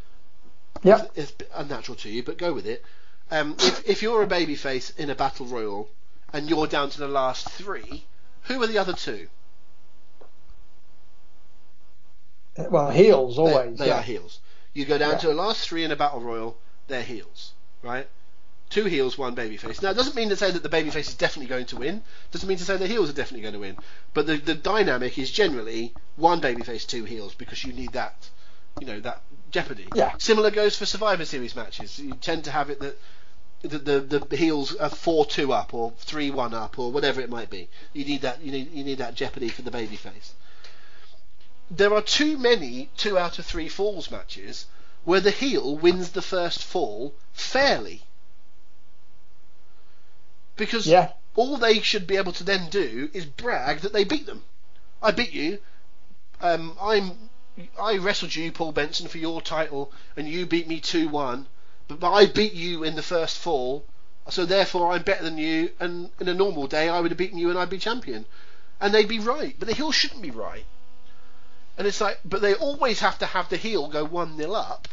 Yep. It's unnatural to you, but go with it. Um, if if you're a babyface in a battle royal and you're down to the last three, who are the other two? Well, heels They- always. They, yeah. are heels. You go down Yeah. to the last three in a battle royal, they're heels, right? Two heels, one babyface. Now, it doesn't mean to say that the babyface is definitely going to win. Doesn't mean to say the heels are definitely going to win. But the the dynamic is generally one babyface, two heels, because you need that, you know, that jeopardy. Yeah. Similar goes for Survivor Series matches. You tend to have it that the the, the heels are four two up or three one up or whatever it might be. You need that you need you need that jeopardy for the babyface. There are too many two out of three falls matches where the heel wins the first fall fairly. Because Yeah. all they should be able to then do is brag that they beat them. I beat you. Um, I'm. I wrestled you, Paul Benson, for your title, and you beat me two one. But, but I beat you in the first fall, so therefore I'm better than you. And in a normal day, I would have beaten you, and I'd be champion. And they'd be right, but the heel shouldn't be right. And it's like, but they always have to have the heel go one 0 up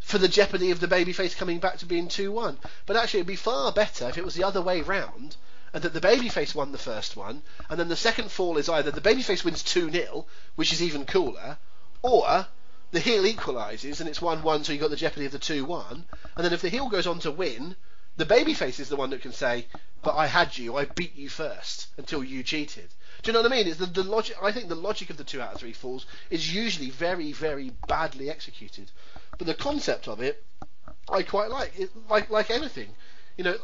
for the jeopardy of the babyface coming back to being 2 1. But actually, it'd be far better if it was the other way round, and that the babyface won the first one, and then the second fall is either the babyface wins 2 0, which is even cooler, or the heel equalises and it's 1 1, so you've got the jeopardy of the 2 1. And then if the heel goes on to win, the babyface is the one that can say, But I had you, I beat you first until you cheated. Do you know what I mean? It's the, the logic. I think the logic of the two out of three falls is usually very, very badly executed. But the concept of it, I quite like. It, like like anything, you know.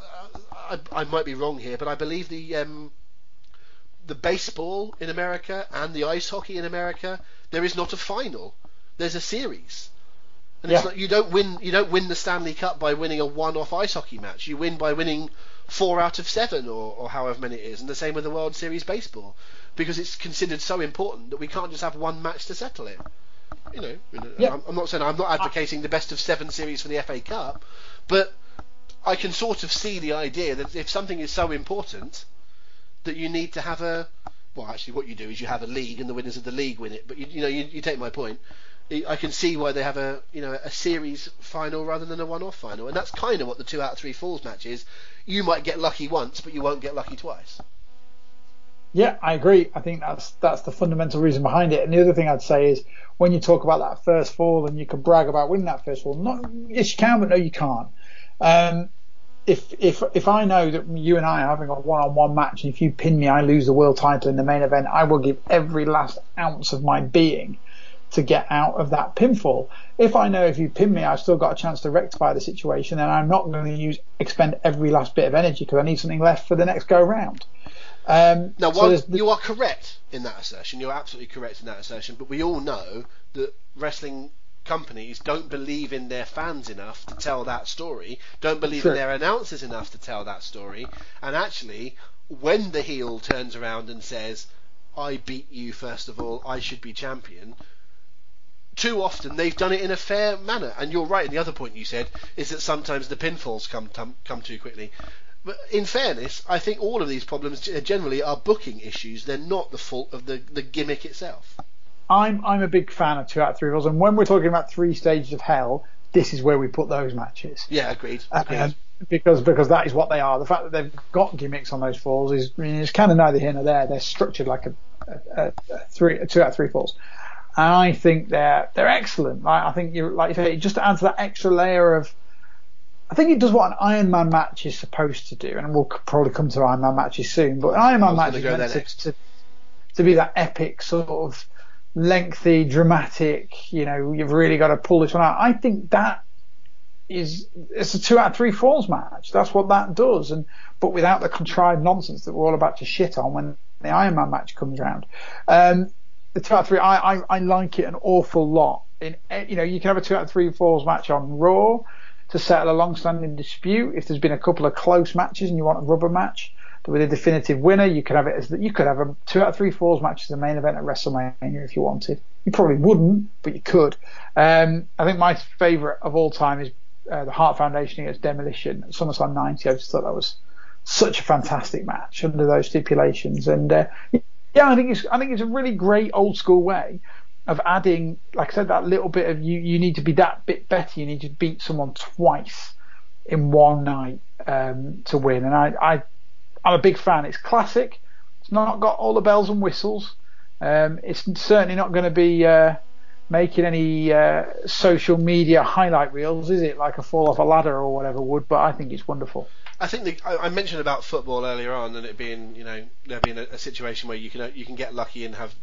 I, I might be wrong here, but I believe the um, the baseball in America and the ice hockey in America, there is not a final. There's a series. And it's Yeah. not, you don't win. You don't win the Stanley Cup by winning a one-off ice hockey match. You win by winning four out of seven, or, or however many it is. And the same with the World Series baseball, because it's considered so important that we can't just have one match to settle it. You know, you know, Yeah. I'm, I'm not saying I'm not advocating the best of seven series for the FA Cup, but I can sort of see the idea that if something is so important, that you need to have a. Well, actually, what you do is you have a league, and the winners of the league win it. But you, you know, you, you take my point. I can see why they have a you know a series final rather than a one-off final, and that's kind of what the two out of three falls match is. You might get lucky once, but you won't get lucky twice. Yeah, I agree. I think that's that's the fundamental reason behind it. And the other thing I'd say is when you talk about that first fall and you can brag about winning that first fall, not yes you can, but no you can't. Um, if if if I know that you and I are having a one-on-one match, and if you pin me, I lose the world title in the main event, I will give every last ounce of my being to get out of that pinfall. If I know if you pin me, I've still got a chance to rectify the situation, then I'm not going to use expend every last bit of energy because I need something left for the next go round. Um, Now, so the- you are correct in that assertion. You're absolutely correct in that assertion. But we all know that wrestling companies don't believe in their fans enough to tell that story. Don't believe True. in their announcers enough to tell that story. And actually, when the heel turns around and says, "I beat you first of all. I should be champion." Too often they've done it in a fair manner, and you're right. And the other point you said is that sometimes the pinfalls come come, come too quickly. But in fairness, I think all of these problems generally are booking issues. They're not the fault of the, the gimmick itself. I'm I'm a big fan of two out of three falls, and when we're talking about three stages of hell, this is where we put those matches. Yeah, agreed. agreed. Um, because because that is what they are. The fact that they've got gimmicks on those falls is I mean, it's kind of neither here nor there. They're structured like a, a, a three a two out of three falls. And I think they're they're excellent. I, I think you like you say, it just adds that extra layer of. I think it does what an Iron Man match is supposed to do, and we'll probably come to Iron Man matches soon. But an Iron Man match is meant to, to, to be that epic sort of lengthy, dramatic. You know, you've really got to pull this one out. I think that is it's a two out of three falls match. That's what that does, and but without the contrived nonsense that we're all about to shit on when the Iron Man match comes around. Um, the two out of three, I, I, I like it an awful lot. In eh, you know, you can have a two out of three falls match on Raw to settle a long-standing dispute. If there's been a couple of close matches and you want a rubber match, with a definitive winner. You could have it as you could have a two out of three falls match as the main event at WrestleMania if you wanted. You probably wouldn't, but you could. Um, I think my favourite of all time is uh, the Hart Foundation against Demolition at SummerSlam 90. I just thought that was such a fantastic match under those stipulations. And uh, yeah, I think it's I think it's a really great old school way of adding, like I said, that little bit of you. You need to be that bit better. You need to beat someone twice in one night um, to win. And I, I I'm a big fan. It's classic. It's not got all the bells and whistles. Um, it's certainly not going to be uh, making any uh, social media highlight reels, is it? Like a fall off a ladder or whatever would. But I think it's wonderful. I think the, I, I, mentioned about football earlier on, and it being you know there being a, a, situation where you can you can get lucky and have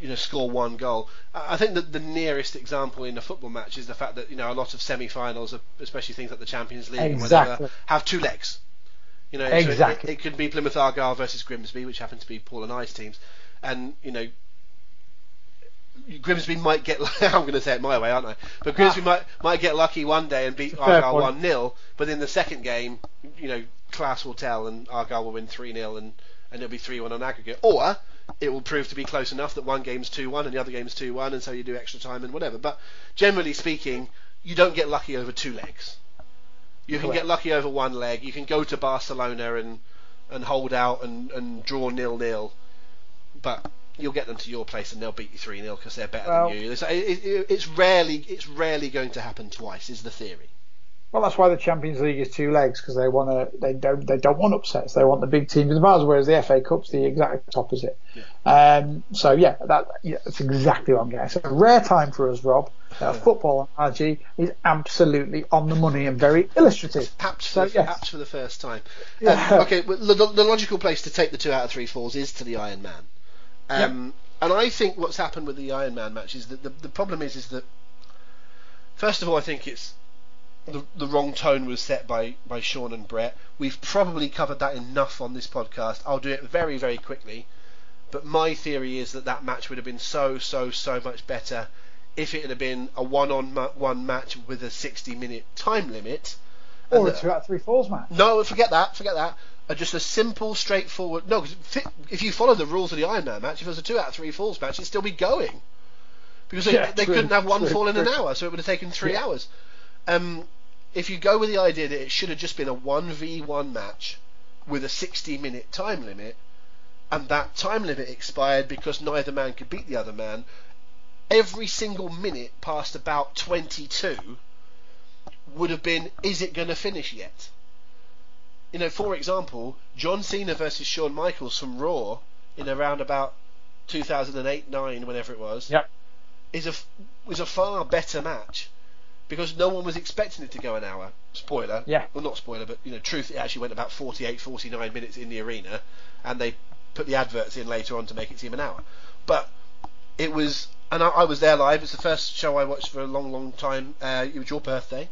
you know score one goal. I think that the nearest example in a football match is the fact that you know a lot of semi-finals, especially things like the Champions League, exactly. whatever, have two legs. You know, exactly. So it, it, could be Plymouth Argyle versus Grimsby, which happen to be Paul and I's teams, and you know Grimsby might get. I'm going to say it my way, aren't I? But Grimsby ah. might might get lucky one day and beat Argyle one 0 but in the second game, you know, class will tell, and Argyle will win three 0 and and it'll be three one on aggregate. Or it will prove to be close enough that one game's two one and the other game's two one, and so you do extra time and whatever. But generally speaking, you don't get lucky over two legs. You can get lucky over one leg. You can go to Barcelona and and hold out and, and draw nil nil, but you'll get them to your place and they'll beat you three 0 because they're better well, than you. It's, it, it's rarely it's rarely going to happen twice. Is the theory. Well, that's why the Champions League is two legs because they want to. They don't. They don't want upsets. They want the big teams in the bars. Whereas the FA Cup's the exact opposite. Yeah. Um, so yeah, that yeah, that's exactly what I'm getting. It's a rare time for us, Rob. Uh, football analogy is absolutely on the money and very illustrative. Perhaps for, so, yes. perhaps for the first time. Yeah. Um, okay, well, the, the, logical place to take the two out of three falls is to the Iron Man. Um, And I think what's happened with the Iron Man match is that the, the problem is is that first of all, I think it's the, the wrong tone was set by, by Shawn and Bret. We've probably covered that enough on this podcast. I'll do it very, very quickly. But my theory is that that match would have been so, so, so much better if it had been a one on one match with a 60 minute time limit. Or a two out of three falls match. No, forget that, forget that. Uh, just a simple, straightforward. No, if you follow the rules of the Iron Man match, if it was a two out of three falls match, it'd still be going. Because yeah, they, they couldn't have one true, fall in true. an hour, so it would have taken three yeah. hours. Um, if you go with the idea that it should have just been a 1v1 match with a 60 minute time limit, and that time limit expired because neither man could beat the other man, every single minute past about 22 would have been, is it going to finish yet? You know, for example, John Cena versus Shawn Michaels from Raw in around about 2008, 9, whenever it was, yep. is a was a far better match because no one was expecting it to go an hour. Spoiler. Yeah. Well, not spoiler, but you know, truth, it actually went about 48, 49 minutes in the arena, and they put the adverts in later on to make it seem an hour. But it was, and I, I was there live. It's the first show I watched for a long, long time. Uh, it was your birthday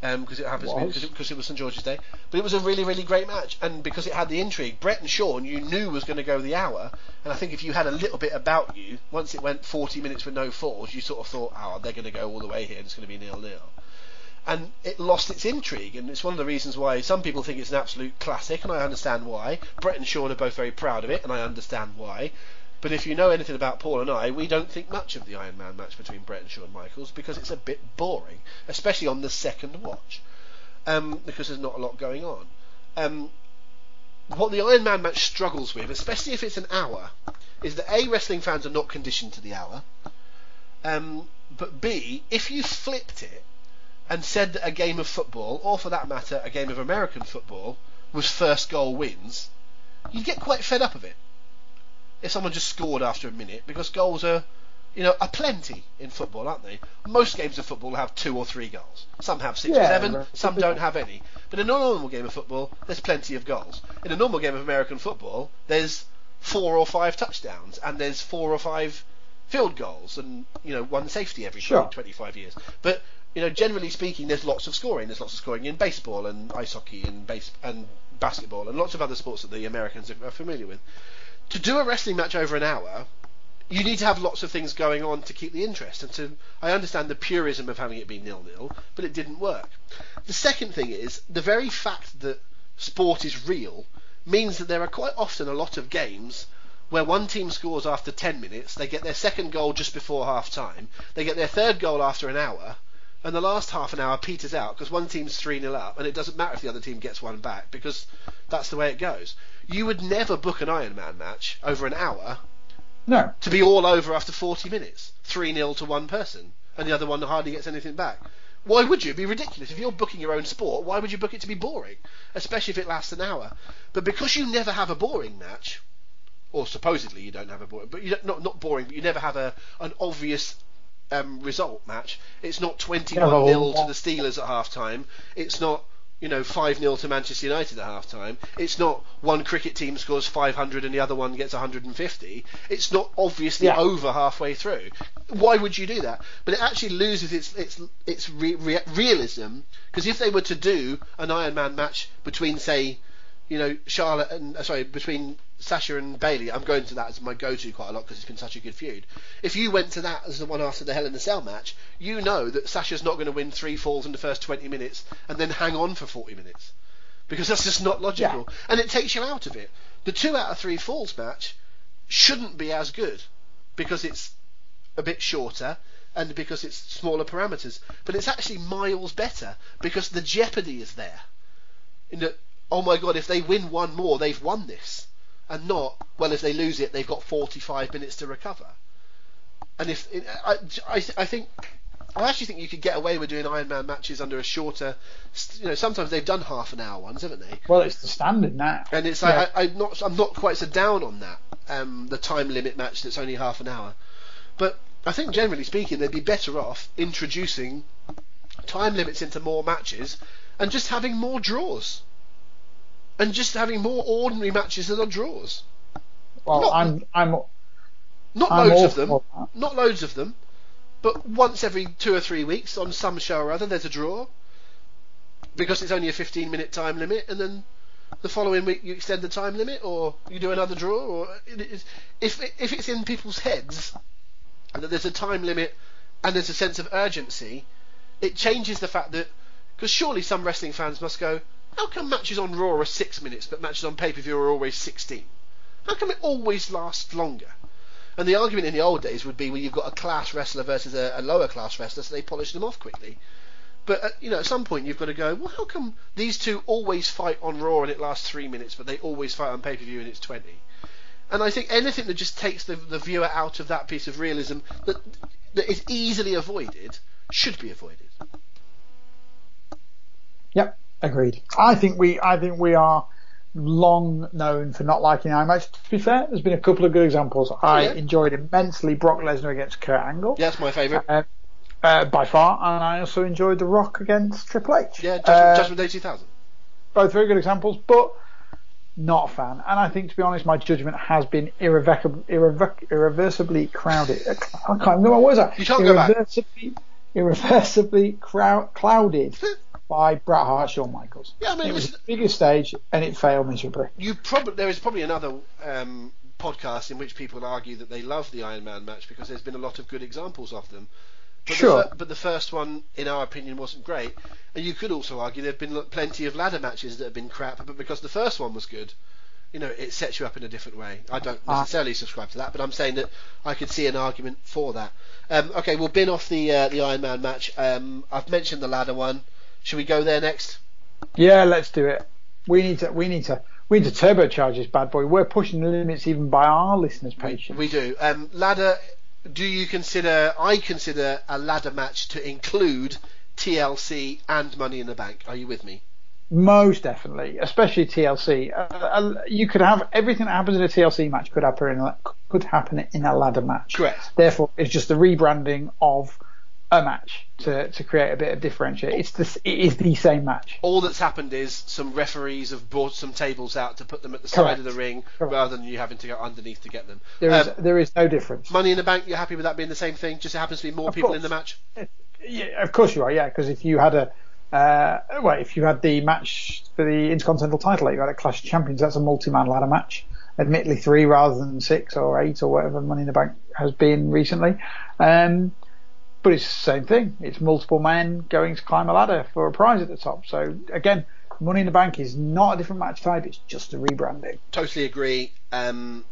because um, it happens because it, it, was St George's Day. But it was a really, really great match, and because it had the intrigue, Bret and Shawn you knew was going to go the hour, and I think if you had a little bit about you, once it went 40 minutes with no falls, you sort of thought, oh, they're going to go all the way here, and it's going to be nil nil. And it lost its intrigue, and it's one of the reasons why some people think it's an absolute classic, and I understand why. Bret and Shawn are both very proud of it, and I understand why. But if you know anything about Paul and I, we don't think much of the Iron Man match between Bret and Shawn Michaels because it's a bit boring, especially on the second watch, um, because there's not a lot going on. Um, what the Iron Man match struggles with, especially if it's an hour, is that A, wrestling fans are not conditioned to the hour, um, but B, if you flipped it and said that a game of football, or for that matter, a game of American football, was first goal wins, you'd get quite fed up of it if someone just scored after a minute because goals are you know, are plenty in football, aren't they? Most games of football have two or three goals. Some have six yeah, or seven, some don't have any. But in a normal game of football, there's plenty of goals. In a normal game of American football, there's four or five touchdowns, and there's four or five field goals, and you know, one safety every sure. 25 years. But you know, generally speaking, there's lots of scoring. There's lots of scoring in baseball and ice hockey and base and basketball and lots of other sports that the Americans are familiar with to do a wrestling match over an hour, you need to have lots of things going on to keep the interest. And to, I understand the purism of having it be nil nil, but it didn't work. The second thing is the very fact that sport is real means that there are quite often a lot of games where one team scores after 10 minutes, they get their second goal just before half time, they get their third goal after an hour, and the last half an hour peters out because one team's 3 0 up, and it doesn't matter if the other team gets one back because that's the way it goes. You would never book an Ironman match over an hour No. to be all over after 40 minutes, 3 0 to one person, and the other one hardly gets anything back. Why would you? It'd be ridiculous. If you're booking your own sport, why would you book it to be boring? Especially if it lasts an hour. But because you never have a boring match, or supposedly you don't have a boring, but you not not boring, but you never have a an obvious um, result match. It's not 21 Yeah, 0 to the Steelers at half time. It's not you know 5 0 to Manchester United at half time. It's not one cricket team scores 500 and the other one gets 150. It's not obviously Yeah. over halfway through. Why would you do that? But it actually loses its its its re- re- realism because if they were to do an Iron Man match between say you know Charlotte and uh, sorry between Sasha and Bayley, I'm going to that as my go-to quite a lot because it's been such a good feud. If you went to that as the one after the Hell in a Cell match, you know that Sasha's not going to win three falls in the first 20 minutes and then hang on for 40 minutes because that's just not logical, and it takes you out of it. The two out of three falls match shouldn't be as good because it's a bit shorter and because it's smaller parameters, but it's actually miles better because the jeopardy is there. In that, oh my god, if they win one more, they've won this, and not well if they lose it, they've got 45 minutes to recover. And if I, I, I think I actually think you could get away with doing Ironman matches under a shorter. You know, sometimes they've done half an hour ones, haven't they? Well, it's the standard now. And it's Yeah. like I, I'm not I'm not quite so down on that. Um, the time limit match that's only half an hour, but I think generally speaking they'd be better off introducing time limits into more matches and just having more draws. And just having more ordinary matches than are draws. Well, not- I'm I'm Not I'm loads of them. Not loads of them. But once every two or three weeks on some show or other there's a draw. Because it's only a 15 minute time limit and then the following week you extend the time limit or you do another draw or it is, if if it's in people's heads that there's a time limit and there's a sense of urgency, it changes the fact that because surely some wrestling fans must go, how come matches on Raw are six minutes but matches on pay per view are always 16? How come it always lasts longer? And the argument in the old days would be, well, you've got a class wrestler versus a, a lower class wrestler, so they polish them off quickly. But uh, you know, at some point you've got to go. Well, how come these two always fight on Raw and it lasts three minutes, but they always fight on pay per view and it's twenty? And I think anything that just takes the, the viewer out of that piece of realism that that is easily avoided should be avoided. Yep, agreed. I think we I think we are long known for not liking IMAX. To be fair, there's been a couple of good examples. I yeah. enjoyed immensely Brock Lesnar against Kurt Angle. Yeah, that's my favourite. Uh, uh, by far, and I also enjoyed The Rock against Triple H. Yeah, Judgment, Uh, Judgment Day 2000. both very good examples, but not a fan. And I think, to be honest, my judgment has been irrevocably, irrevoc- irreversibly crowded. I can't remember what was that. You can't go back. irreversibly, Irreversibly crowd- clouded by Bret Hart, Shawn Michaels. Yeah, I mean, it was the biggest stage, and it failed miserably. you probably there is probably another um, podcast in which people argue that they love the Iron Man match because there's been a lot of good examples of them. But Sure. The fir- but the first one, in our opinion, wasn't great. And you could also argue there have been plenty of ladder matches that have been crap, but because the first one was good, you know, it sets you up in a different way. I don't Ah. necessarily subscribe to that, but I'm saying that I could see an argument for that. Um, okay, we'll bin off the uh, the Iron Man match. Um, I've mentioned the ladder one. Should we go there next? Yeah, let's do it. We need to. We need to. We need to turbocharge this bad boy. We're pushing the limits even by our listeners' patience. We do. Um, ladder. Do you consider? I consider a ladder match to include TLC and Money in the Bank. Are you with me? Most definitely, especially TLC. Uh, uh, you could have everything that happens in a TLC match could happen in a, could happen in a ladder match. Correct. Therefore, it's just the rebranding of a match to, to create a bit of differentiate. It's the it is the same match. All that's happened is some referees have brought some tables out to put them at the side of the ring Correct. rather than you having to go underneath to get them. There is Um, there is no difference. Money in the Bank. You're happy with that being the same thing? Just it happens to be more Of people in the match. Yeah, of course you are. Yeah, because if you had a uh, well, if you had the match for the Intercontinental title, you had a Clash of Champions. That's a multi-man ladder match. Admittedly, three rather than six or eight or whatever Money in the Bank has been recently. Um, but it's the same thing. It's multiple men going to climb a ladder for a prize at the top. So again, Money in the Bank is not a different match type; it's just a rebranding. Totally agree. Um,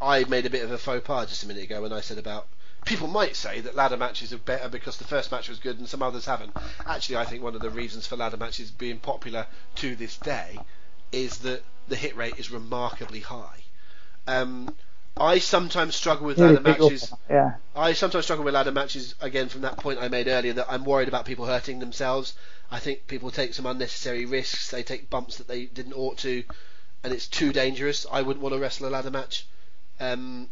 I made a bit of a faux pas just a minute ago when I said about people might say that ladder matches are better because the first match was good and some others haven't. Actually, I think one of the reasons for ladder matches being popular to this day is that the hit rate is remarkably high. Um, I sometimes struggle with ladder matches. Yeah. I sometimes struggle with ladder matches again from that point I made earlier that I'm worried about people hurting themselves. I think people take some unnecessary risks. They take bumps that they didn't ought to, and it's too dangerous. I wouldn't want to wrestle a ladder match. Um,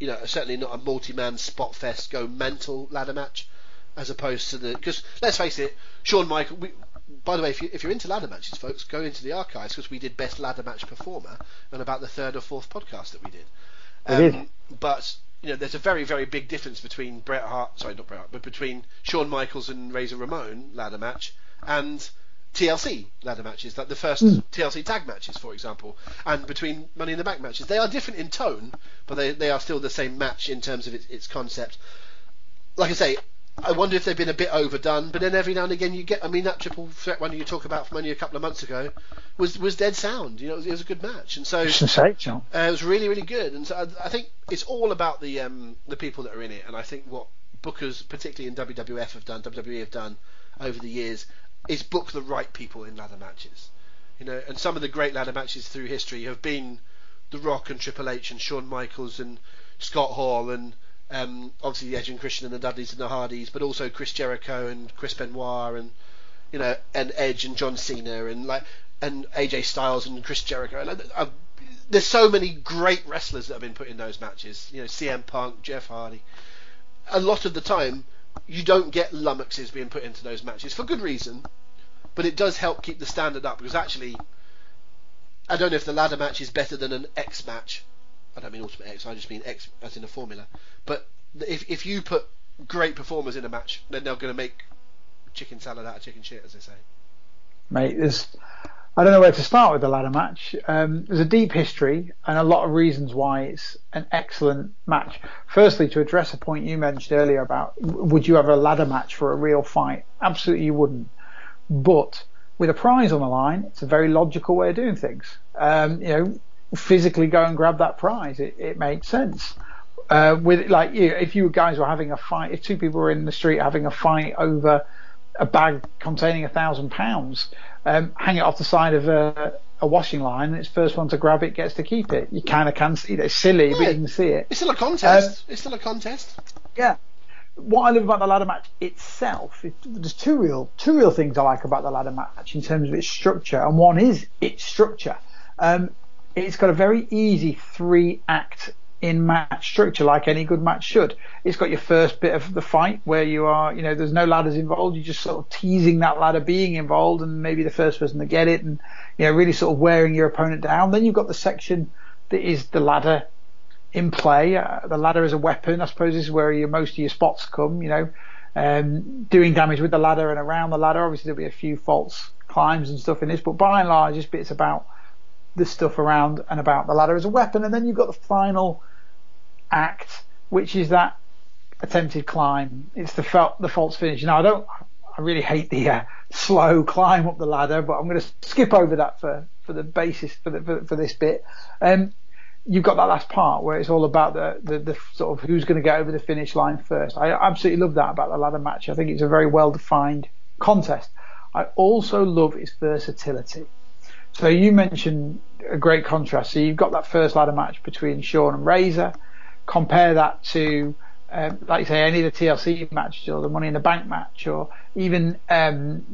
you know, certainly not a multi-man spot fest go mental ladder match, as opposed to the because let's face it, Shawn Michael. We, by the way, if, you, if you're into ladder matches, folks, go into the archives because we did best ladder match performer and about the third or fourth podcast that we did. Um. But you know, there's a very very big difference between Bret Hart, sorry, not Bret Hart, but between Shawn Michaels and Razor Ramon ladder match and TLC ladder matches, like the first mm. TLC tag matches, for example, and between Money in the Bank matches. They are different in tone, but they, they are still the same match in terms of its, its concept. Like I say, I wonder if they've been a bit overdone, but then every now and again you get. I mean, that triple threat one you talk about from only a couple of months ago was was dead sound. You know, it was, it was a good match, and so sensational. Uh, it was really really good, and so I, I, think it's all about the um, the people that are in it, and I think what bookers, particularly in WWF, have done, WWE have done over the years, is book the right people in ladder matches. You know, and some of the great ladder matches through history have been The Rock and Triple H and Shawn Michaels and Scott Hall and um, obviously the Edge and Christian and the Dudleys and the Hardys, but also Chris Jericho and Chris Benoit and you know and Edge and John Cena and like and AJ Styles and Chris Jericho. And, uh, there's so many great wrestlers that have been put in those matches. You know, CM Punk, Jeff Hardy. A lot of the time, you don't get lummoxes being put into those matches for good reason, but it does help keep the standard up because actually, I don't know if the ladder match is better than an X match I don't mean Ultimate X, I just mean X as in a formula. But if if you put great performers in a match, then they're going to make chicken salad out of chicken shit, as they say. Mate, there's I don't know where to start with the ladder match. Um, there's a deep history and a lot of reasons why it's an excellent match. Firstly, to address a point you mentioned earlier about would you have a ladder match for a real fight? Absolutely, you wouldn't. But with a prize on the line, it's a very logical way of doing things. Um, you know, physically go and grab that prize. It, it makes sense. Uh, with like you, if you guys were having a fight, if two people were in the street having a fight over a bag containing a thousand pounds, um, hang it off the side of a, a, washing line, and it's first one to grab it gets to keep it. You kind of can see it. It's silly, yeah, but you can see it. It's still a contest. Um, it's still a contest. Yeah. What I love about the ladder match itself, it, there's two real two real things I like about the ladder match in terms of its structure, and one is its structure. Um, it's got a very easy three act in match structure like any good match should. It's got your first bit of the fight where you are, you know, there's no ladders involved. You're just sort of teasing that ladder being involved and maybe the first person to get it and, you know, really sort of wearing your opponent down. Then you've got the section that is the ladder in play. Uh, the ladder as a weapon, I suppose is where your, most of your spots come, you know, um, doing damage with the ladder and around the ladder. Obviously there'll be a few false climbs and stuff in this, but by and large this bit's about the stuff around and about the ladder as a weapon. And then you've got the final act, which is that attempted climb. It's the the false finish. Now I don't, I really hate the uh, slow climb up the ladder, but I'm going to skip over that for, for the basis for, the, for, for this bit. Um, you've got that last part where it's all about the, the, the sort of who's going to get over the finish line first. I absolutely love that about the ladder match. I think it's a very well defined contest. I also love its versatility. So you mentioned a great contrast. So you've got that first ladder match between Shawn and Razor. Compare that to, um, like you say, any of the TLC matches or the Money in the Bank match or even um,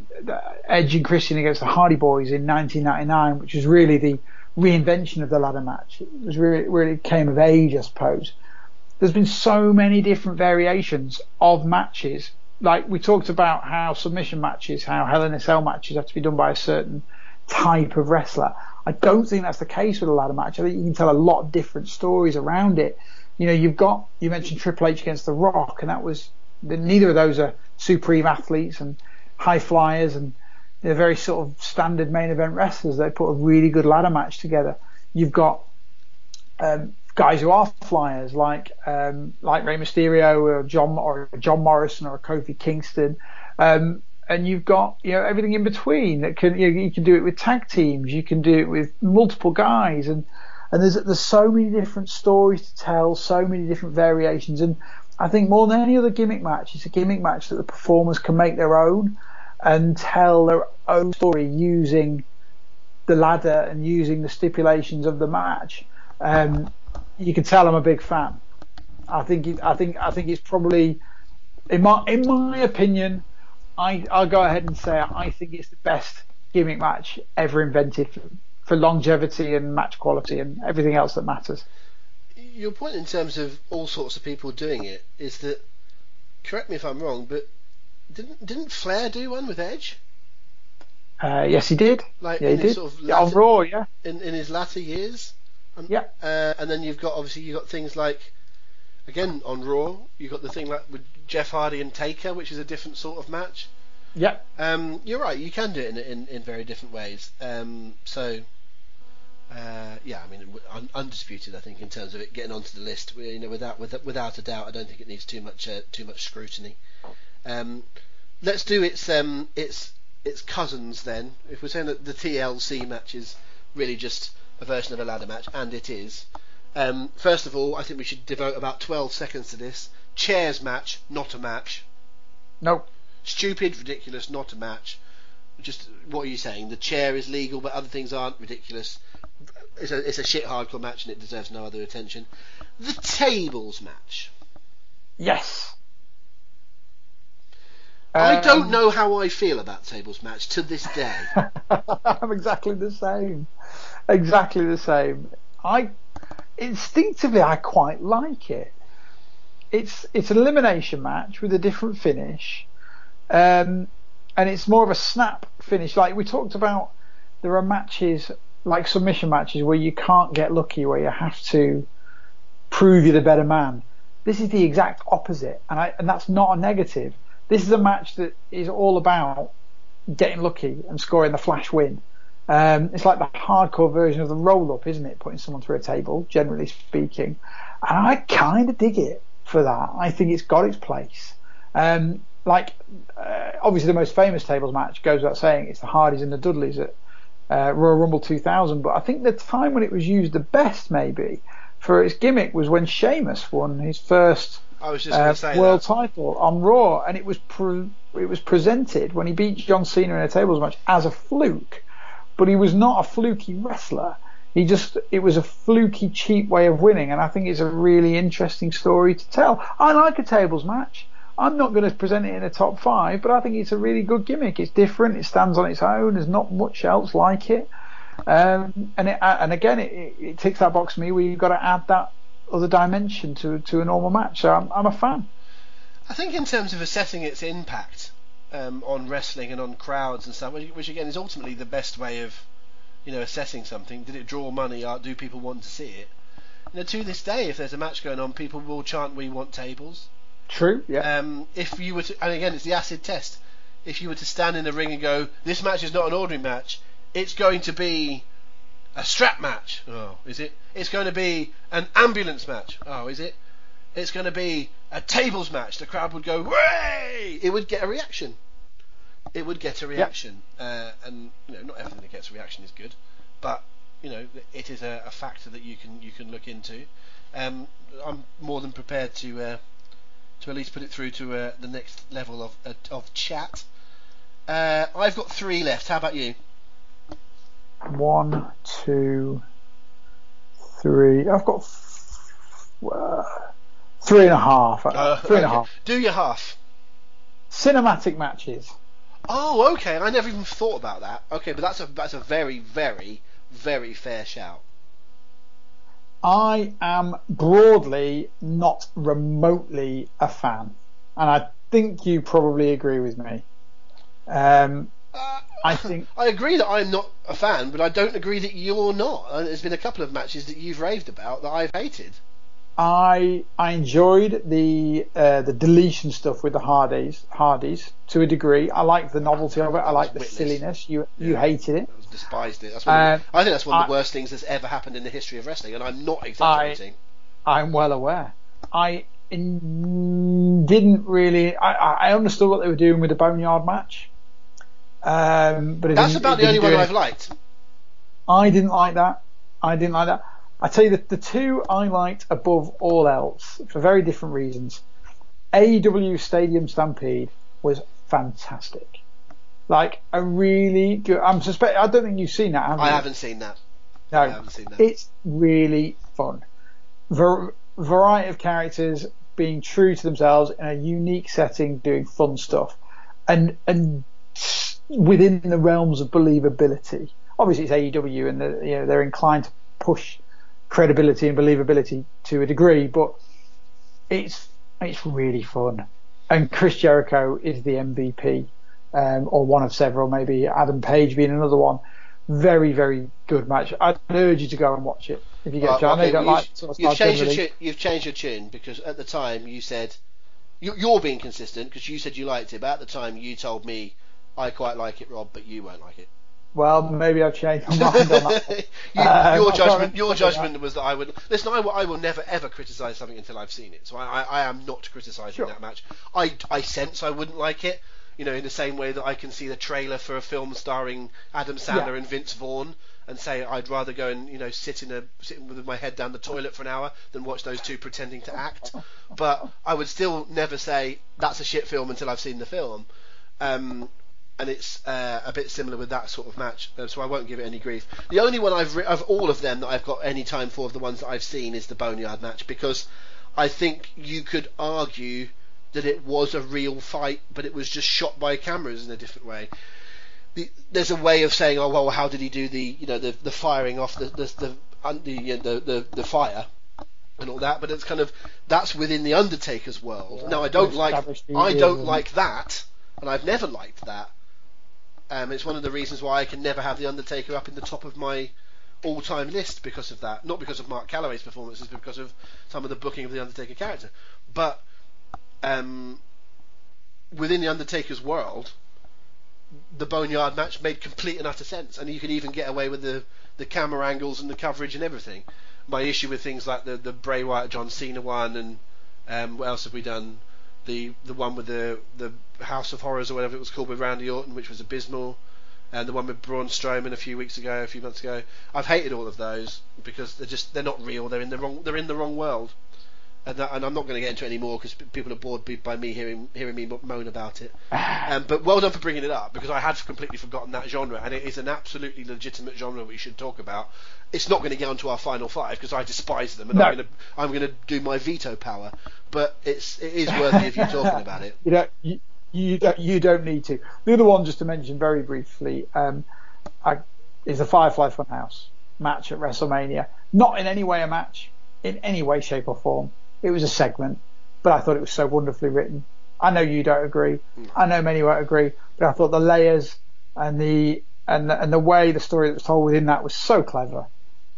Edge and Christian against the Hardy Boys in 1999, which was really the reinvention of the ladder match. It was really, really came of age, I suppose. There's been so many different variations of matches. Like we talked about how submission matches, how Hell in a Cell matches have to be done by a certain type of wrestler. I don't think that's the case with a ladder match. I think you can tell a lot of different stories around it. You know, you've got you mentioned Triple H against The Rock, and that was neither of those are supreme athletes and high flyers, and they're very sort of standard main event wrestlers. They put a really good ladder match together. You've got um, guys who are flyers like um, like Rey Mysterio or John or John Morrison or Kofi Kingston. Um, and you've got you know everything in between that can you, know, you can do it with tag teams, you can do it with multiple guys, and and there's there's so many different stories to tell, so many different variations, and I think more than any other gimmick match, it's a gimmick match that the performers can make their own and tell their own story using the ladder and using the stipulations of the match. Um, you can tell I'm a big fan. I think it, I think I think it's probably in my in my opinion, I I'll go ahead and say I think it's the best gimmick match ever invented for, for longevity and match quality and everything else that matters. Your point in terms of all sorts of people doing it is that correct me if I'm wrong, but didn't didn't Flair do one with Edge? Uh, yes, he did. Like yeah, he did. sort of Yeah, on Raw, yeah. in in his latter years. Um, Yeah. Uh, and then you've got obviously you've got things like again on Raw you've got the thing like with Jeff Hardy and Taker, which is a different sort of match. Yeah. Um, you're right. You can do it in in, in very different ways. Um, so. Uh, yeah, I mean, un- undisputed. I think in terms of it getting onto the list, you know, without without, without a doubt, I don't think it needs too much uh, too much scrutiny. Um, let's do its um, its its cousins then. If we're saying that the TLC match is really just a version of a ladder match, and it is. Um, first of all, I think we should devote about 12 seconds to this. Chairs match, not a match. No. Stupid, ridiculous, not a match. Just what are you saying? The chair is legal, but other things aren't ridiculous. It's a it's a shit hardcore match, and it deserves no other attention. The tables match. Yes. I don't Um, know how I feel about tables match to this day. I'm exactly the same. Exactly the same. I instinctively I quite like it. It's it's an elimination match with a different finish, um, and it's more of a snap finish. Like we talked about, there are matches like submission matches where you can't get lucky, where you have to prove you're the better man. This is the exact opposite, and I and that's not a negative. This is a match that is all about getting lucky and scoring the flash win. Um, it's like the hardcore version of the roll up, isn't it? Putting someone through a table, generally speaking. And I kind of dig it for that. I think it's got its place. Um, like, uh, obviously, the most famous tables match goes without saying it's the Hardys and the Dudleys at uh, Royal Rumble 2000. But I think the time when it was used the best, maybe, for its gimmick was when Sheamus won his first I was just uh, say world that. title on Raw, and it was pre- it was presented when he beat John Cena in a tables match as a fluke, but he was not a fluky wrestler. He just it was a fluky, cheap way of winning, and I think it's a really interesting story to tell. I like a tables match. I'm not going to present it in a top five, but I think it's a really good gimmick. It's different. It stands on its own. There's not much else like it. Um, and it, and again, it, it, it ticks that box for me where you've got to add that other dimension to to a normal match. So I'm, I'm a fan. I think in terms of assessing its impact um, on wrestling and on crowds and stuff, which, which again is ultimately the best way of, you know, assessing something. Did it draw money? Do people want to see it? You know, to this day, if there's a match going on, people will chant, "We want tables." True. Yeah. Um, if you were to, and again, it's the acid test. If you were to stand in the ring and go, "This match is not an ordinary match," it's going to be a strap match. Oh, is it? It's going to be an ambulance match. Oh, is it? It's going to be a tables match. The crowd would go, "Way!" It would get a reaction. It would get a reaction, uh, and you know, not everything that gets a reaction is good, but you know, it is a, a factor that you can you can look into. Um, I'm more than prepared to uh, to at least put it through to uh, the next level of uh, of chat. Uh, I've got three left. How about you? One, two, three. I've got f- uh, three and a half. Uh, three and a half. Do your half. Cinematic matches. Oh, okay. I never even thought about that. Okay, but that's a that's a very very very fair shout. I am broadly not remotely a fan, and I think you probably agree with me. Um, Uh, I think I agree that I'm not a fan, but I don't agree that you're not. Uh, there's been a couple of matches that you've raved about that I've hated. I I enjoyed the uh, the deletion stuff with the Hardys Hardys to a degree. I like the novelty of it. I like the Witless. silliness. You you hated it. I despised it. That's one Uh, the, I think that's one of the I- worst things that's ever happened in the history of wrestling, and I'm not exaggerating. I'm well aware. I in, didn't really. I, I I understood what they were doing with the Boneyard match. Um, but That's about the only one I've liked. I didn't like that. I didn't like that. I tell you that the two I liked above all else for very different reasons. AEW Stadium Stampede was fantastic. Like a really good. I'm suspect. I don't think you've seen that. Have I you? haven't seen that. No, I haven't seen that. it's really fun. Var- variety of characters being true to themselves in a unique setting, doing fun stuff, and and within the realms of believability. Obviously, it's AEW, and the, you know they're inclined to push credibility and believability to a degree, but it's it's really fun. And Chris Jericho is the MVP, um, or one of several, maybe Adam Page being another one. Very, very good match. I'd urge you to go and watch it if you get a chance. I know okay, you don't like you've, sort of you've style changed your tune, you've changed your tune because at the time you said you, you're being consistent because you said you liked it, but at the time you told me I quite like it, Rob, but you won't like it. Well, maybe I've changed my mind on that. You- Um, your judgment, your judgment was that I would listen. I will, I will never ever criticise something until I've seen it. So I, I, I am not criticising Sure. that match. I, I sense I wouldn't like it. You know, in the same way that I can see the trailer for a film starring Adam Sandler Yeah. and Vince Vaughn, and say I'd rather go and you know sit in a sit with my head down the toilet for an hour than watch those two pretending to act. But I would still never say that's a shit film until I've seen the film. Um, and it's uh, a bit similar with that sort of match, uh, so I won't give it any grief. The only one I've re- of all of them that I've got any time for of the ones that I've seen is the Boneyard match because I think you could argue that it was a real fight, but it was just shot by cameras in a different way. The, there's a way of saying, oh well, how did he do the you know the, the firing off the the the, the, the, the the fire and all that, but it's kind of that's within the Undertaker's world. Yeah, now I don't like I don't like that, and I've never liked that. Um, it's one of the reasons why I can never have the Undertaker up in the top of my all-time list because of that. Not because of Mark Calaway's performances, but because of some of the booking of the Undertaker character. But um, within the Undertaker's world, the Boneyard match made complete and utter sense, and you could even get away with the the camera angles and the coverage and everything. My issue with things like the the Bray Wyatt John Cena one, and um, what else have we done? The the one with the the House of Horrors or whatever it was called with Randy Orton, which was abysmal, and the one with Braun Strowman a few weeks ago, a few months ago. I've hated all of those because they're just they're not real. They're in the wrong they're in the wrong world. And, that, and I'm not going to get into it anymore because people are bored by- by me hearing hearing me moan about it. Um, but well done for bringing it up because I had completely forgotten that genre, and it is an absolutely legitimate genre we should talk about. It's not going to get onto our final five because I despise them, and No. I'm going to I'm going to do my veto power. But it's it is worthy of you talking about it. You don't, you, you don't, you don't need to. The other one, just to mention very briefly, um, I, is the Firefly Funhouse match at WrestleMania. Not in any way a match, in any way, shape, or form. It was a segment, but I thought it was so wonderfully written. I know you don't agree. I know many won't agree, but I thought the layers and the and the, and the way the story that was told within that was so clever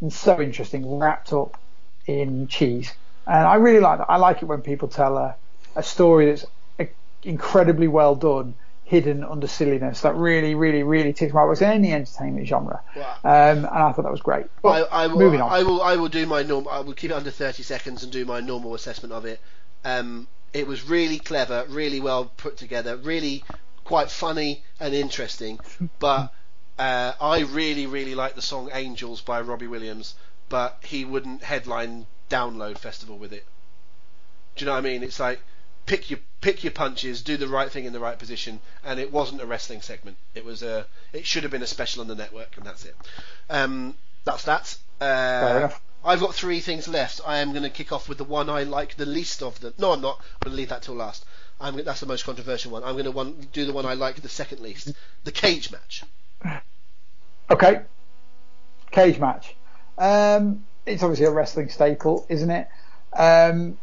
and so interesting, wrapped up in cheese. And I really like that. I like it when people tell a, a story that's uh, incredibly well done, hidden under silliness. That really, really, really ticks my box in any entertainment genre. Wow. Um, and I thought that was great. But I, I will, moving on. I will I will do my normal. I will keep it under 30 seconds and do my normal assessment of it. Um, it was really clever, really well put together, really quite funny and interesting. But uh, I really really like the song Angels by Robbie Williams, but he wouldn't headline Download Festival with it. Do you know what I mean? It's like pick your pick your punches, do the right thing in the right position, and it wasn't a wrestling segment. It was a it should have been a special on the network, and that's it. Um, that's that. Fair Uh, enough. I've got three things left. I am going to kick off with the one I like the least of them. No, I'm not. I'm going to leave that till last. I'm, that's the most controversial one. I'm going to one, do the one I like the second least. The cage match. Okay. Cage match. Um, it's obviously a wrestling staple, isn't it? Um,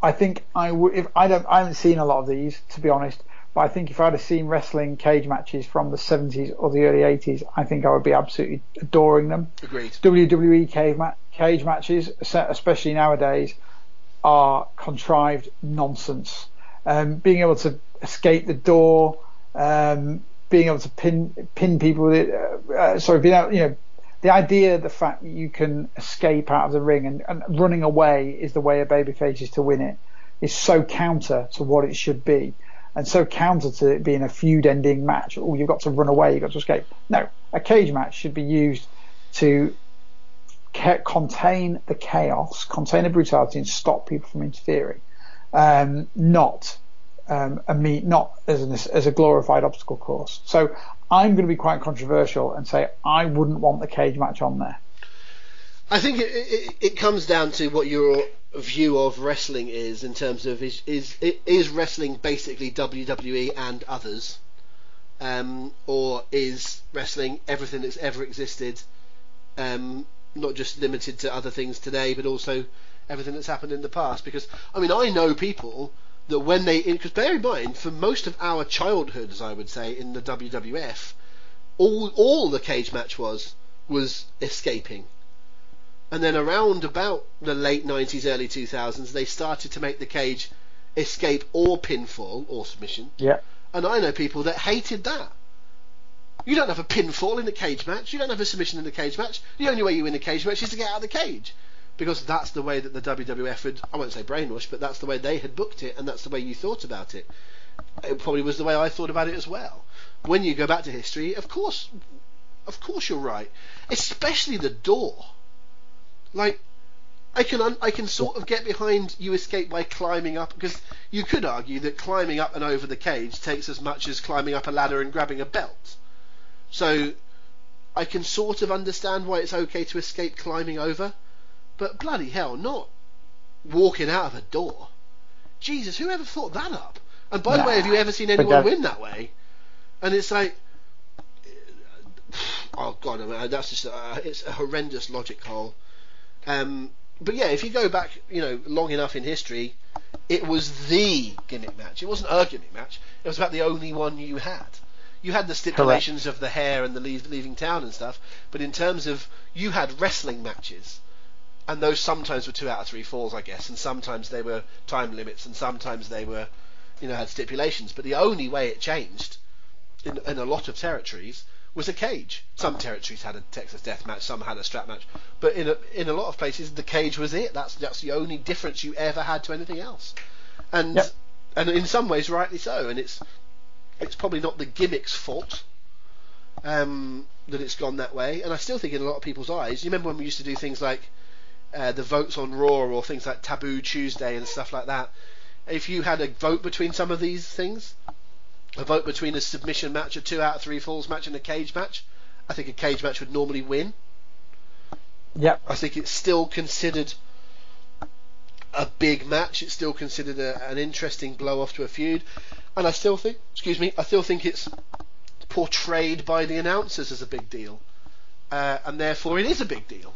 I think I would. If I don't, I haven't seen a lot of these to be honest. But I think if I'd have seen wrestling cage matches from the 70s or the early 80s, I think I would be absolutely adoring them. Agreed. WWE cage, ma- cage matches, especially nowadays, are contrived nonsense. Um, being able to escape the door, um, being able to pin pin people with it, uh, uh, sorry, being able, you know, the idea, the fact that you can escape out of the ring and, and running away is the way a babyface is to win it is so counter to what it should be. and so counter to it being a feud ending match. Oh, you've got to run away, you've got to escape. No, a cage match should be used to contain the chaos, contain the brutality, and stop people from interfering. Um, not um, a meet, not as, an, as a glorified obstacle course. So I'm going to be quite controversial and say I wouldn't want the cage match on there. I think it, it, it comes down to what your view of wrestling is in terms of is is is wrestling basically WWE and others, um, or is wrestling everything that's ever existed, um, not just limited to other things today, but also everything that's happened in the past? Because I mean, I know people that when they because bear in mind for most of our childhoods I would say in the WWF all all the cage match was was escaping. And then around about the late 90s early 2000s they started to make the cage escape or pinfall or submission. Yeah. And I know people that hated that. You don't have a pinfall in a cage match. You don't have a submission in a cage match. The only way you win a cage match is to get out of the cage because that's the way that the WWF had, I won't say brainwashed, but that's the way they had booked it, and that's the way you thought about it. It probably was the way I thought about it as well. When you go back to history, of course, of course you're right, especially the door. Like, I can I can sort of get behind you escape by climbing up because you could argue that climbing up and over the cage takes as much as climbing up a ladder and grabbing a belt. So I can sort of understand why it's okay to escape climbing over. But bloody hell, not walking out of a door. Jesus, who ever thought that up? And by nah, the way, have you ever seen anyone win that way? And it's like, oh god, I mean, that's just a, it's a horrendous logic hole. Um, but yeah, if you go back, you know, long enough in history, it was the gimmick match. It wasn't a gimmick match. It was about the only one you had. You had the stipulations Correct. of the hair and the leave, leaving town and stuff, but in terms of you had wrestling matches and those sometimes were two out of three falls, I guess, and sometimes they were time limits, and sometimes they were, you know, had stipulations. But the only way it changed in, in a lot of territories was a cage. Some territories had a Texas Death Match, some had a strap match, but in a, in a lot of places the cage was it. That's that's the only difference you ever had to anything else, and yep. and in some ways rightly so. And it's it's probably not the gimmick's fault um, that it's gone that way. And I still think in a lot of people's eyes, you remember when we used to do things like uh, the votes on Raw or things like Taboo Tuesday and stuff like that. If you had a vote between some of these things, a vote between a submission match, a two out of three falls match, and a cage match, I think a cage match would normally win. Yeah. I think it's still considered a big match. It's still considered a, an interesting blow off to a feud, and I still think, excuse me, I still think it's portrayed by the announcers as a big deal, uh, and therefore it is a big deal.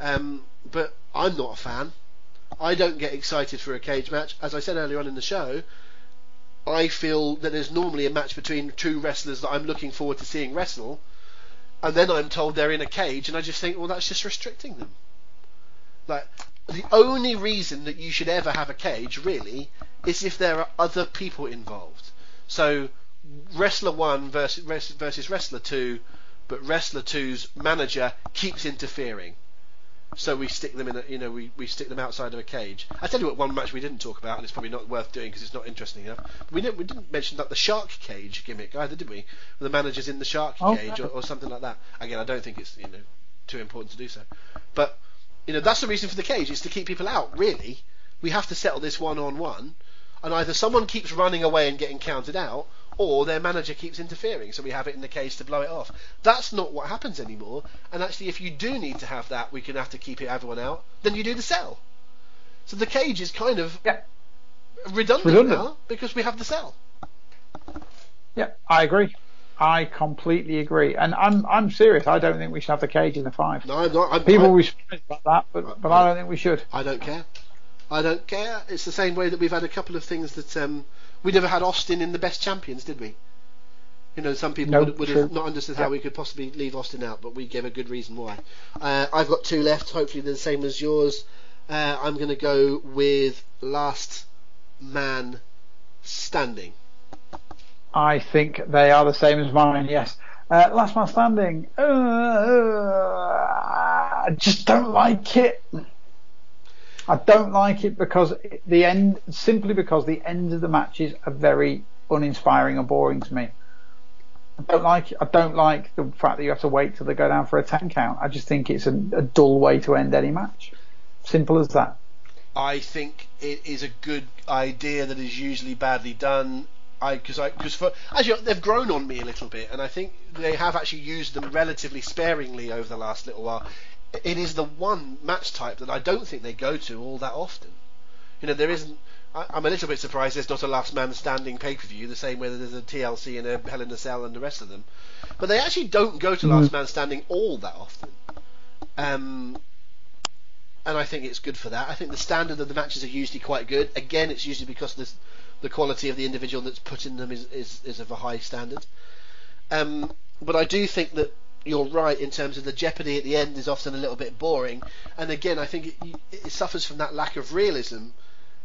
Um, but I'm not a fan. I don't get excited for a cage match. As I said earlier on in the show, I feel that there's normally a match between two wrestlers that I'm looking forward to seeing wrestle, and then I'm told they're in a cage, and I just think, well, that's just restricting them. Like, the only reason that you should ever have a cage, really, is if there are other people involved. So, wrestler one versus, versus wrestler two, but wrestler two's manager keeps interfering so we stick them in a, you know we, we stick them outside of a cage. I tell you what, one match we didn't talk about, and it's probably not worth doing because it's not interesting enough. We didn't we didn't mention that the shark cage gimmick either, did we? The manager's in the shark oh, cage or, or, something like that. Again, I don't think it's you know too important to do so, but you know that's the reason for the cage is to keep people out. Really, we have to settle this one on one, and either someone keeps running away and getting counted out, or their manager keeps interfering, so we have it in the cage to blow it off. That's not what happens anymore. And actually, if you do need to have that, we can have to keep it everyone out. Then you do the cell. So the cage is kind of yeah. redundant, redundant now because we have the cell. Yeah, I agree. I completely agree, and I'm I'm serious. I don't think we should have the cage in the five. No, I'm not. I'm, People will be about that, but but I, I don't think we should. I don't care. I don't care. It's the same way that we've had a couple of things that um, we never had Austin in the best champions, did we? You know, some people would, would have not understood how we could possibly leave Austin out, but we gave a good reason why. Uh, I've got two left. Hopefully, they're the same as yours. Uh, I'm going to go with Last Man Standing. I think they are the same as mine. Yes. Uh, last Man Standing. Uh, I just don't like it. I don't like it because the end, simply because the end of the matches are very uninspiring and boring to me. I don't like I don't like the fact that you have to wait till they go down for a ten count. I just think it's a, a dull way to end any match. Simple as that. I think it is a good idea that is usually badly done. I because I because for actually they've grown on me a little bit, and I think they have actually used them relatively sparingly over the last little while. It is the one match type that I don't think they go to all that often. You know, there isn't. I, I'm a little bit surprised there's not a last man standing pay per view, the same way that there's a TLC and a Hell in a Cell and the rest of them. But they actually don't go to last man standing all that often. Um, and I think it's good for that. I think the standard of the matches are usually quite good. Again, it's usually because the the quality of the individual that's put in them is, is, is of a high standard. Um, but I do think that you're right in terms of the jeopardy at the end is often a little bit boring. And again, I think it, it suffers from that lack of realism.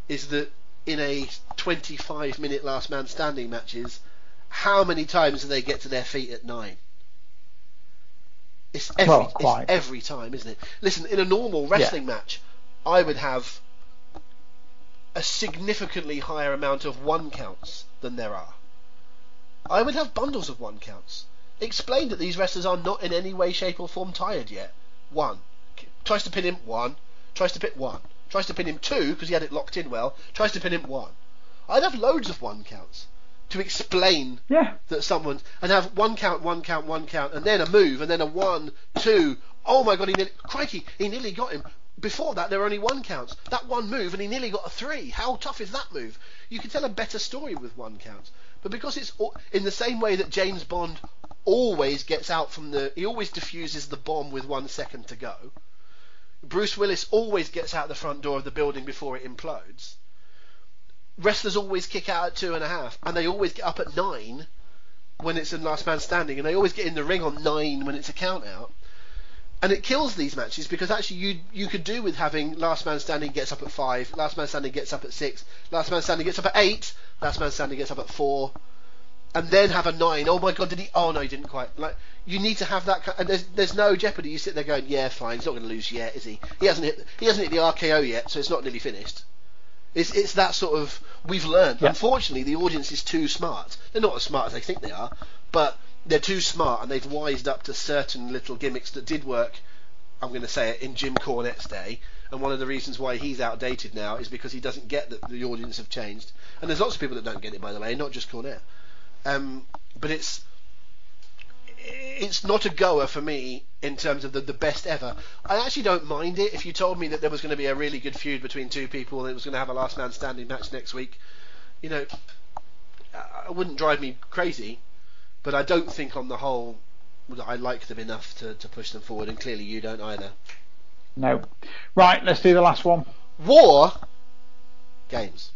Is that in a 25 minute last man standing matches, how many times do they get to their feet at nine? It's every, Well, it's every time, isn't it? Listen, in a normal wrestling match, I would have a significantly higher amount of one counts than there are. I would have bundles of one counts. Explain that these wrestlers are not in any way, shape, or form tired yet. One. Tries to pin him, one. Tries to pin one. Tries to pin him two, because he had it locked in well. Tries to pin him one. I'd have loads of one counts to explain Yeah. that someone and have one count, one count, one count, and then a move, and then a one, two. Oh my god, he nearly, crikey, he nearly got him. Before that, there were only one counts. That one move, and he nearly got a three. How tough is that move? You can tell a better story with one count. But because it's in the same way that James Bond always gets out from the, he always diffuses the bomb with one second to go. Bruce Willis always gets out the front door of the building before it implodes. Wrestlers always kick out at two and a half, and they always get up at nine when it's a last man standing, and they always get in the ring on nine when it's a count out. And it kills these matches because actually you you could do with having last man standing gets up at five, last man standing gets up at six, last man standing gets up at eight, last man standing gets up at four, and then have a nine. Oh my god, did he? Oh no, he didn't quite. Like you need to have that. ki- And there's there's no jeopardy. You sit there going, yeah, fine. He's not going to lose yet, is he? He hasn't hit he hasn't hit the RKO yet, so it's not nearly finished. It's it's that sort of we've learned. Yeah. Unfortunately, the audience is too smart. They're not as smart as they think they are, but they're too smart and they've wised up to certain little gimmicks that did work. I'm going to say it in Jim Cornette's day, and one of the reasons why he's outdated now is because he doesn't get that the audience have changed. And there's lots of people that don't get it, by the way, not just Cornette. Um, but it's it's not a goer for me in terms of the, the best ever. I actually don't mind it if you told me that there was going to be a really good feud between two people and it was going to have a last man standing match next week. You know, uh, it wouldn't drive me crazy, but I don't think on the whole that I like them enough to, to push them forward, and clearly you don't either. No. Right, let's do the last one. War games.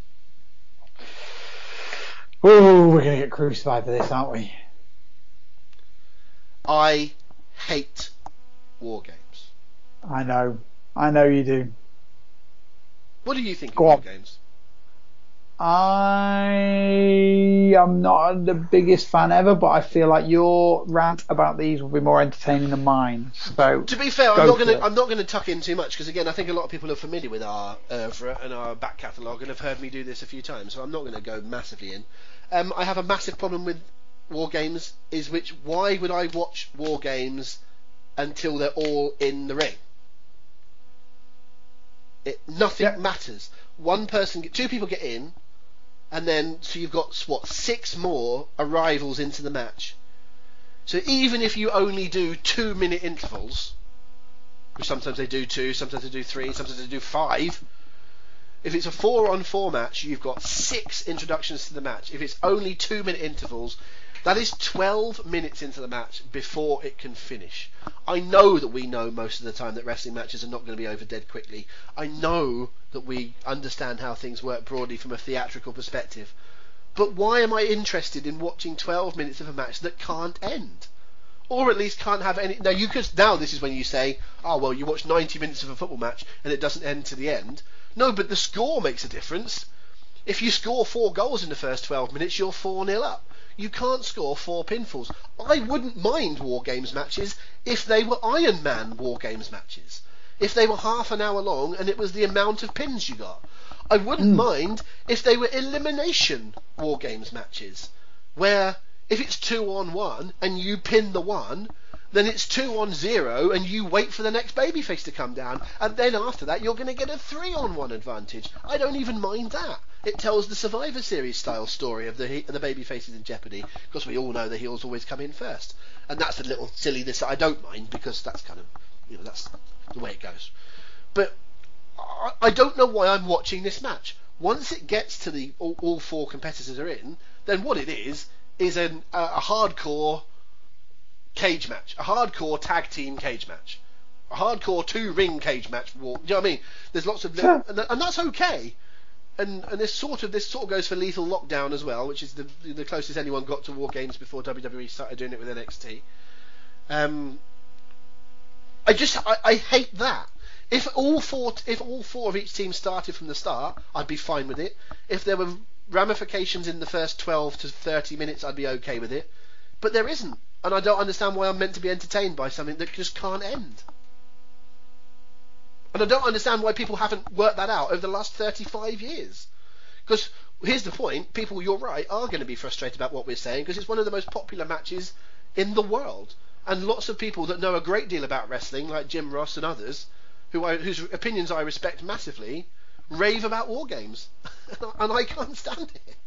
Oh, we're going to get crucified for this, aren't we? I hate war games. I know. I know you do. What do you think Go of war on. games? I am not the biggest fan ever, but I feel like your rant about these will be more entertaining than mine. So To be fair, I'm not going to I'm not going to tuck in too much because again, I think a lot of people are familiar with our oeuvre and our back catalogue and have heard me do this a few times, so I'm not going to go massively in. Um, I have a massive problem with war games. Is which why would I watch war games until they're all in the ring? It nothing Yeah. matters. One person, two people get in, and then so you've got what six more arrivals into the match. So even if you only do two minute intervals, which sometimes they do two, sometimes they do three, sometimes they do five. If it's a four on four match, you've got six introductions to the match. If it's only two minute intervals, that is 12 minutes into the match before it can finish. I know that we know most of the time that wrestling matches are not going to be over dead quickly. I know that we understand how things work broadly from a theatrical perspective. But why am I interested in watching 12 minutes of a match that can't end? Or at least can't have any. Now you could. Now this is when you say, "Oh well, you watch 90 minutes of a football match and it doesn't end to the end." No, but the score makes a difference. If you score four goals in the first 12 minutes, you're 4 0 up. You can't score four pinfalls. I wouldn't mind War Games matches if they were Iron Man War Games matches. If they were half an hour long and it was the amount of pins you got. I wouldn't hmm. mind if they were elimination war games matches, where if it's two on one and you pin the one, then it's two on zero and you wait for the next babyface to come down, and then after that you're going to get a three on one advantage. I don't even mind that. It tells the Survivor Series style story of the he- the babyfaces in jeopardy because we all know the heels always come in first, and that's a little silliness that I don't mind because that's kind of you know that's the way it goes. But I, I don't know why I'm watching this match. Once it gets to the all, all four competitors are in, then what it is is an, a hardcore cage match, a hardcore tag team cage match, a hardcore two ring cage match. War, you know what I mean? There's lots of and, and that's okay. And and this sort of this sort of goes for Lethal Lockdown as well, which is the the closest anyone got to War Games before WWE started doing it with NXT. Um, I just I, I hate that. If all four if all four of each team started from the start, I'd be fine with it. If there were ramifications in the first 12 to 30 minutes, I'd be okay with it. But there isn't, and I don't understand why I'm meant to be entertained by something that just can't end. And I don't understand why people haven't worked that out over the last 35 years. Because here's the point: people, you're right, are going to be frustrated about what we're saying because it's one of the most popular matches in the world, and lots of people that know a great deal about wrestling, like Jim Ross and others, who I, whose opinions I respect massively, rave about war games, and I can't stand it.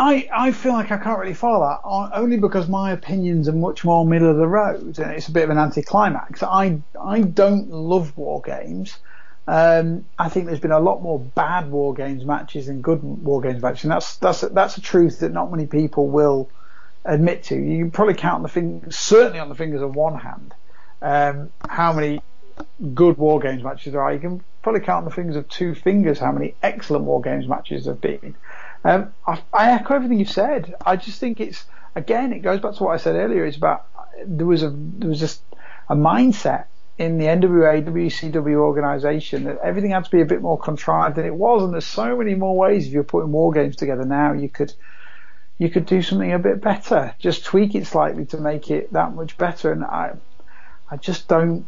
I, I feel like I can't really follow that on- only because my opinions are much more middle of the road and it's a bit of an anticlimax. I I don't love war games. Um, I think there's been a lot more bad war games matches than good war games matches, and that's that's that's a truth that not many people will admit to. You can probably count the fingers, certainly on the fingers of one hand, um, how many good war games matches there are. You can probably count on the fingers of two fingers how many excellent war games matches there have been. Um, I, I echo everything you've said. I just think it's again, it goes back to what I said earlier. It's about there was a there was just a mindset in the NWA WCW organisation that everything had to be a bit more contrived than it was, and there's so many more ways if you're putting war games together now. You could you could do something a bit better, just tweak it slightly to make it that much better. And I I just don't.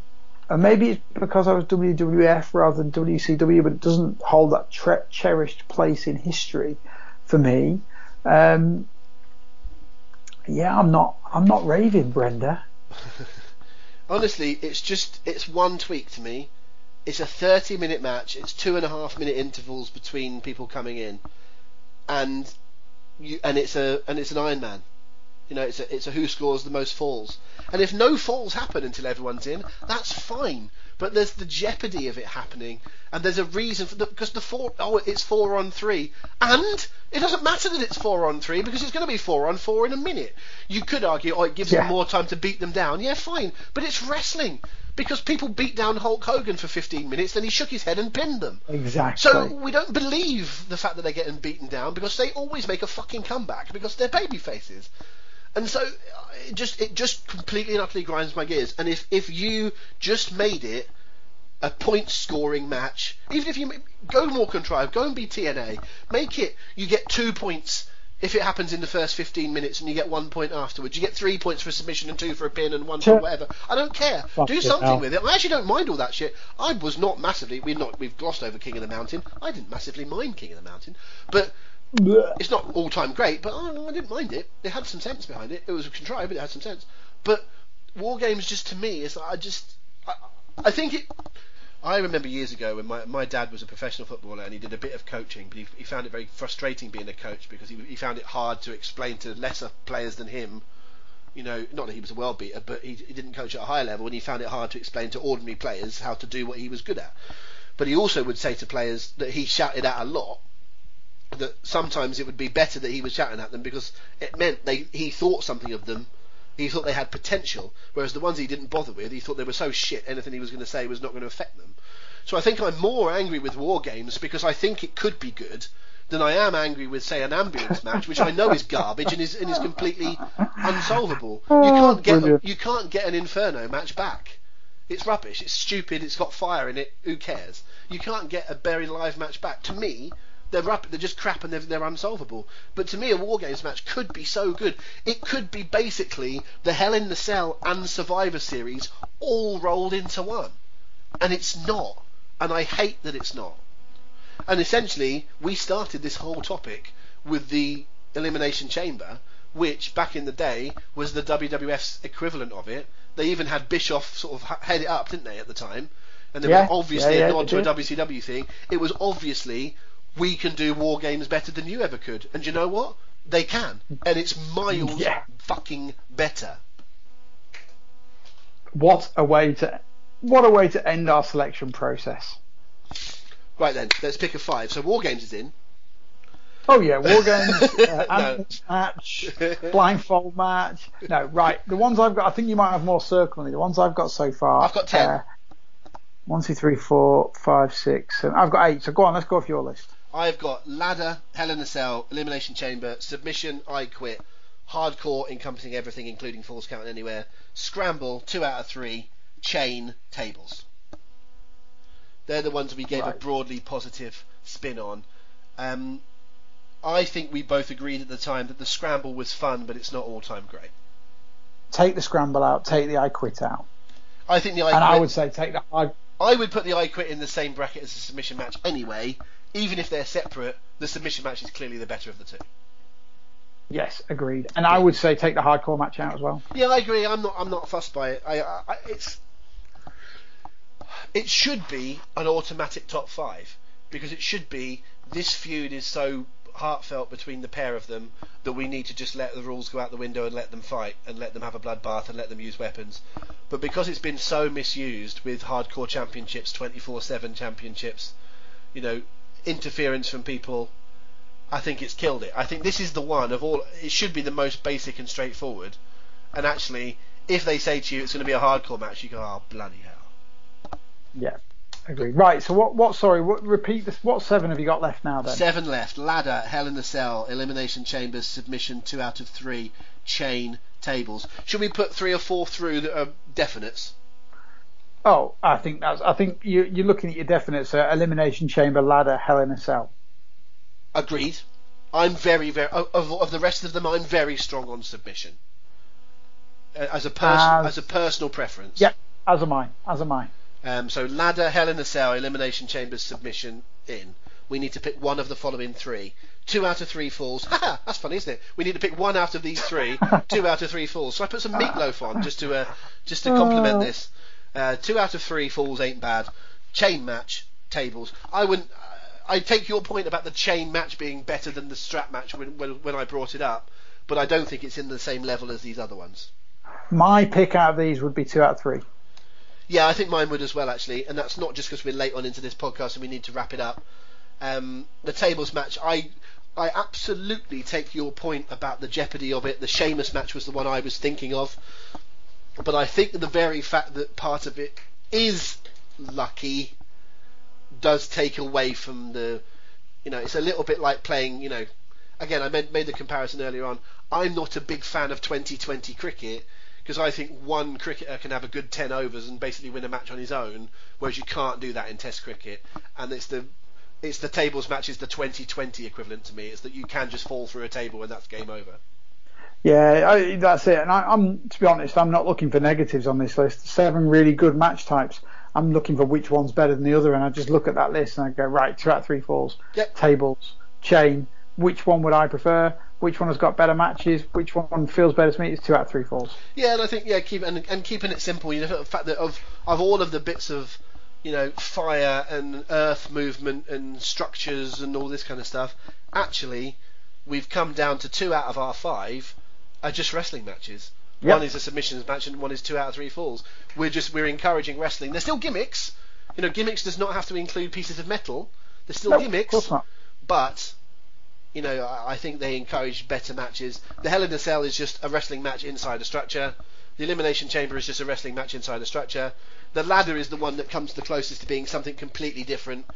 And maybe it's because I was WWF rather than WCW, but it doesn't hold that tre- cherished place in history for me. Um, yeah, I'm not. I'm not raving, Brenda. Honestly, it's just it's one tweak to me. It's a 30 minute match. It's two and a half minute intervals between people coming in, and you and it's a and it's an Iron Man. You know, it's a it's a who scores the most falls. And if no falls happen until everyone's in, that's fine. But there's the jeopardy of it happening, and there's a reason for the because the four oh it's four on three, and it doesn't matter that it's four on three because it's going to be four on four in a minute. You could argue, oh, it gives Yeah. them more time to beat them down. Yeah, fine, but it's wrestling because people beat down Hulk Hogan for 15 minutes, then he shook his head and pinned them. Exactly. So we don't believe the fact that they're getting beaten down because they always make a fucking comeback because they're baby faces. And so it just it just completely and utterly grinds my gears. And if if you just made it a point scoring match, even if you go more contrived, go and be TNA, make it you get two points if it happens in the first 15 minutes and you get one point afterwards. You get three points for a submission and two for a pin and one for whatever. I don't care. Fuck Do something Al. with it. I actually don't mind all that shit. I was not massively. We've not we've glossed over King of the Mountain. I didn't massively mind King of the Mountain, but. It's not all time great, but oh, I, I didn't mind it. It had some sense behind it. It was contrived, but it had some sense. But War Games, just to me, is I just I, I think it. I remember years ago when my, my dad was a professional footballer and he did a bit of coaching, but he, he found it very frustrating being a coach because he, he found it hard to explain to lesser players than him. You know, not that he was a world beater, but he, he didn't coach at a high level, and he found it hard to explain to ordinary players how to do what he was good at. But he also would say to players that he shouted at a lot that sometimes it would be better that he was shouting at them because it meant they he thought something of them. He thought they had potential, whereas the ones he didn't bother with, he thought they were so shit. Anything he was going to say was not going to affect them. So I think I'm more angry with war games because I think it could be good than I am angry with, say, an ambulance match, which I know is garbage and is and is completely unsolvable. You Oh, can't get brilliant. you can't get an Inferno match back. It's rubbish. It's stupid. It's got fire in it. Who cares? You can't get a buried live match back. To me, they're rub- they're just crap and they're, they're unsolvable. But to me, a War Games match could be so good. It could be basically the Hell in the Cell and Survivor Series all rolled into one, and it's not. and I hate that it's not. And essentially, we started this whole topic with the Elimination Chamber, which back in the day was the WWF's equivalent of it. They even had Bischoff sort of head it up, didn't they, at the time? And they Yeah, were obviously yeah, a yeah, nod to a. WCW thing. It was obviously we can do war games better than you ever could. And you know what? They can, and it's miles Yeah. fucking better. What a way to what a way to end our selection process. Right then, let's pick a five. So war games is in. Oh yeah, war games, uh, No. match, blindfold match. No, right. The ones I've got, I think you might have more me. The ones I've got so far. I've got 10. Uh, one, two, three, four, five, six, seven. I've got eight. So go on, let's go off your list. I've got ladder, Hell in a Cell, Elimination Chamber, Submission, I Quit, Hardcore encompassing everything including Falls Count Anywhere, Scramble, two out of three, Chain, Tables. They're the ones we gave a broadly positive spin on. Um, I think we both agreed at the time that the Scramble was fun, but it's not all time great. Take the scramble out. Take the I quit out. I think the I And Quit, I would say take the I. I would put the I Quit in the same bracket as the submission match anyway. Even if they're separate, the submission match is clearly the better of the two. Yes, agreed. And I would say take the hardcore match out as well. Yeah, I agree. I'm not. I'm not fussed by it. I, I, I it's. It should be an automatic top five because it should be this feud is so heartfelt between the pair of them that we need to just let the rules go out the window and let them fight and let them have a bloodbath and let them use weapons. But because it's been so misused with hardcore championships, 24/7 championships, you know, interference from people, I think it's killed it. I think this is the one of all. It should be the most basic and straightforward. And actually, if they say to you it's going to be a hardcore match, you go, oh bloody hell. Yeah, agree. Right. So what? What? Sorry. What? Repeat this. What seven have you got left now then? Seven left. Ladder, Hell in the Cell, Elimination Chambers, Submission, two out of three, Chain, Tables. Should we put three or four through that are definites? Oh, I think that's. I think you, you're looking at your definite uh, elimination chamber, ladder, hell in a cell. Agreed. I'm very, very of, of, the rest of them. I'm very strong on submission. Uh, As a person, As- as a personal preference. Yep. As am I. As am I. Um, so ladder, hell in the cell, elimination chambers, submission in. We need to pick one of the following three. Two out of three falls. Haha, that's funny, isn't it? We need to pick one out of these three. two out of three falls. So I put some Meat Loaf on just to uh, just to complement Oh. this. Uh, two out of three falls ain't bad. Chain match tables. I wouldn't. I take your point about the chain match being better than the strap match when, when when I brought it up, but I don't think it's in the same level as these other ones. My pick out of these would be two out of three. Yeah, I think mine would as well, actually, and that's not just because we're late on into this podcast and we need to wrap it up. Um, the tables match, I, I absolutely take your point about the jeopardy of it. The Sheamus match was the one I was thinking of, but I think the very fact that part of it is lucky does take away from the, you know, it's a little bit like playing, you know, again, I made, made the comparison earlier on. I'm not a big fan of Twenty20 cricket because I think one cricketer can have a good 10 overs and basically win a match on his own, whereas you can't do that in Test cricket. And it's the it's the tables match is the Twenty20 equivalent to me. It's that you can just fall through a table and that's game over. Yeah, I, that's it. And I, I'm, to be honest, I'm not looking for negatives on this list. Seven really good match types. I'm looking for which one's better than the other, and I just look at that list and I go, right, two out of three falls, Yep. tables, chain. Which one would I prefer? Which one has got better matches? Which one feels better to me? It's two out of three falls. Yeah, and I think yeah, keep and, and keeping it simple. You know, the fact that of of all of the bits of you know fire and earth movement and structures and all this kind of stuff, actually, we've come down to two out of our five are just wrestling matches. Yep. One is a submissions match and one is two out of three falls. We're just we're encouraging wrestling. They're still gimmicks. You know, gimmicks does not have to include pieces of metal. They're still No, gimmicks but you know, I I think they encourage better matches. The Hell in a Cell is just a wrestling match inside a structure. The Elimination Chamber is just a wrestling match inside a structure. The ladder is the one that comes the closest to being something completely different.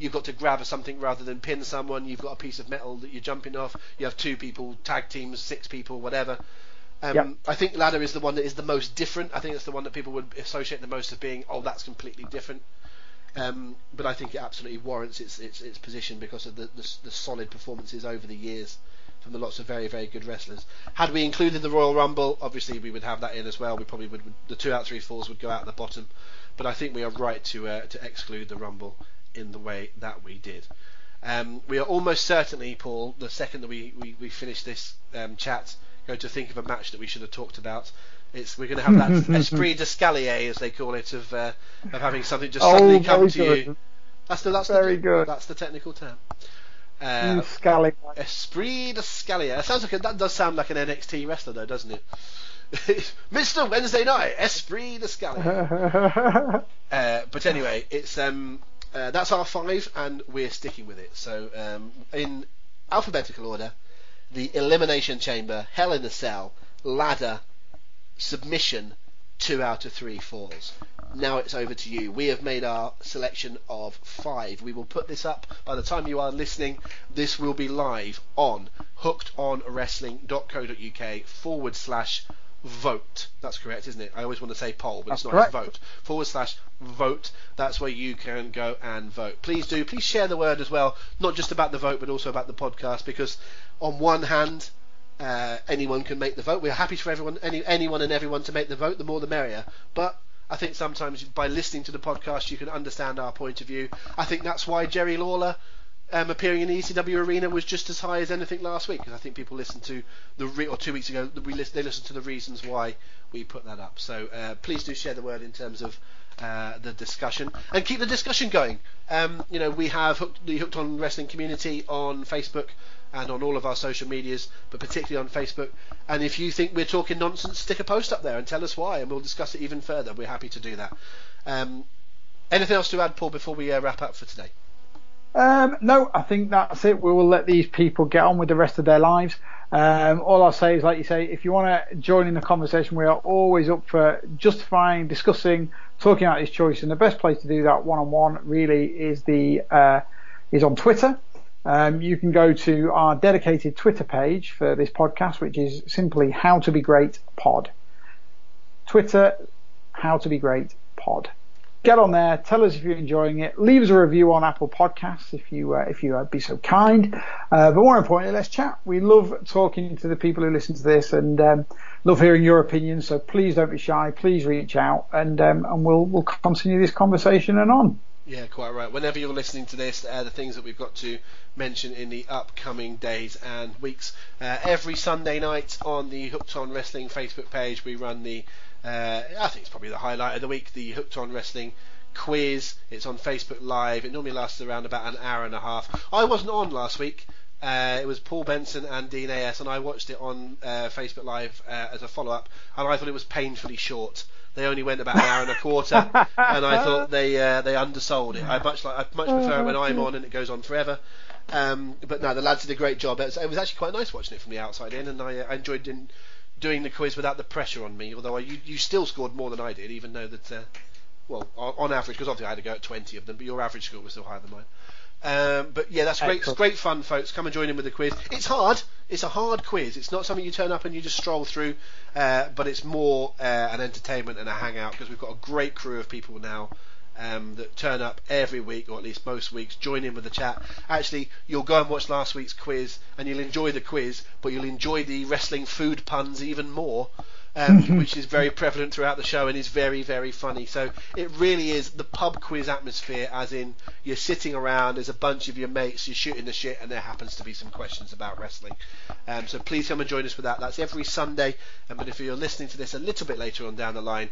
You've got to grab something rather than pin someone. You've got a piece of metal that you're jumping off. You have two people, tag teams, six people, whatever. Um, Yep. I think ladder is the one that is the most different. I think it's the one that people would associate the most of being, oh, that's completely different. Um, but I think it absolutely warrants its its, its position because of the, the the solid performances over the years from the lots of very very good wrestlers. Had we included the Royal Rumble, obviously we would have that in as well. We probably would the two out three falls would go out at the bottom, but I think we are right to uh, to exclude the Rumble in the way that we did. Um, we are almost certainly, Paul, the second that we, we, we finish this um, chat, going to think of a match that we should have talked about. It's we're going to have that esprit d'escalier, as they call it, of uh, of having something just Oh, suddenly come to good. you. That's the that's Very the, good. That's the technical term. Uh, scally. esprit d'escalier. That sounds like a, that does sound like an NXT wrestler, though, doesn't it? Mr. Wednesday Night, esprit d'escalier. Uh, but anyway, it's um, uh, that's our five, and we're sticking with it. So um, in alphabetical order, the elimination chamber, Hell in a Cell, ladder, submission, two out of three falls. Now it's over to you. We have made our selection of five. We will put this up by the time you are listening. This will be live on hookedonwrestling.co.uk forward slash vote. That's correct, isn't it? I always want to say poll, but That's it's not. Correct. vote forward slash vote. That's where you can go and vote. Please do. Please share the word as well, not just about the vote, but also about the podcast. Because on one hand, uh, anyone can make the vote. We're happy for everyone, any, anyone and everyone to make the vote. The more, the merrier. But I think sometimes by listening to the podcast, you can understand our point of view. I think that's why Jerry Lawler um, appearing in the ECW arena was just as high as anything last week because I think people listened to the re- or two weeks ago we list- they listened to the reasons why we put that up. So uh, please do share the word in terms of uh, the discussion and keep the discussion going. Um, you know we have hooked, the Hooked on Wrestling community on Facebook and on all of our social medias, but particularly on Facebook. And if you think we're talking nonsense, stick a post up there and tell us why, and we'll discuss it even further. We're happy to do that. Um, anything else to add, Paul, before we uh, wrap up for today? Um, no, I think that's it. We will let these people get on with the rest of their lives. Um, all I'll say is, like you say, if you want to join in the conversation, we are always up for justifying, discussing, talking about his choice. And the best place to do that one-on-one really is the uh, is on Twitter. Um, you can go to our dedicated Twitter page for this podcast, which is simply How to Be Great Pod. Twitter, How to Be Great Pod get on there, tell us if you're enjoying it, leave us a review on Apple Podcasts if you uh, if you uh, be so kind. Uh, but more importantly, let's chat. We love talking to the people who listen to this and um, love hearing your opinions. So please don't be shy. Please reach out and um, and we'll we'll continue this conversation and on. Yeah, quite right. Whenever you're listening to this, uh, the things that we've got to mention in the upcoming days and weeks. Uh, every Sunday night on the Hooked On Wrestling Facebook page, we run the, uh, I think it's probably the highlight of the week, the Hooked On Wrestling quiz. It's on Facebook Live. It normally lasts around about an hour and a half. I wasn't on last week. Uh, it was Paul Benson and Dean AS, and I watched it on uh, Facebook Live uh, as a follow-up, and I thought it was painfully short. They only went about an hour and a quarter, and I thought they uh, they undersold it. I much like I much prefer it when I'm on and it goes on forever. Um, but no, the lads did a great job. It was, it was actually quite nice watching it from the outside in, and I, uh, I enjoyed in, doing the quiz without the pressure on me. Although I, you, you still scored more than I did, even though that uh, well on, on average, because obviously I had to go at 20 of them, but your average score was still higher than mine. Um, but yeah, that's great. It's great fun, folks. Come and join in with the quiz. It's hard. It's a hard quiz. It's not something you turn up and you just stroll through, uh, but it's more uh, an entertainment and a hangout because we've got a great crew of people now um, that turn up every week, or at least most weeks, join in with the chat. Actually, you'll go and watch last week's quiz, and you'll enjoy the quiz, but you'll enjoy the wrestling food puns even more. Um, which is very prevalent throughout the show and is very, very funny. So it really is the pub quiz atmosphere, as in you're sitting around, there's a bunch of your mates, you're shooting the shit, and there happens to be some questions about wrestling. Um, so please come and join us for that. That's every Sunday. Um, but if you're listening to this a little bit later on down the line,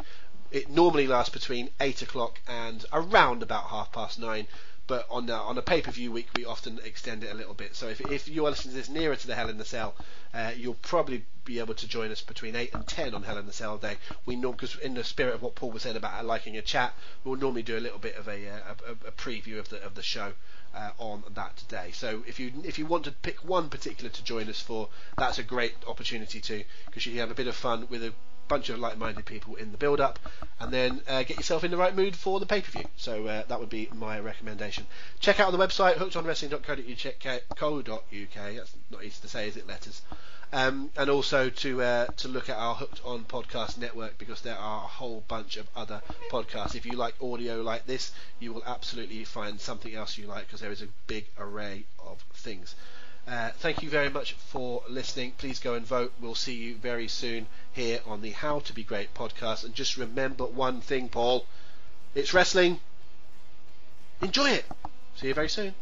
it normally lasts between eight o'clock and around about half past nine. But on a, on a pay per view week, we often extend it a little bit. So if, if you are listening to this nearer to the Hell in the Cell, uh, you'll probably be able to join us between eight and ten on Hell in the Cell day. We because in the spirit of what Paul was saying about liking a chat, we'll normally do a little bit of a, uh, a, a preview of the of the show. Uh, on that day, so if you if you want to pick one particular to join us for, that's a great opportunity to because you can have a bit of fun with a bunch of like-minded people in the build-up, and then uh, get yourself in the right mood for the pay-per-view. So uh, that would be my recommendation. Check out the website hookedonwrestling.co.uk. That's not easy to say, is it? Letters. Um, and also to uh, to look at our Hooked On podcast network because there are a whole bunch of other podcasts. If you like audio like this, you will absolutely find something else you like because there is a big array of things. Uh, thank you very much for listening. Please go and vote. We'll see you very soon here on the How to Be Great podcast. And just remember one thing, Paul. It's wrestling. Enjoy it. See you very soon.